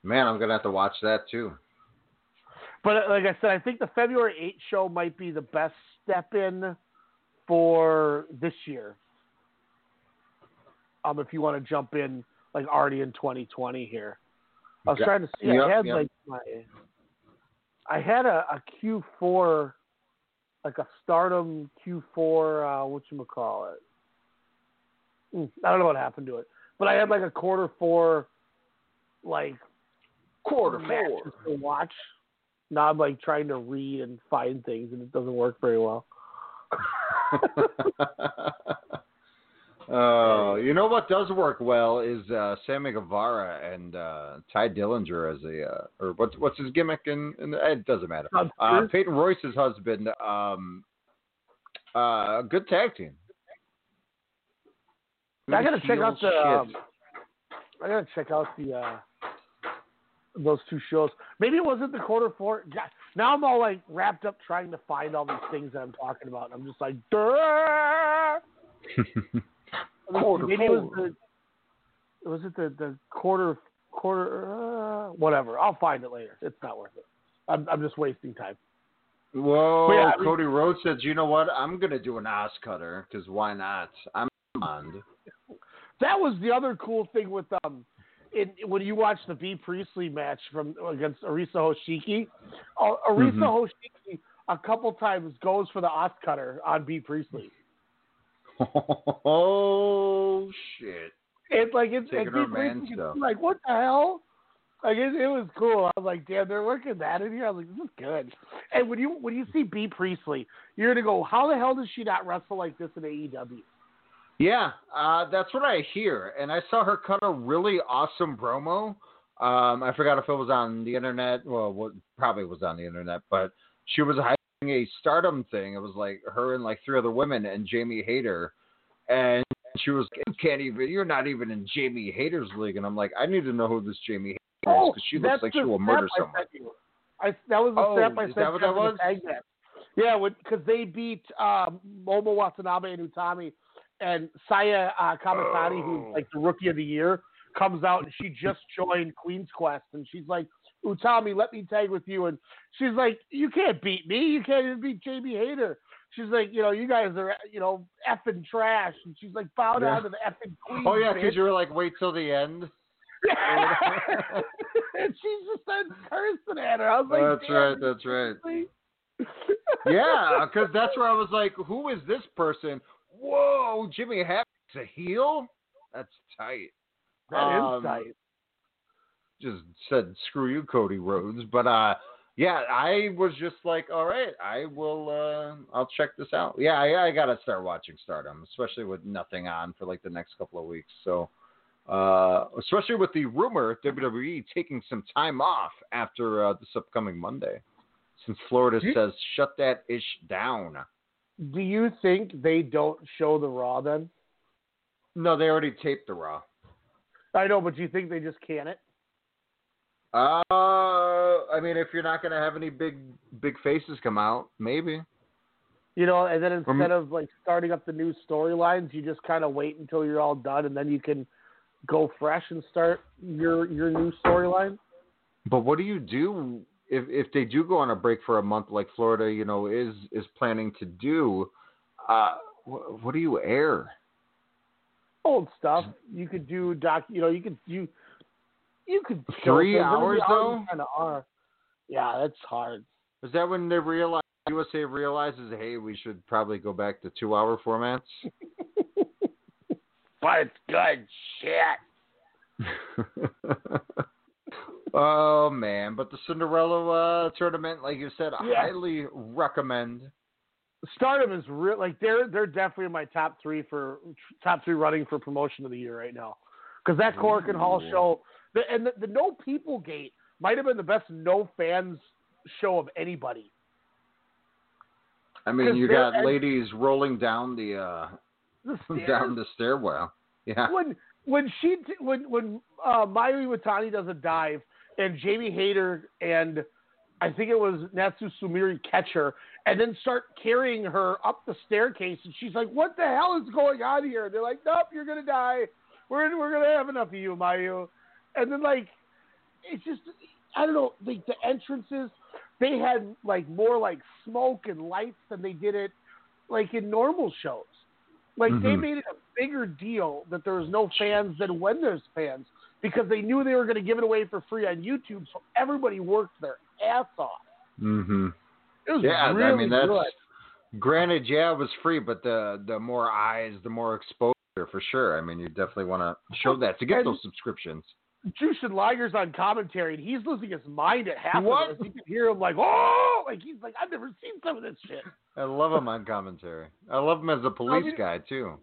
man, I'm gonna have to watch that too. But uh, like I said, I think the February 8th show might be the best step in for this year. Um, if you want to jump in like already in 2020 here, I was Yeah. trying to see. Yep, I had yep. like my, I had a, a Q4, like a Stardom Q4. Uh, what you call it? Mm, I don't know what happened to it, but I had like a quarter four, like Quarter matches to watch. Now I'm like trying to read and find things, and it doesn't work very well. Oh, you know what does work well is uh, Sammy Guevara and uh, Tye Dillinger as a uh, or what's what's his gimmick in, in it doesn't matter. Uh, Peyton Royce's husband, um, uh, good tag team. I gotta check out the. Um, I gotta check out the uh, those two shows. Maybe it wasn't the quarter four. God, now I'm all like wrapped up trying to find all these things that I'm talking about. And I'm just like, Duh! Quarter maybe it was the. Was it the the quarter quarter uh, whatever? I'll find it later. It's not worth it. I'm I'm just wasting time. Whoa, yeah, Cody Rhodes says, you know what? I'm gonna do an ass cutter because why not? I'm on. That was the other cool thing with um, in, when you watch the Bea Priestley match from against Arisa Hoshiki, uh, Arisa Mhm. Hoshiki a couple times goes for the ass cutter on Bea Priestley. Oh shit! It's like it's Taking and her man stuff. like what the hell? Like it, it was cool. I was like, damn, they're working that in here. I was like, this is good. And when you when you see Bea Priestley, you're gonna go, how the hell does she not wrestle like this in AEW? Yeah, uh, that's what I hear. And I saw her cut a really awesome promo. Um, I forgot if it was on the internet. Well, what probably was on the internet, but she was hyping a Stardom thing. It was like her and like three other women and Jamie Hayter, and she was like, you can't even you're not even in Jamie Hayter's league, and I'm like I need to know who this Jamie Hayter is Oh, because she looks like she will murder I someone. I, that was the Oh, snap I sent that what that was? Yeah, because they beat um, Momo Watanabe and Utami, and Saya uh, Kamitani, Oh. who's like the rookie of the year, comes out and she just joined Queen's Quest, and she's like, Utami, let me tag with you, and she's like, you can't beat me, you can't even beat Jamie Hayter. She's like, you know, you guys are, you know, effing trash, and she's like, bow down Yeah. to the effing Queen. Oh yeah, because you were like wait till the end. and she's just started cursing at her. I was like, that's right. That's right. yeah, because that's where I was like, who is this person? Whoa, Jimmy Hack's a heel? That's tight. That is Um, tight. Just said screw you, Cody Rhodes. But uh, yeah, I was just like, all right, I will. Uh, I'll check this out. Yeah, I, I gotta start watching Stardom, especially with nothing on for like the next couple of weeks. So. Uh, especially with the rumor WWE taking some time off after uh, this upcoming Monday, since Florida you- says shut that ish down. Do you think they don't show the Raw then? No, they already taped the Raw. I know, but do you think they just can it? Uh, I mean, if you're not gonna have any big big faces come out, maybe. You know, and then instead of like starting up the new storylines, you just kind of wait until you're all done, and then you can go fresh and start your your new storyline. But what do you do if if they do go on a break for a month, like Florida, you know, is is planning to do? Uh, what, what do you air? Old stuff. You could do doc. You know, you could you you could Three hours, though? Kind of are. Yeah, that's hard. Is that when they realize USA realizes, hey, we should probably go back to two hour formats? But it's good shit. oh man, but the Cinderella uh, tournament, like you said, I Yeah. highly recommend. Stardom is real. Like they're they're definitely in my top three for top three running for promotion of the year right now. Because that Korakuen Hall show, the, and the, the No People Gate might have been the best no fans show of anybody. I mean, you got and- ladies rolling down the uh, The down the stairwell. Yeah. when when she t- when when uh, Mayu Iwatani does a dive and Jamie Hayter and I think it was Natsu Sumire catch her and then start carrying her up the staircase and she's like, "What the hell is going on here?" And they're like, "Nope, you're gonna die. We're we're gonna have enough of you, Mayu." And then like it's just I don't know like the entrances they had like more like smoke and lights than they did it like in normal shows. Like they Mhm. made it a bigger deal that there was no fans than when there's fans because they knew they were going to give it away for free on YouTube, so everybody worked their ass off. Mm-hmm. It was Yeah, really I mean that's good. granted, yeah, it was free, but the the more eyes, the more exposure for sure. I mean, you definitely want to show that to get And- those subscriptions. Jushin Liger's on commentary, and he's losing his mind at half What? of this. You can hear him like, "Oh!" Like he's like, "I've never seen some of this shit." I love him on commentary. I love him as a police mean- guy too.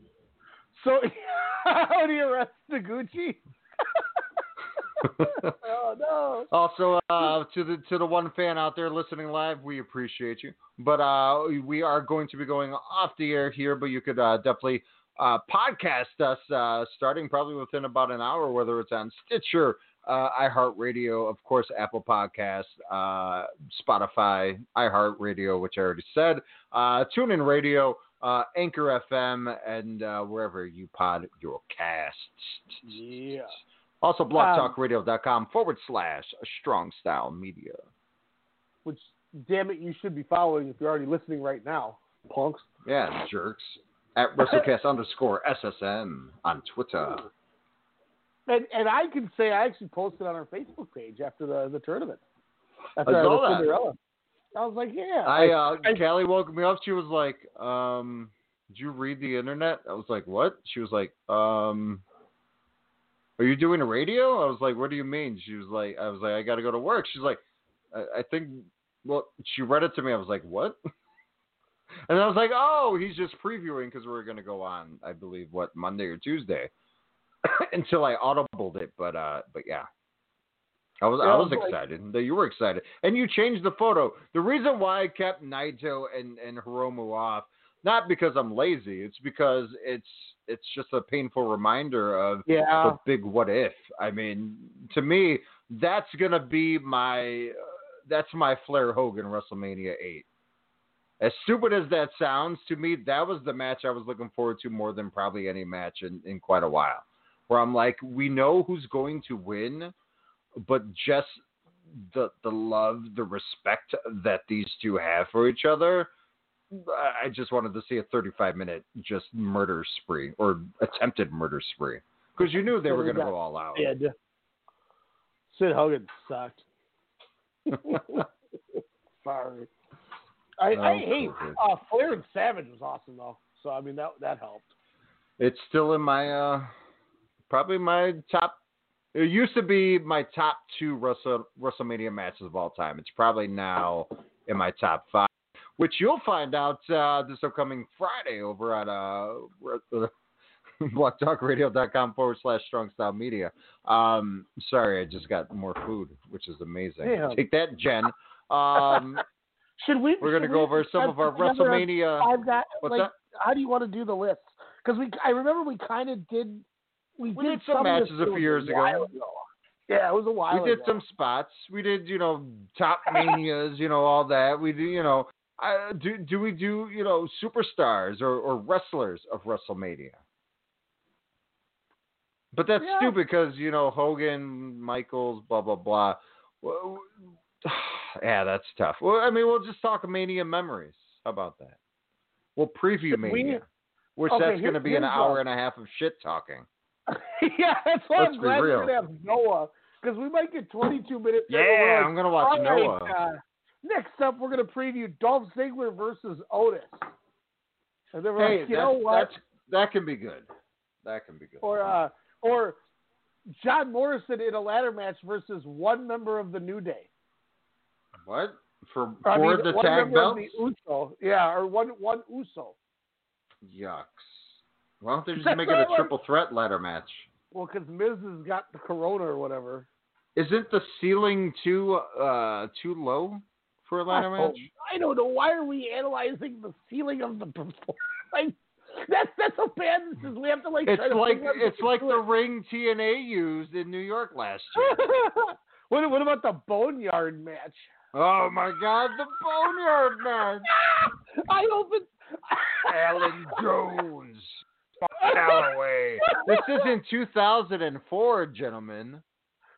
So how do you arrest Taguchi? oh no! Also, uh, to the to the one fan out there listening live, we appreciate you. But uh, we are going to be going off the air here, but you could uh, definitely uh, podcast us uh, starting probably within about an hour, whether it's on Stitcher, uh, iHeartRadio, of course, Apple Podcasts, uh, Spotify, iHeartRadio, which I already said, uh, TuneIn Radio, uh, Anchor FM, and uh, wherever you pod your casts. Yeah. Also, Um, blogtalkradio.com forward slash strong style media. Which, damn it, you should be following if you're already listening right now, punks. Yeah, jerks. At WrestleCast underscore SSN on Twitter. And and I can say I actually posted on our Facebook page after the the tournament. I After saw the that. Cinderella. I was like, yeah. I, uh, I- Callie woke me up. She was like, um, did you read the internet? I was like, what? She was like, um, are you doing a radio? I was like, what do you mean? She was like, I was like, I got to go to work. She's like, I, I think, well, she read it to me. I was like, what? And I was like, oh, he's just previewing because we are going to go on, I believe, what, Monday or Tuesday until I audibled it. But, uh, but yeah. I was Yeah, I was was like- excited that you were excited, and you changed the photo. The reason why I kept Naito and and Hiromu off, not because I'm lazy, it's because it's it's just a painful reminder of Yeah. the big what if. I mean, to me, that's gonna be my uh, that's my Flair Hogan WrestleMania eight. As stupid as that sounds to me, that was the match I was looking forward to more than probably any match in, in quite a while. Where I'm like, we know who's going to win, but just the the love, the respect that these two have for each other. I- just wanted to see a 35 minute just murder spree or attempted murder spree because you knew they were going to go all out. Yeah. Sid Hogan sucked. Sorry. I, I Oh, hate uh, Flair and Savage was awesome though, so I mean that that helped. It's still in my uh probably my top. It used to be my top two Wrestle, WrestleMania matches of all time. It's probably now in my top five, which you'll find out uh, this upcoming Friday over at uh, blogtalkradio.com forward slash strong style media. Um, sorry, I just got more food, which is amazing. Damn. Take that, Jen. Um, Should we? we're going to go over some of our WrestleMania. What's like, that? how do you want to do the list? Because we, I remember we kind of did. We, We did did some matches a few years ago. while Yeah, it was a while. we did ago. some spots. We did, you know, top manias, you know, all that. We do, you know, uh, do do we do, you know, superstars or, or wrestlers of WrestleMania? But that's Yeah. stupid because you know Hogan, Michaels, blah blah blah. Yeah, that's tough. Well, I mean, we'll just talk Mania memories. How about that? We'll preview Should we- Mania, which Okay, that's going to be an hour what- and a half of shit talking. yeah, that's why Let's I'm glad real. we're gonna have Noah because we might get 22 minutes. Yeah, like, I'm gonna watch "All right, Noah." uh, next up, we're gonna preview Dolph Ziggler versus Otis. And then we're Hey, like, you know what? that's that can be good. That can be good. Or uh, or John Morrison in a ladder match versus one member of the New Day. What for I for mean, the tag belts? the Uso. Yeah, or one one Uso. Yucks. Why don't they just make it a triple threat ladder match? Well, because Miz has got the Corona or whatever. Isn't the ceiling too uh too low for a ladder I match? I don't know. Why are we analyzing the ceiling of the performance? Like, that's that's how bad this is. We have to like. It's try to like it's like the do. ring TNA used in New York last year. what what about the boneyard match? Oh my God, the Boneyard Man. I opened. Alan Jones, Calaway. This isn't 2004, gentlemen.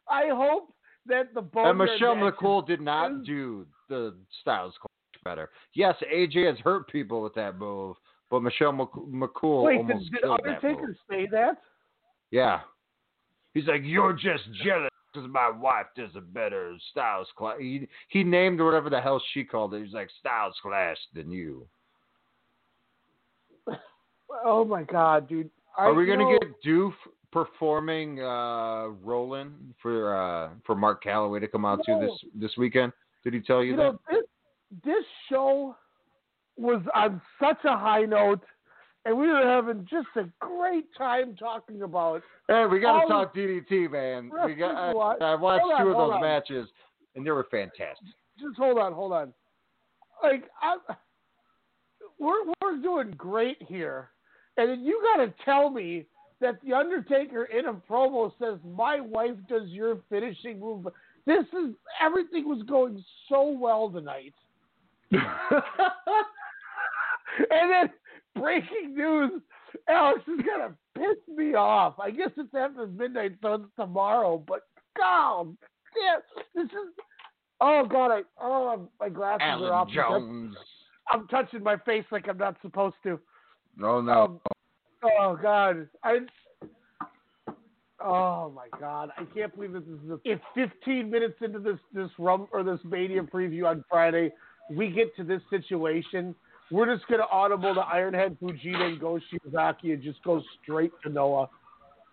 I hope that the boneyard And Michelle match McCool did not is- do the Styles Clash better. Yes, AJ has hurt people with that move, but Michelle Mc- McCool Wait, almost did, did killed that Undertaker move. say that? Yeah. He's like, you're just jealous because my wife does a better Styles Clash. He, he named whatever the hell she called it. He's like, Styles Clash than you. Oh my god, dude! I, Are we you gonna get Doof performing uh Roland for uh for Mark Calaway to come out No. to this this weekend? Did he tell you, you that? know this this show was on such a high note, and we were having just a great time talking about. Hey, we got to talk DDT, man. We got. I, I watched on, two of those on. matches, and they were fantastic. Just hold on, hold on. Like I, we're we're doing great here, and then you got to tell me that the Undertaker in a promo says my wife does your finishing move. This is everything was going so well tonight. and then breaking news, Alex is gonna piss me off. I guess it's after midnight, so it's tomorrow. But God, damn, this is. Oh God, I oh my glasses are Alan off. Jones. I'm touching my face like I'm not supposed to. No, no. Um, oh God, I. Oh my God, I can't believe this is. The, if 15 minutes into this this rum or this mania preview on Friday, we get to this situation, we're just gonna audible to Ironhead Fujita and Go Shiozaki and just go straight to Noah.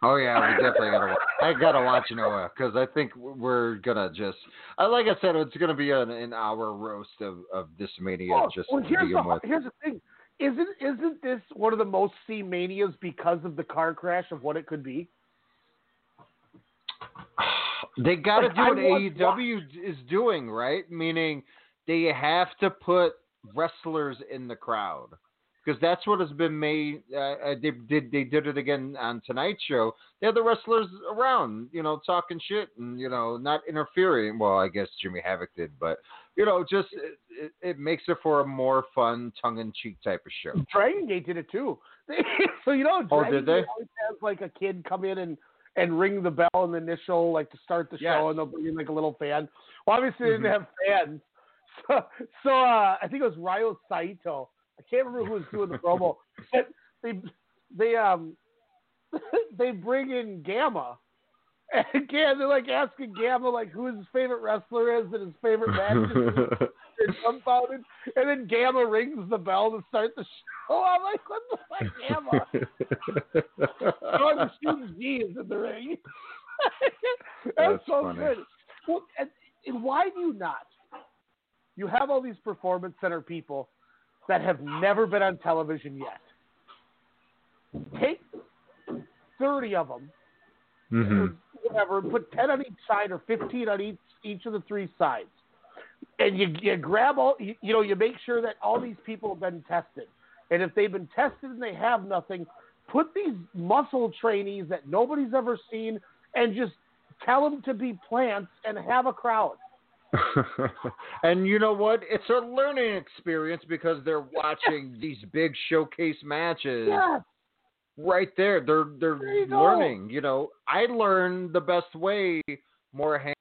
Oh yeah, we definitely gotta. Watch. I gotta watch Noah because I think we're gonna just. Uh, like I said, it's gonna be an, an hour roast of, of this mania Oh, just well, here's the with. here's the thing. Isn't isn't this one of the most seen manias because of the car crash of what it could be? They got to Like, do I what AEW is doing, right? Meaning they have to put wrestlers in the crowd because that's what has been made. Uh, uh, they did they did it again on tonight's show. They had the wrestlers around, you know, talking shit and you know not interfering. Well, I guess Jimmy Havoc did, but you know, just it, it, it makes it for a more fun, tongue in cheek type of show. Dragon Gate did it too. so you know, Oh, Dragon did they? Has like a kid come in and and ring the bell in the initial like to start the show, and they'll bring in like a little fan. Well, obviously they didn't have fans, so so uh, I think it was Ryo Saito. I can't remember who was doing the promo. But they they um they bring in Gamma. And again, they're like asking Gamma like who his favorite wrestler is and his favorite match. is. They're dumbfounded. And then Gamma rings the bell to start the show. I'm like, what the fuck, Gamma? oh, the shooting G is in the ring. That's, That's so funny. good. Well, and, and why do you not? You have all these performance center people that have never been on television yet. Take 30 of them, hmm whatever, put 10 on each side or 15 on each, each of the three sides. And you, you grab all, you, you know, you make sure that all these people have been tested. And if they've been tested and they have nothing, put these muscle trainees that nobody's ever seen and just tell them to be plants and have a crowd. and you know what? It's a learning experience because they're watching these big showcase matches Yeah. right there. They're they're There you learning. You know, I learned the best way more hands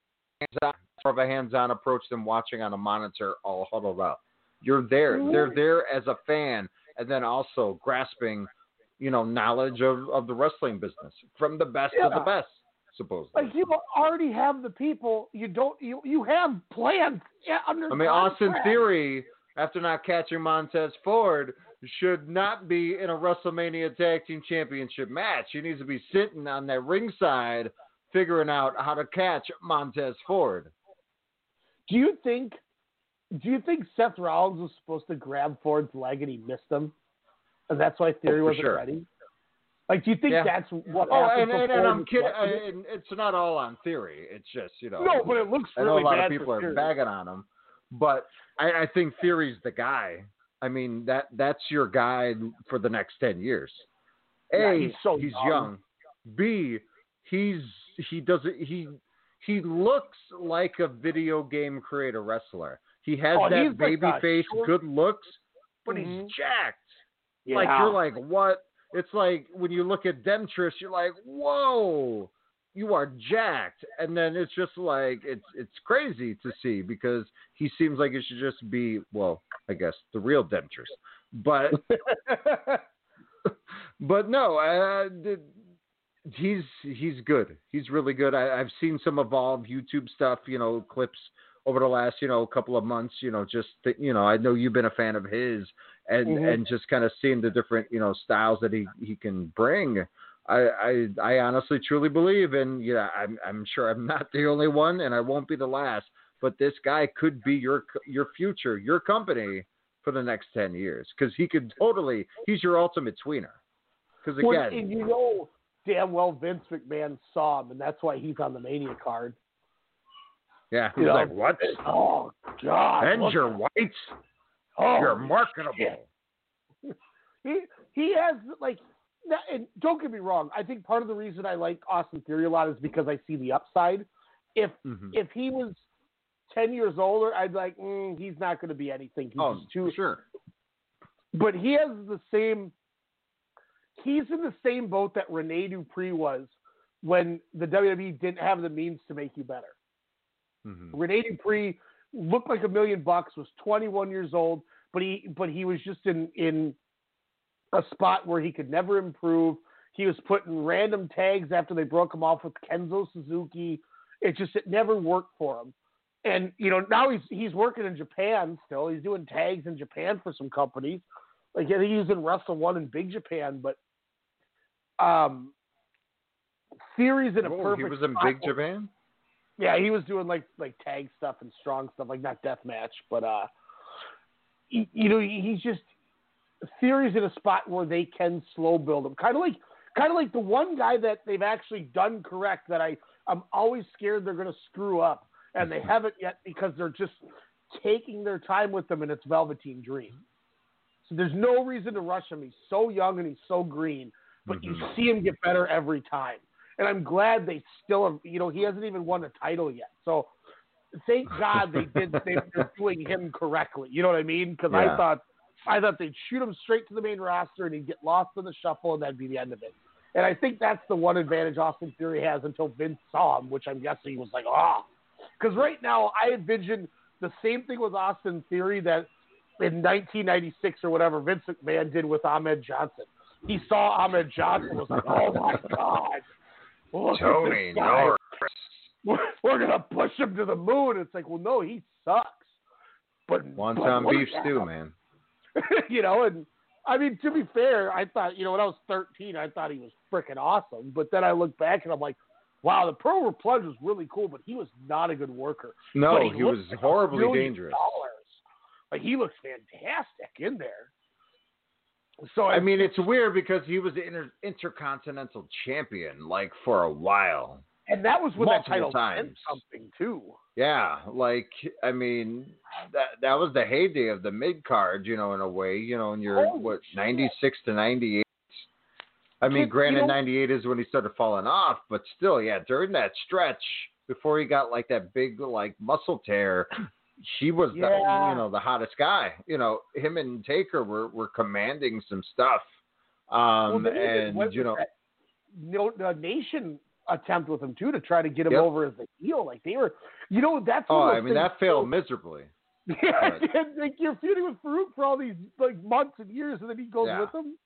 on, more of a hands-on approach than watching on a monitor all huddled up. You're there. They're there as a fan, and then also grasping, you know, knowledge of, of the wrestling business from the best of the best, supposedly. Like you already have the people. You don't. You you have plans yeah, under. I mean, Austin. Theory, after not catching Montez Ford, should not be in a WrestleMania Tag Team Championship match. He needs to be sitting on that ringside, figuring out how to catch Montez Ford. Do you think? Do you think Seth Rollins was supposed to grab Ford's leg and he missed him, and that's why Theory Oh, wasn't sure. ready? Like, do you think Yeah. that's what Oh, and, and, and I'm kidding. got and it's not all on Theory. It's just you know. No, but it looks really I know a lot of people are Theory. bagging on him, but I, I think Theory's the guy. I mean that that's your guy for the next ten years. A, Yeah, he's so he's young. young. B, he's he doesn't he he looks like a video game creator wrestler. He has Oh, that he's like baby face, short- good looks, but Mhm. he's jacked. Yeah. Like you're like, what? It's like when you look at Demetrius, you're like, whoa, you are jacked. And then it's just like it's it's crazy to see because he seems like it should just be well, I guess the real Demetrius. But but no, uh, he's he's good. He's really good. I, I've seen some Evolve YouTube stuff, you know, clips over the last you know couple of months. You know, just th- you know, I know you've been a fan of his, and Mhm. and just kind of seeing the different you know styles that he he can bring. I, I I honestly truly believe, and yeah, I'm I'm sure I'm not the only one, and I won't be the last. But this guy could be your your future, your company for the next ten years, because he could totally. He's your ultimate tweener. Because Well, again, and you know damn well Vince McMahon saw him, and that's why he's on the Mania card. yeah, You he's know, like, what? Oh God! And look you're white. Oh, you're marketable. shit. He he has like, and don't get me wrong. I think part of the reason I like Austin Theory a lot is because I see the upside. If Mhm. if he was ten years older, I'd like mm, he's not going to be anything. He's Oh, too sure. but he has the same. He's in the same boat that Rene Dupree was when the WWE didn't have the means to make you better. Mhm. Rene Dupree looked like a million bucks, was 21 years old, but he but he was just in in a spot where he could never improve. He was putting random tags after they broke him off with Kenzo Suzuki. It just it never worked for him. And you know now he's he's working in Japan still. He's doing tags in Japan for some companies. Like I think he was in Wrestle One in Big Japan, but um, Theory's in a Oh, perfect. he was in Big Japan. Yeah, he was doing like like tag stuff and strong stuff, like not death match, but uh, you, you know, he's just Theory's in a spot where they can slow build him, kind of like kind of like the one guy that they've actually done correct that I I'm always scared they're going to screw up, and they haven't yet because they're just taking their time with them, and it's Velveteen Dream. So there's no reason to rush him. He's so young and he's so green, but you Mhm. see him get better every time. And I'm glad they still have, you know, he hasn't even won a title yet. So thank God they did, they, they're doing him correctly. You know what I mean? Because I thought, I thought they'd shoot him straight to the main roster and he'd get lost in the shuffle and that'd be the end of it. And I think that's the one advantage Austin Theory has until Vince saw him, which I'm guessing he was like, ah. Because right now, I envision the same thing with Austin Theory that in 1996 or whatever Vince McMahon did with Ahmed Johnson. He saw Ahmed Johnson was like, oh my God. Tony. Norris. We're, we're going to push him to the moon. It's like, well, no, he sucks. But Wonton beef stew, man. you know, and I mean, to be fair, I thought, you know, when I was 13, I thought he was freaking awesome. But then I look back and I'm like, wow, the Over Plunge was really cool, but he was not a good worker. No, But he looks was like horribly dangerous. Dollars. Like he looks fantastic in there. So I mean, it's weird because he was the inter- intercontinental champion like for a while. and that was when that multiple title meant times. something too. Yeah, like I mean, that that was the heyday of the mid card, you know, in a way, you know, and you're Holy what ninety six to ninety eight. I mean, granted, you know- ninety eight is when he started falling off, but still, yeah, during that stretch before he got like that big like muscle tear, he was the you know the hottest guy. You know, him and Taker were were commanding some stuff. Um, well, and you know, no, the nation attempt with him too to try to get him Yep. over as a heel. Like they were, you know, that's oh, I mean that failed too. miserably. Yeah, But- and, like you're feuding with Faarooq for all these like months and years, and then he goes Yeah. with him.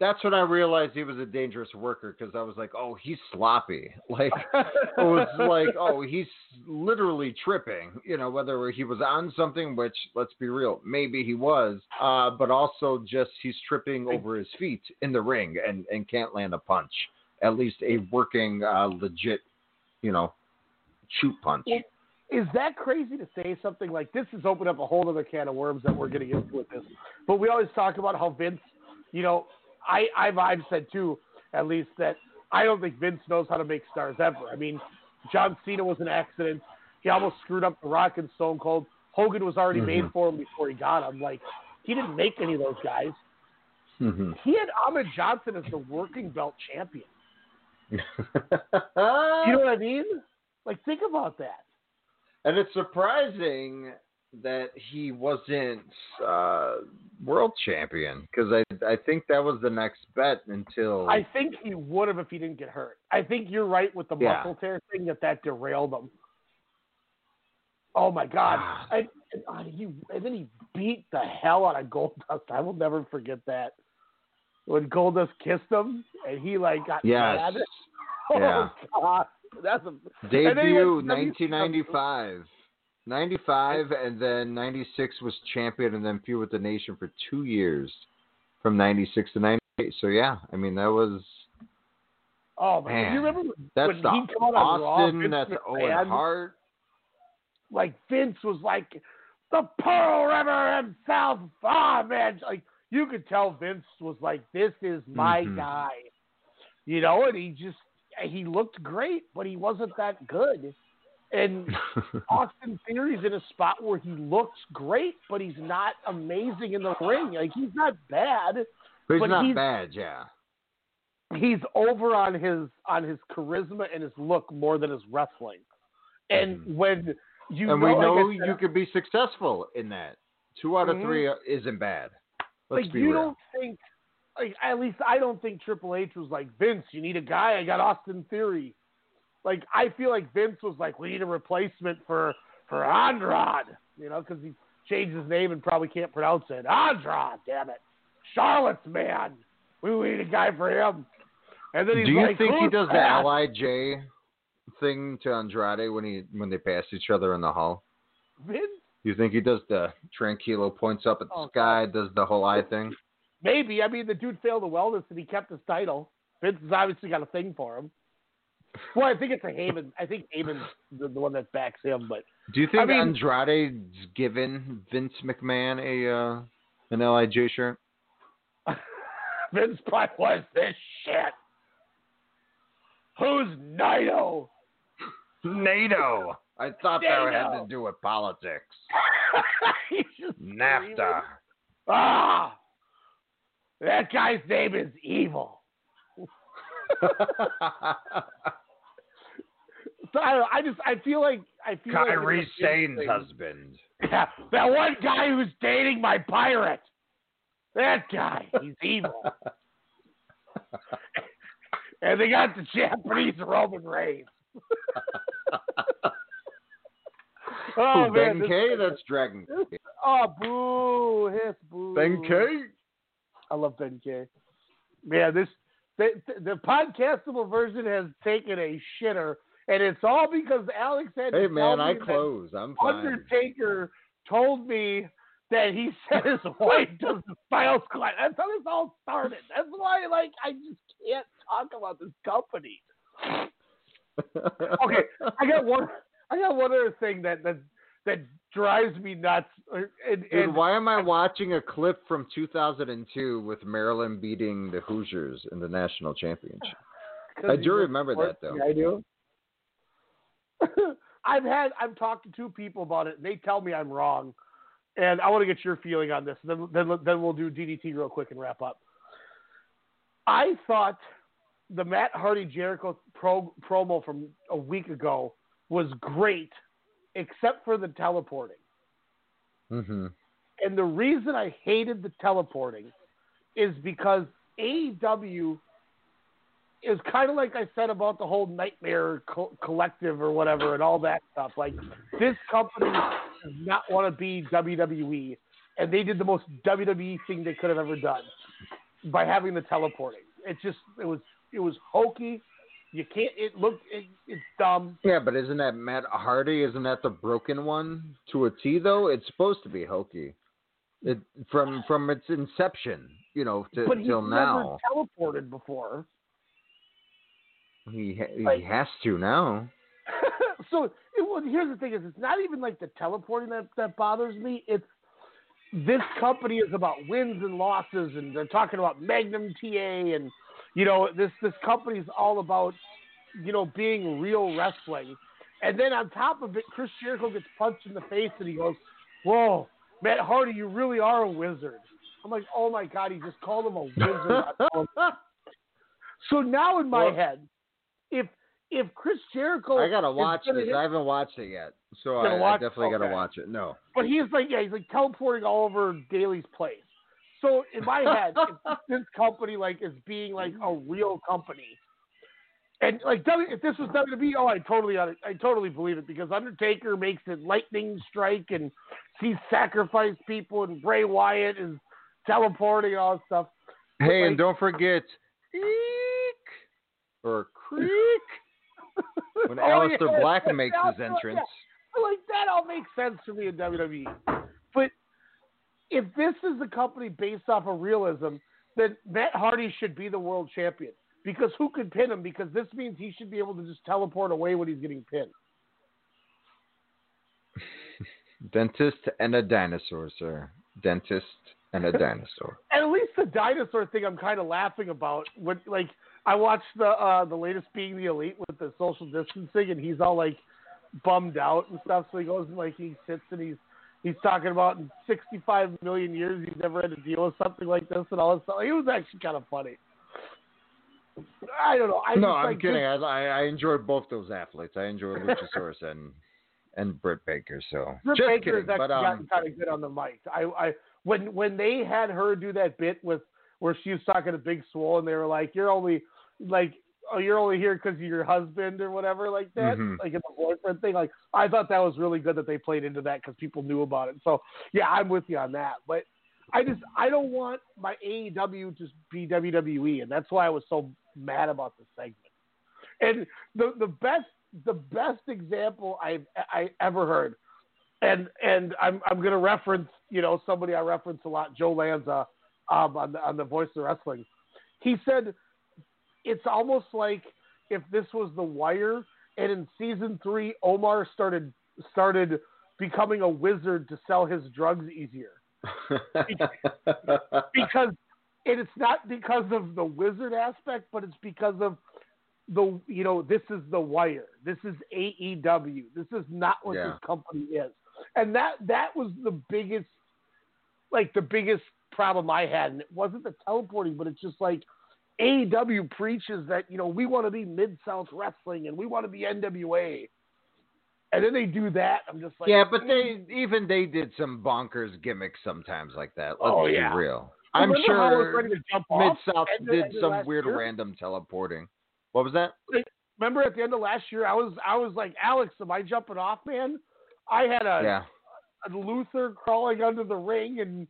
That's when I realized he was a dangerous worker because I was like, oh, he's sloppy. Like it was like, oh, he's literally tripping. You know, whether he was on something, which let's be real, maybe he was, uh, but also just he's tripping over his feet in the ring and and can't land a punch. At least a working, uh, legit, you know, shoot punch. Well, is that crazy to say something like this? Has opened up a whole other can of worms that we're getting into with this. But we always talk about how Vince, you know, I I've, I've said too, at least that I don't think Vince knows how to make stars ever. I mean, John Cena was an accident. He almost screwed up The Rock and Stone Cold. Hogan was already made Mhm. for him before he got him. Like he didn't make any of those guys. Mhm. He had Ahmed Johnson as the working belt champion. You know what I mean? Like think about that. And it's surprising that he wasn't uh, world champion because I I think that was the next bet until I think he would have if he didn't get hurt. I think you're right with the Yeah. muscle tear thing that that derailed him. Oh my God! Ah. and, and, he and then he beat the hell out of Goldust. I will never forget that when Goldust kissed him and he like got Yes. mad. Oh Yeah. God, that's a and then he debut went 1995. 95 and then 96 was champion and then feud with the nation for two years from 96 to 98 so yeah i mean that was Oh man, Man, you remember when, that's when the he Raw, austin that's owen McMahon, hart like Vince was like the Pearl River himself. Ah, man, like you could tell Vince was like, "This is my Mhm. guy," you know, and he just he looked great, but he wasn't that good. And Austin Theory's in a spot where he looks great, but he's not amazing in the ring. Like he's not bad. but he's but not he's- bad yeah He's over on his on his charisma and his look more than his wrestling. And Mhm. when you and know, we like know said, you could be successful in that two out of Mhm. three isn't bad let's like be you real don't think like at least I don't think Triple H was like Vince. You need a guy. I got Austin Theory. Like I feel like Vince was like, we need a replacement for for Andrade. You know, because he changed his name and probably can't pronounce it. Andrade, damn it, Charlotte's man. We need a guy for him. And then he's like, Do you like, think he "Who's does the that?" Lij thing to Andrade when he when they pass each other in the hall? Vince? You think he does the tranquilo points up at the Oh, sky, does the whole eye thing? Maybe. I mean, the dude failed the wellness and he kept his title. Vince has obviously got a thing for him. Well, I think it's a Heyman. I think Heyman's the, the one that backs him, but Do you think I mean- Andrade's given Vince McMahon a uh, an Lij shirt? Vince probably was this shit. Who's NATO? NATO. I thought that had NATO. to do with politics. NAFTA. screaming. Ah, that guy's name is Evil. I, know, I just I feel like I feel like Kairi big Sane's husband. Yeah, that one guy who's dating my pirate. That guy, he's evil. and they got the Japanese Roman Reigns. oh Who, man, Ben K? That's Dragon. Oh boo, hiss boo. Ben K? I love Ben K. Man, this the, the podcastable version has taken a shitter, and it's all because Alex had Hey man, I close. I'm fine. Undertaker told me that he said his wife does the Styles Clash. That's how this all started. That's why, like, I just can't talk about this company. Okay, I got one. I got one other thing that that that drives me nuts. And, Dude, and why am I watching a clip from 2002 with Maryland beating the Hoosiers in the national championship? I do remember that, though. I do. I've had I've talked to two people about it. and They tell me I'm wrong, and I want to get your feeling on this. Then then then we'll do DDT real quick and wrap up. I thought the Matt Hardy Jericho pro, promo from a week ago was great, except for the teleporting. Mm-hmm. And the reason I hated the teleporting is because AEW is kind of like I said about the whole Nightmare co- Collective or whatever and all that stuff. Like this company does not want to be WWE, and they did the most WWE thing they could have ever done by having the teleporting. It just it was it was hokey. You can't. It looked. It, it's dumb. Yeah, but isn't that Matt Hardy? Isn't that the broken one to a T? Though it's supposed to be hokey. It from from its inception, you know, to, but he's till never now. teleported before. He ha- like- he has to now. so it, well, here's the thing: is it's not even like the teleporting that that bothers me. It's this company is about wins and losses, and they're talking about Magnum TA, and you know this this company is all about you know being real wrestling. And then on top of it, Chris Jericho gets punched in the face, and he goes, "Whoa, Matt Hardy, you really are a wizard." I'm like, "Oh my god, he just called him a wizard." not calling him-" so now in my Well- head, if if Chris Jericho, I gotta watch this. hit- I haven't watched it yet, so I, I watch- definitely gotta watch it. No, But he's like, yeah, he's like teleporting all over Daily's place. So in my head, this company like is being like a real company, and like if this was WWE, oh, I totally, uh, I totally believe it because Undertaker makes it lightning strike and he's sacrificed people, and Bray Wyatt is teleporting and all that stuff. Hey, like, and don't forget, eek or creak when Oh, Aleister yeah, Black yeah, makes yeah, his yeah. entrance. like that all makes sense to me in WWE. But if this is a company based off of realism, then Matt Hardy should be the world champion. Because who could pin him? Because this means he should be able to just teleport away when he's getting pinned. Dentist and a dinosaur, sir. Dentist and a dinosaur. And at least the dinosaur thing I'm kind of laughing about. When like I watched the uh the latest Being the Elite with the social distancing, and he's all like bummed out and stuff. So he goes and like he sits and he's he's talking about in 65 million years he's never had to deal with something like this and all this stuff. It was actually kind of funny. I don't know. I no, just, I'm like, kidding. this- I, I enjoyed both those athletes. I enjoyed Luchasaurus and and Britt Baker. So Britt just Baker kidding. has actually But um, gotten kind of good on the mic. I, I when when they had her do that bit with where she was talking to Big Swole and they were like, "You're only like, oh, you're only here because of your husband or whatever like that," Mhm. like in the boyfriend thing. Like I thought that was really good that they played into that because people knew about it. So yeah, I'm with you on that. But I just I don't want my AEW to be WWE, and that's why I was so mad about the segment. And the the best the best example I've I ever heard, and and I'm I'm gonna reference you know somebody I reference a lot, Joe Lanza, um, on the on the Voice of Wrestling. He said it's almost like if this was The Wire, and in season three, Omar started started becoming a wizard to sell his drugs easier. Because and it's not because of the wizard aspect, but it's because of the you know this is the wire. This is aew this is not what Yeah. this company is. And that that was the biggest like the biggest problem i had. And it wasn't the teleporting but it's just like aew preaches that you know we want to be mid-south wrestling and we want to be nwa and then they do that i'm just like yeah, but mm. they even they did some bonkers gimmicks sometimes like that. Let's Oh, be yeah. real. I'm Remember how I was sure ready to jump Mid South did some weird year? random teleporting. What was that? remember at the end of last year, I was I was like, Alex, am I jumping off, man? I had a, Yeah. a Luther crawling under the ring and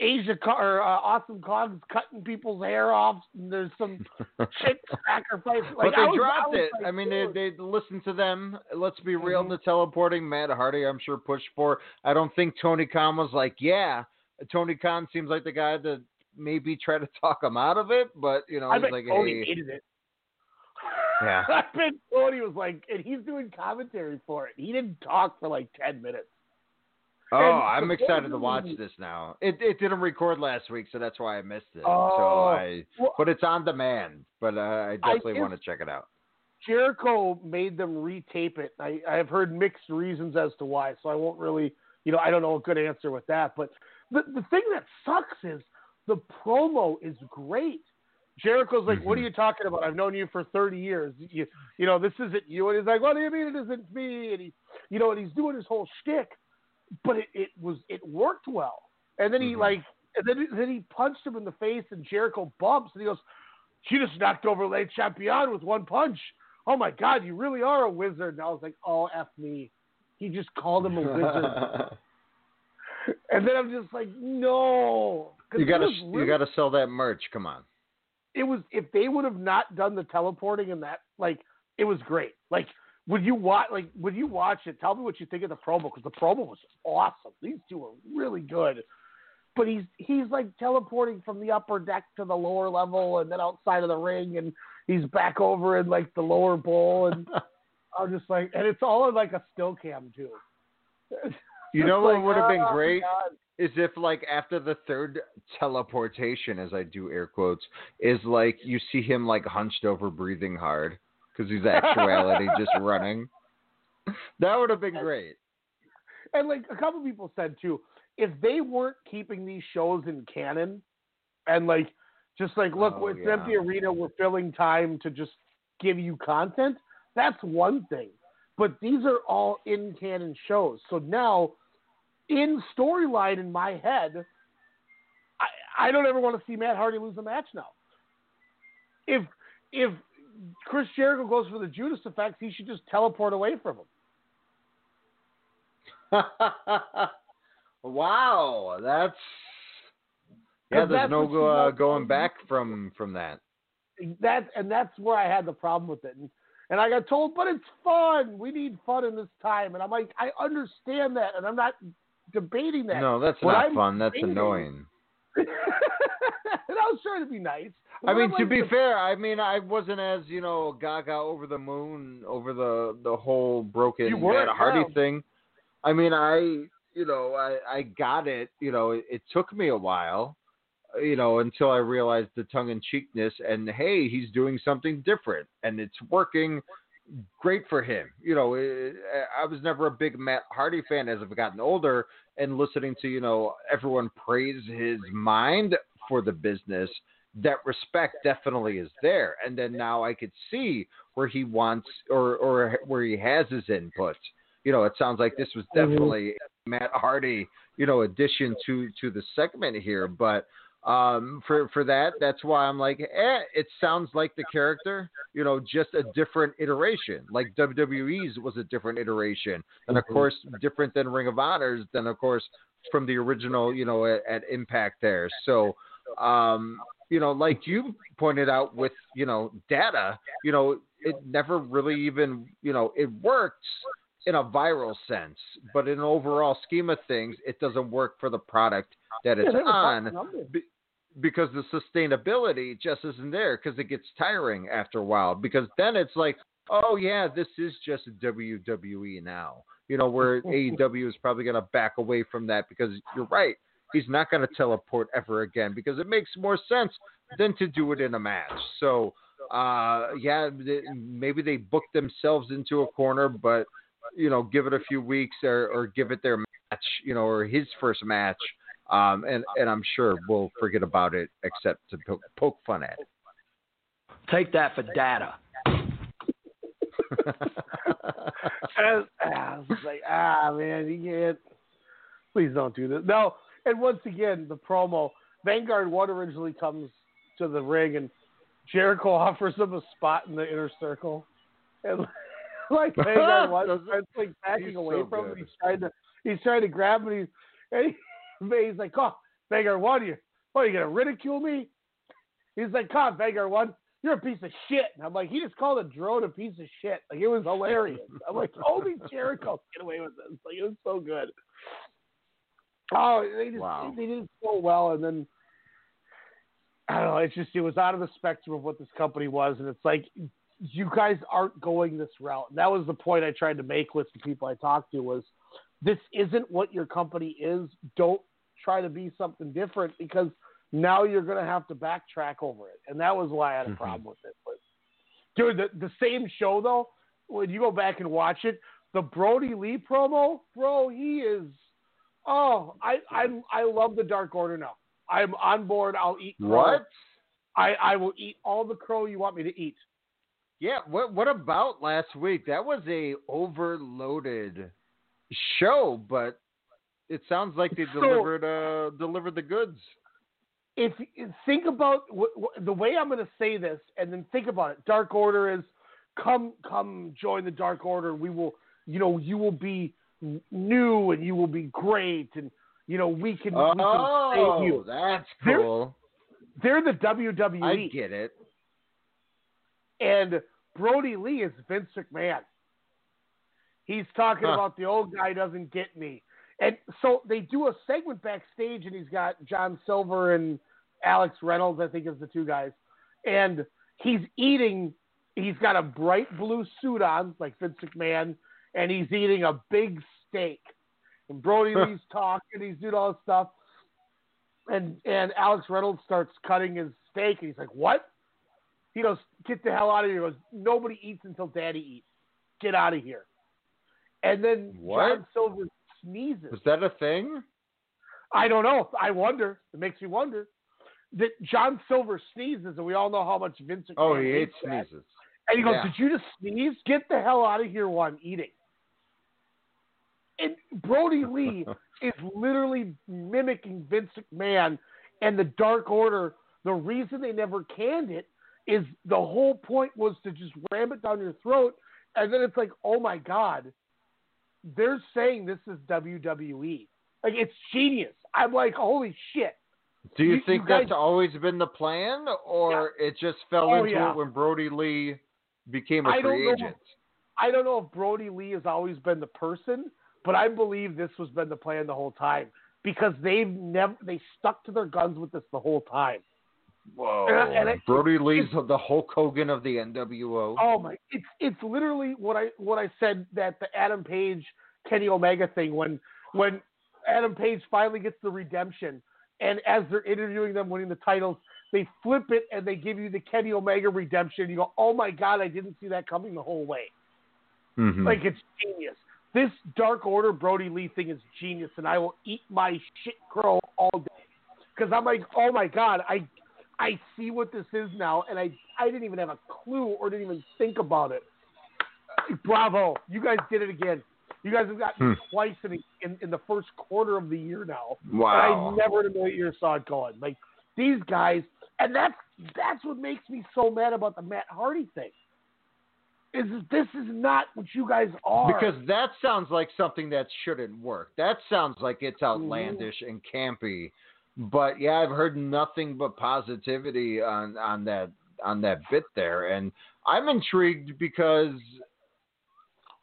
Asia or uh, Awesome Kong's cutting people's hair off. And there's some chick sacrifice. Like, but they was- dropped it. like, I mean, they, they listened to them. Let's be real. Mhm. The teleporting, Matt Hardy, I'm sure pushed for. I don't think Tony Khan was like, yeah. Tony Khan seems like the guy that maybe try to talk him out of it, but you know, I bet like, Tony hey, hated it. Yeah. I bet Tony was like, and he's doing commentary for it. He didn't talk for like ten minutes. Oh, I'm excited to watch this now. It it didn't record last week, so that's why I missed it. so Oh, I, well, but it's on demand. But uh, I definitely want to check it out. Jericho made them retape it. I, I've heard mixed reasons as to why, so I won't really, you know, I don't know a good answer with that. But the the thing that sucks is the promo is great. Jericho's like, "What are you talking about? I've known you for 30 years. You, you know, this isn't you." And he's like, "What do you mean it isn't me?" And he, you know, and he's doing his whole shtick, but it, it was it worked well. And then he mm-hmm. like, and then then he punched him in the face, and Jericho bumps, and he goes, She just knocked over Le Champion with one punch." Oh my God, you really are a wizard. And I was like, "Oh f me," he just called him a wizard. and then I'm just like, No. you gotta was you gotta sell that merch. Come on. it was if they would have not done the teleporting and that like it was great. Like would you watch like would you watch it? Tell me what you think of the promo because the promo was awesome. These two are really good. But he's he's like teleporting from the upper deck to the lower level and then outside of the ring and he's back over in like the lower bowl and I'm just like and it's all in like a still cam too. You know what like, would have been oh, great God. is if like after the third teleportation, as I do air quotes, is like you see him like hunched over, breathing hard because he's actuality just running. That would have been great. And like a couple people said too, if they weren't keeping these shows in canon, and like just like look, Oh, it's yeah. empty arena, we're filling time to just give you content. That's one thing, but these are all in canon shows. So now, in storyline in my head, I I don't ever want to see Matt Hardy lose a match now. If if Chris Jericho goes for the Judas effects, he should just teleport away from him. wow, that's yeah. There's that's no go, uh, going back from from that. that and that's where I had the problem with it. And, and I got told, but it's fun. We need fun in this time. And I'm like, I understand that, and I'm not debating that. No, that's What not I'm fun. That's debating- annoying. and I was trying to be nice. I mean, to be fair, I mean, I wasn't as you know gaga over the moon over the the whole broken You Matt Hardy thing. I mean, I you know I I got it. You know, it, it took me a while. You know, until I realized the tongue in cheekness and hey, he's doing something different and it's working great for him. You know, I was never a big Matt Hardy fan as I've gotten older and listening to, you know, everyone praise his mind for the business. That respect definitely is there. And then now I could see where he wants or, or where he has his input. You know, it sounds like this was mm-hmm. definitely Matt Hardy, you know, addition to to the segment here. But um for for that that's why i'm like eh it sounds like the character you know just a different iteration. Like wwe's was a different iteration and of course different than ring of honors than of course from the original you know at, at impact there. So um you know like you pointed out with you know data you know it never really even you know it works in a viral sense but in an overall scheme of things it doesn't work for the product that it's were on be- because the sustainability just isn't there because it gets tiring after a while because then it's like oh yeah this is just WWE now you know where AEW is probably going to back away from that because you're right he's not going to teleport ever again because it makes more sense than to do it in a match. So Uh, yeah, maybe they booked themselves into a corner, but you know, give it a few weeks or, or give it their match, you know, or his first match, um, and and I'm sure we'll forget about it except to poke, poke fun at it. Take that for data. And, ah, I was like, ah, man, you can't. Please don't do this. No, and once again, the promo. Vanguard One originally comes to the ring, and Jericho offers him a spot in the inner circle, and like Vanguard One Does it? starts like backing He's away so from him. He's trying to he's trying to grab him, and he's, and he, he's like, "Oh, Vanguard One, you what? Are you gonna ridicule me?" He's like, "Come on, Vanguard One." You're a piece of shit. And I'm like, he just called a drone a piece of shit. Like it was hilarious. I'm like, only Jericho get away with this. Like it was so good. Oh, they just Wow. they did it so well, and then I don't know. It's just it was out of the spectrum of what this company was, and it's like you guys aren't going this route. And that was the point I tried to make with the people I talked to was this isn't what your company is. Don't try to be something different because now you're going to have to backtrack over it, and that was why I had a Mhm. problem with it. But dude, the the same show though, when you go back and watch it, the Brodie Lee promo, bro, he is. Oh, I I I love the Dark Order now. I'm on board. I'll eat. Crow. What? I I will eat all the crow you want me to eat. Yeah. What What about last week? That was a overloaded show, but it sounds like they So- delivered uh delivered the goods. if think about wh- wh- the way I'm going to say this, and then think about it. Dark Order is come, come, join the Dark Order. We will, you know, you will be new and you will be great, and you know we can, we can save Oh, you. that's They're- cool. They're the WWE, I get it. And Brodie Lee is Vince McMahon. He's talking Huh. about the old guy doesn't get me. And so they do a segment backstage, and he's got John Silver and Alex Reynolds, I think, is the two guys. And he's eating, he's got a bright blue suit on, like Vince McMahon, and he's eating a big steak. And Brodie Huh. Lee's talking, he's doing all this stuff. And and Alex Reynolds starts cutting his steak, and he's like, "What?" He goes, "Get the hell out of here!" He goes, "Nobody eats until Daddy eats. Get out of here." And then What? John Silver sneezes. Was that a thing? I don't know. I wonder. It makes me wonder that John Silver sneezes, and we all know how much Vince. McMahon Oh, he hates that. sneezes. And he goes, Yeah. "Did you just sneeze? Get the hell out of here while I'm eating." And Brodie Lee is literally mimicking Vince McMahon and the Dark Order. The reason they never canned it is the whole point was to just ram it down your throat, and then it's like, oh my god, they're saying this is WWE. Like it's genius. I'm like, holy shit. Do you, You- think you guys- that's always been the plan, or it just fell Oh, into yeah. it when Brodie Lee became a I free know. agent? I don't know if Brodie Lee has always been the person, but I believe this was been the plan the whole time because they've never they stuck to their guns with this the whole time. Whoa! And and I- Brodie Lee's of the Hulk Hogan of the NWO. Oh my! It's it's literally what I what I said that the Adam Page Kenny Omega thing when when Adam Page finally gets the redemption and as they're interviewing them winning the titles, they flip it and they give you the Kenny Omega redemption. You go, oh my god, I didn't see that coming the whole way. Mhm. Like it's genius. This Dark Order Brodie Lee thing is genius, and I will eat my shit crow all day because I'm like, oh my god, I I see what this is now, and I I didn't even have a clue or didn't even think about it. Bravo, you guys did it again. You guys have gotten Hmm. twice in, in in the first quarter of the year now. Wow. I never in a million years saw it going. Like these guys, and that's that's what makes me so mad about the Matt Hardy thing. Is that this is not what you guys are. Because that sounds like something that shouldn't work. That sounds like it's outlandish and campy. But yeah, I've heard nothing but positivity on on that on that bit there, and I'm intrigued because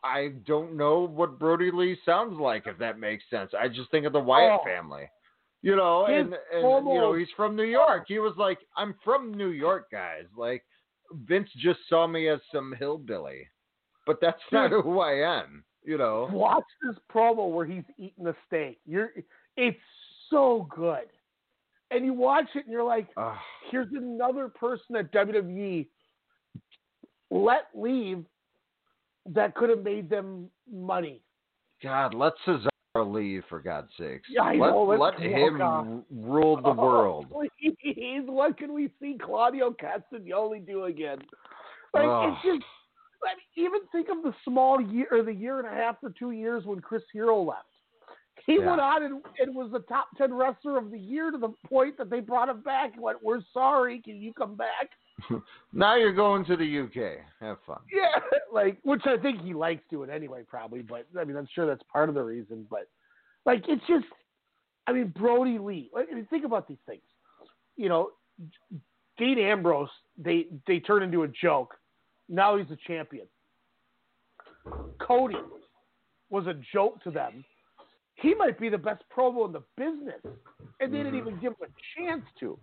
I don't know what Brodie Lee sounds like. If that makes sense, I just think of the Wyatt Oh. family. You know, and, and you know he's from New York. He was like, "I'm from New York, guys." Like Vince just saw me as some hillbilly, but that's not who I am. You know. watch this promo where he's eating the steak. You're it's so good. And you watch it and you're like, Ugh. here's another person at WWE let leave that could have made them money. God, let Cesaro leave for God's sakes. Yeah, let, know, let's let him rule the oh, world. Oh, please, what can we see Claudio Castagnoli do again? Like Ugh. it's just. I mean, even think of the small year or the year and a half or two years when Chris Hero left. He Yeah. went on and, and was the top ten wrestler of the year to the point that they brought him back and went, "We're sorry, can you come back?" Now you're going to the UK. Have fun. Yeah, like which I think he likes doing anyway, probably. But I mean, I'm sure that's part of the reason. But like, it's just, I mean, Brodie Lee. Like, I mean, think about these things. You know, Dean Ambrose. They they turn into a joke. Now he's a champion. Cody was a joke to them. He might be the best promo in the business, and they didn't even give him a chance to.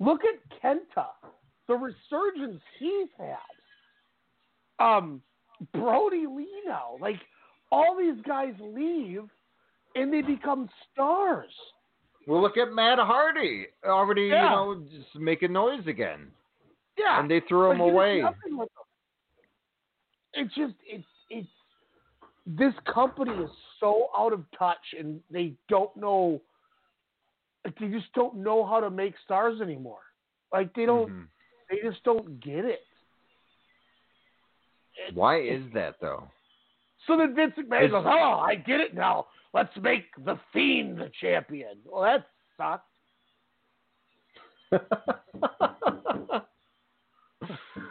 Look at Kenta, the resurgence he's had um, Brodie Lee now. Like all these guys leave and they become stars. Well, look at Matt Hardy already, Yeah. you know, just making noise again. Yeah, And they threw him away. It's just it's it's this company is so out of touch and they don't know. Like, they just don't know how to make stars anymore. Like they don't. Mhm. They just don't get it. Why is that though? So then Vince McMahon goes, "Oh, I get it now. Let's make the Fiend the champion." Well, that sucks.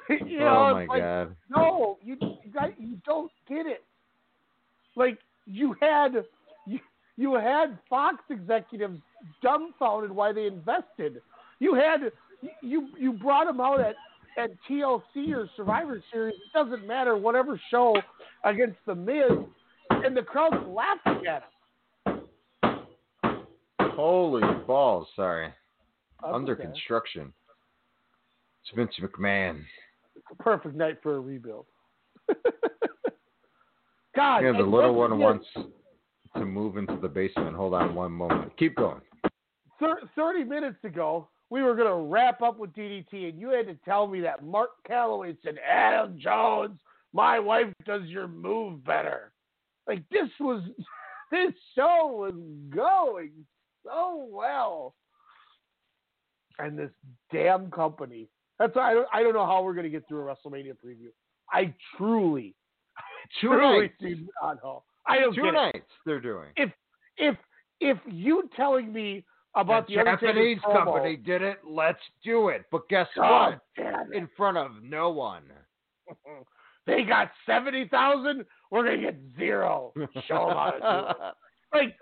you know, oh my like, god. No, you you, got, you don't get it. Like you had you, you had Fox executives dumbfounded why they invested. You had you you brought them out at at TLC or Survivor Series. It doesn't matter whatever show against the Miz, and the crowd's laughing at him. Holy balls! Sorry. That's Under okay. construction. It's Vince McMahon. Perfect night for a rebuild. God, Yeah, the little one again, wants to move into the basement. Hold on one moment. Keep going. 30 minutes ago, we were going to wrap up with DDT, and you had to tell me that Mark Calaway said, Adam Jones, my wife does your move better. Like, this was, this show was going so well. And this damn company. That's why I don't, I don't know how we're going to get through a WrestleMania preview. I truly, Two nights. do not know. I don't Two get it nights they're doing. if if if you telling me about the, the Japanese promo- company did it. Let's do it. But guess what? In front of no one. they got seventy thousand, we're gonna get zero. Show 'em how to do it. Like,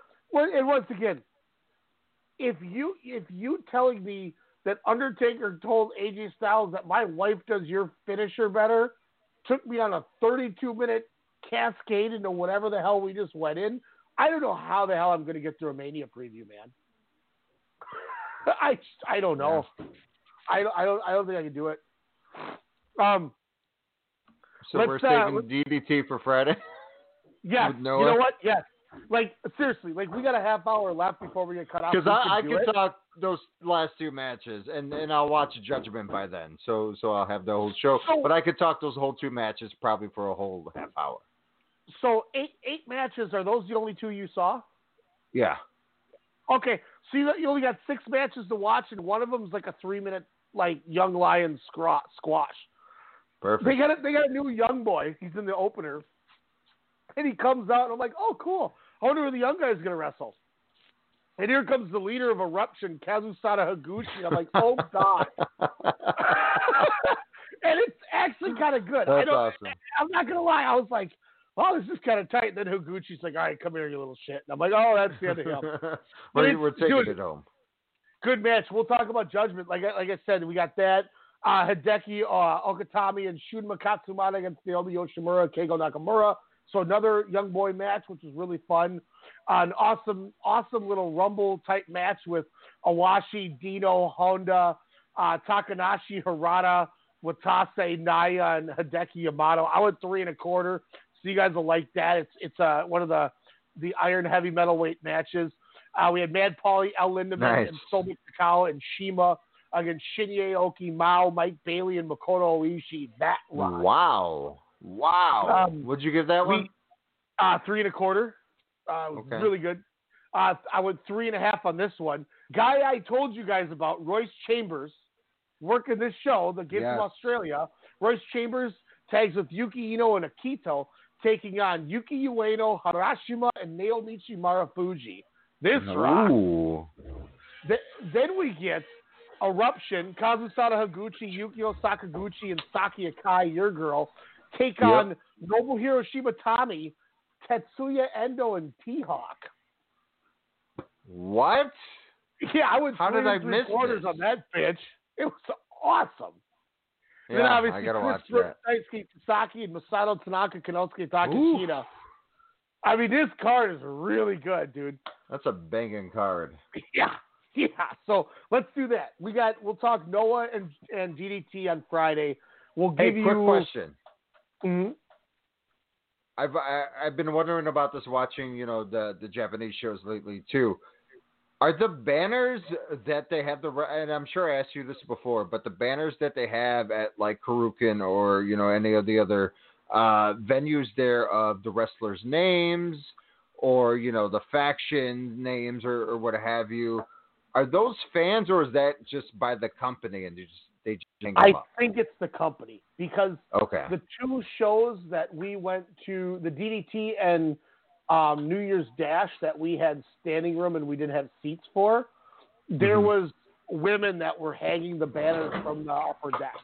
and once again, if you if you telling me that Undertaker told AJ Styles that my wife does your finisher better, took me on a thirty-two minute cascade into whatever the hell we just went in. I don't know how the hell I'm going to get through a Mania preview, man. I I don't know. I don't I don't I don't think I can do it. Um. So we're uh, saving DDT for Friday. With You know what? Yes. Like seriously, like we got a half hour left before we get cut off. Because I, I it. talk those last two matches, and, and I'll watch Judgment by then. So so I'll have the whole show. So- but I could talk those whole two matches probably for a whole half hour. So eight eight matches. Are those the only two you saw? Yeah. Okay, so you, you only got six matches to watch, and one of them is like a three minute like young lion squash. Perfect. They got a, they got a new young boy. He's in the opener, and he comes out, and I'm like, oh cool. I wonder who the young guy's gonna wrestle. And here comes the leader of Eruption, Kazusada Higuchi. I'm like, oh god. and it's actually kind of good. I That's don't, awesome. I'm not gonna lie. I was like, oh, this is kind of tight. And then Higuchi's like, all right, come here, you little shit. And I'm like, oh, that's the end of him. But we're, we're taking dude, it home. good match. We'll talk about Judgment. Like I, like I said, we got that. Uh, Hideki uh, Okatani and Shunma Katsumata against Naomi Yoshimura, Keigo Nakamura. So another young boy match, which was really fun. an awesome, awesome little Rumble type match with Owashi, Dino, Honda, uh, Takanashi, Harada, Watase, Naya, and Hideki Yamato. I went three and a quarter, so you guys will like that. It's it's uh, one of the the Iron Heavy Metal Weight matches. Uh, we had Mad Pauly, El Lindaman, Nice. and Sobek Takao and Shima against Shinya Aoki, Mao, Mike Bailey, and Makoto Oishi. That rocked. Wow. Wow. Um, Would you give that one? We, uh, three and a quarter. Uh, Okay. really good. Uh, I went three and a half on this one. Guy I told you guys about, Royce Chambers, working this show, the game Yes. from Australia. Royce Chambers tags with Yuki Iino and Akito, taking on Yuki Ueno, Harashima, and Naomichi Marufuji. This rock. Th- then we get Eruption, Kazusada Higuchi, Yukio Sakaguchi, and Saki Akai, your girl, take Yep. on Nobuhiro Shimatani, Tetsuya Endo, and T-Hawk. What? Yeah, I went How did I miss quarters this? on that bitch. It was awesome. Yeah, then obviously I gotta Chris watch Brooks. Daisuke Sasaki, and Masato Tanaka, Konosuke Takeshita. I mean, this card is really good, dude. That's a banging card. Yeah, yeah. So let's do that. We got. We'll talk Noah and and DDT on Friday. We'll give Hey, give quick you. question. Mhm. I've I, I've been wondering about this watching you know the the Japanese shows lately too. Are the banners that they have the and I'm sure I asked you this before, but the banners that they have at like Korakuen or you know any of the other uh, venues there of the wrestlers' names or you know the faction names or, or what have you, are those fans or is that just by the company and they just they just I up? think it's the company because Okay. the two shows that we went to, the DDT and um, New Year's Dash that we had standing room and we didn't have seats for, there Mhm. was women that were hanging the banners from the upper deck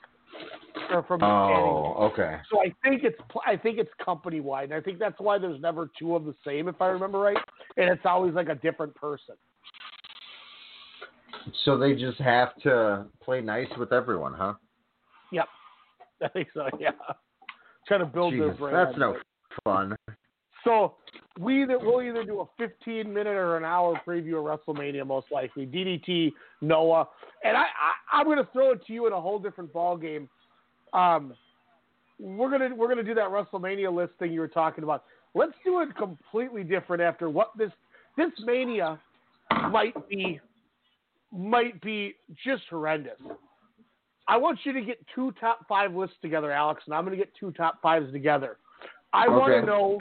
or from the. Oh, okay. So I think it's I think it's company wide, and I think that's why there's never two of the same, if I remember right, and it's always like a different person. So they just have to play nice with everyone, huh? Yep, I think so. Yeah, trying to build their brand. that's no fun. So we either we'll either do a 15 minute or an hour preview of WrestleMania, most likely. DDT, Noah, and I, I I'm going to throw it to you in a whole different ball game. Um, we're gonna we're gonna do that WrestleMania list thing you were talking about. Let's do it completely different after what this this mania might be might be just horrendous. I want you to get two top five lists together, Alex, and I'm going to get two top fives together. I want to know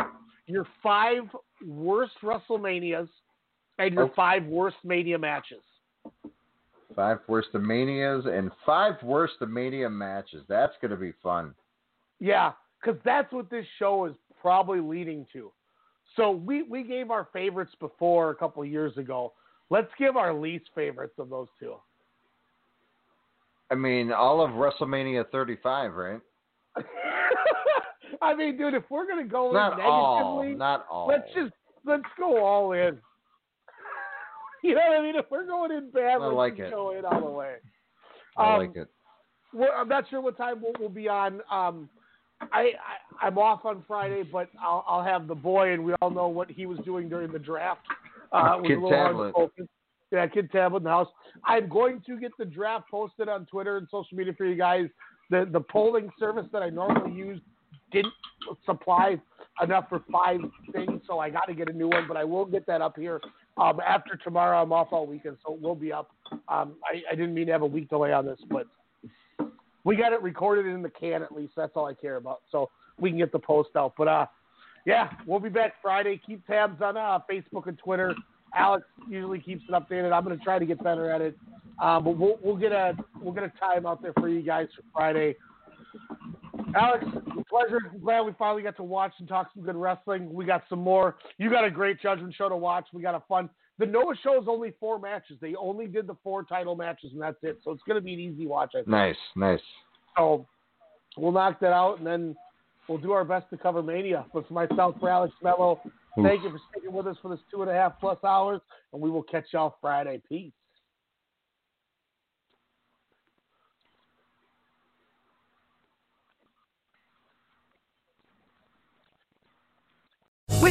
your five worst WrestleManias and your Okay. five worst Mania matches. Five worst manias and five worst of mania matches. That's going to be fun. Yeah, because that's what this show is probably leading to. So we, we gave our favorites before a couple years ago. Let's give our least favorites of those two. I mean, all of WrestleMania 35, right? I mean, dude, if we're gonna go Not in all. negatively, Not all. let's just let's go all in. You know what I mean? If we're going in bad, I let's like it. go in all the way. I Um, like it. I'm not sure what time we'll, we'll be on. Um, I, I I'm off on Friday, but I'll I'll have the boy, and we all know what he was doing during the draft. Uh, Kid a little Tablet. Yeah, kid tablet in the house. I'm going to get the draft posted on Twitter and social media for you guys. The the polling service that I normally use didn't supply enough for five things, so I got to get a new one. But I will get that up here um, after tomorrow. I'm off all weekend, so it will be up. Um, I, I didn't mean to have a week delay on this, but we got it recorded in the can at least. That's all I care about. So we can get the post out. But uh, yeah, we'll be back Friday. Keep tabs on uh, Facebook and Twitter. Alex usually keeps it updated. I'm going to try to get better at it. Uh, but we'll we'll get a we'll get a time out there for you guys for Friday. Alex, pleasure. Glad we finally got to watch and talk some good wrestling. We got some more. You got a great judgment show to watch. We got a fun. The Noah show is only four matches. They only did the four title matches, and that's it. So it's going to be an easy watch. I think. Nice, nice. So we'll knock that out, and then we'll do our best to cover Mania. But for myself, for Alex Mello, thank you for sticking with us for this two and a half plus hours, and we will catch y'all Friday. Peace. With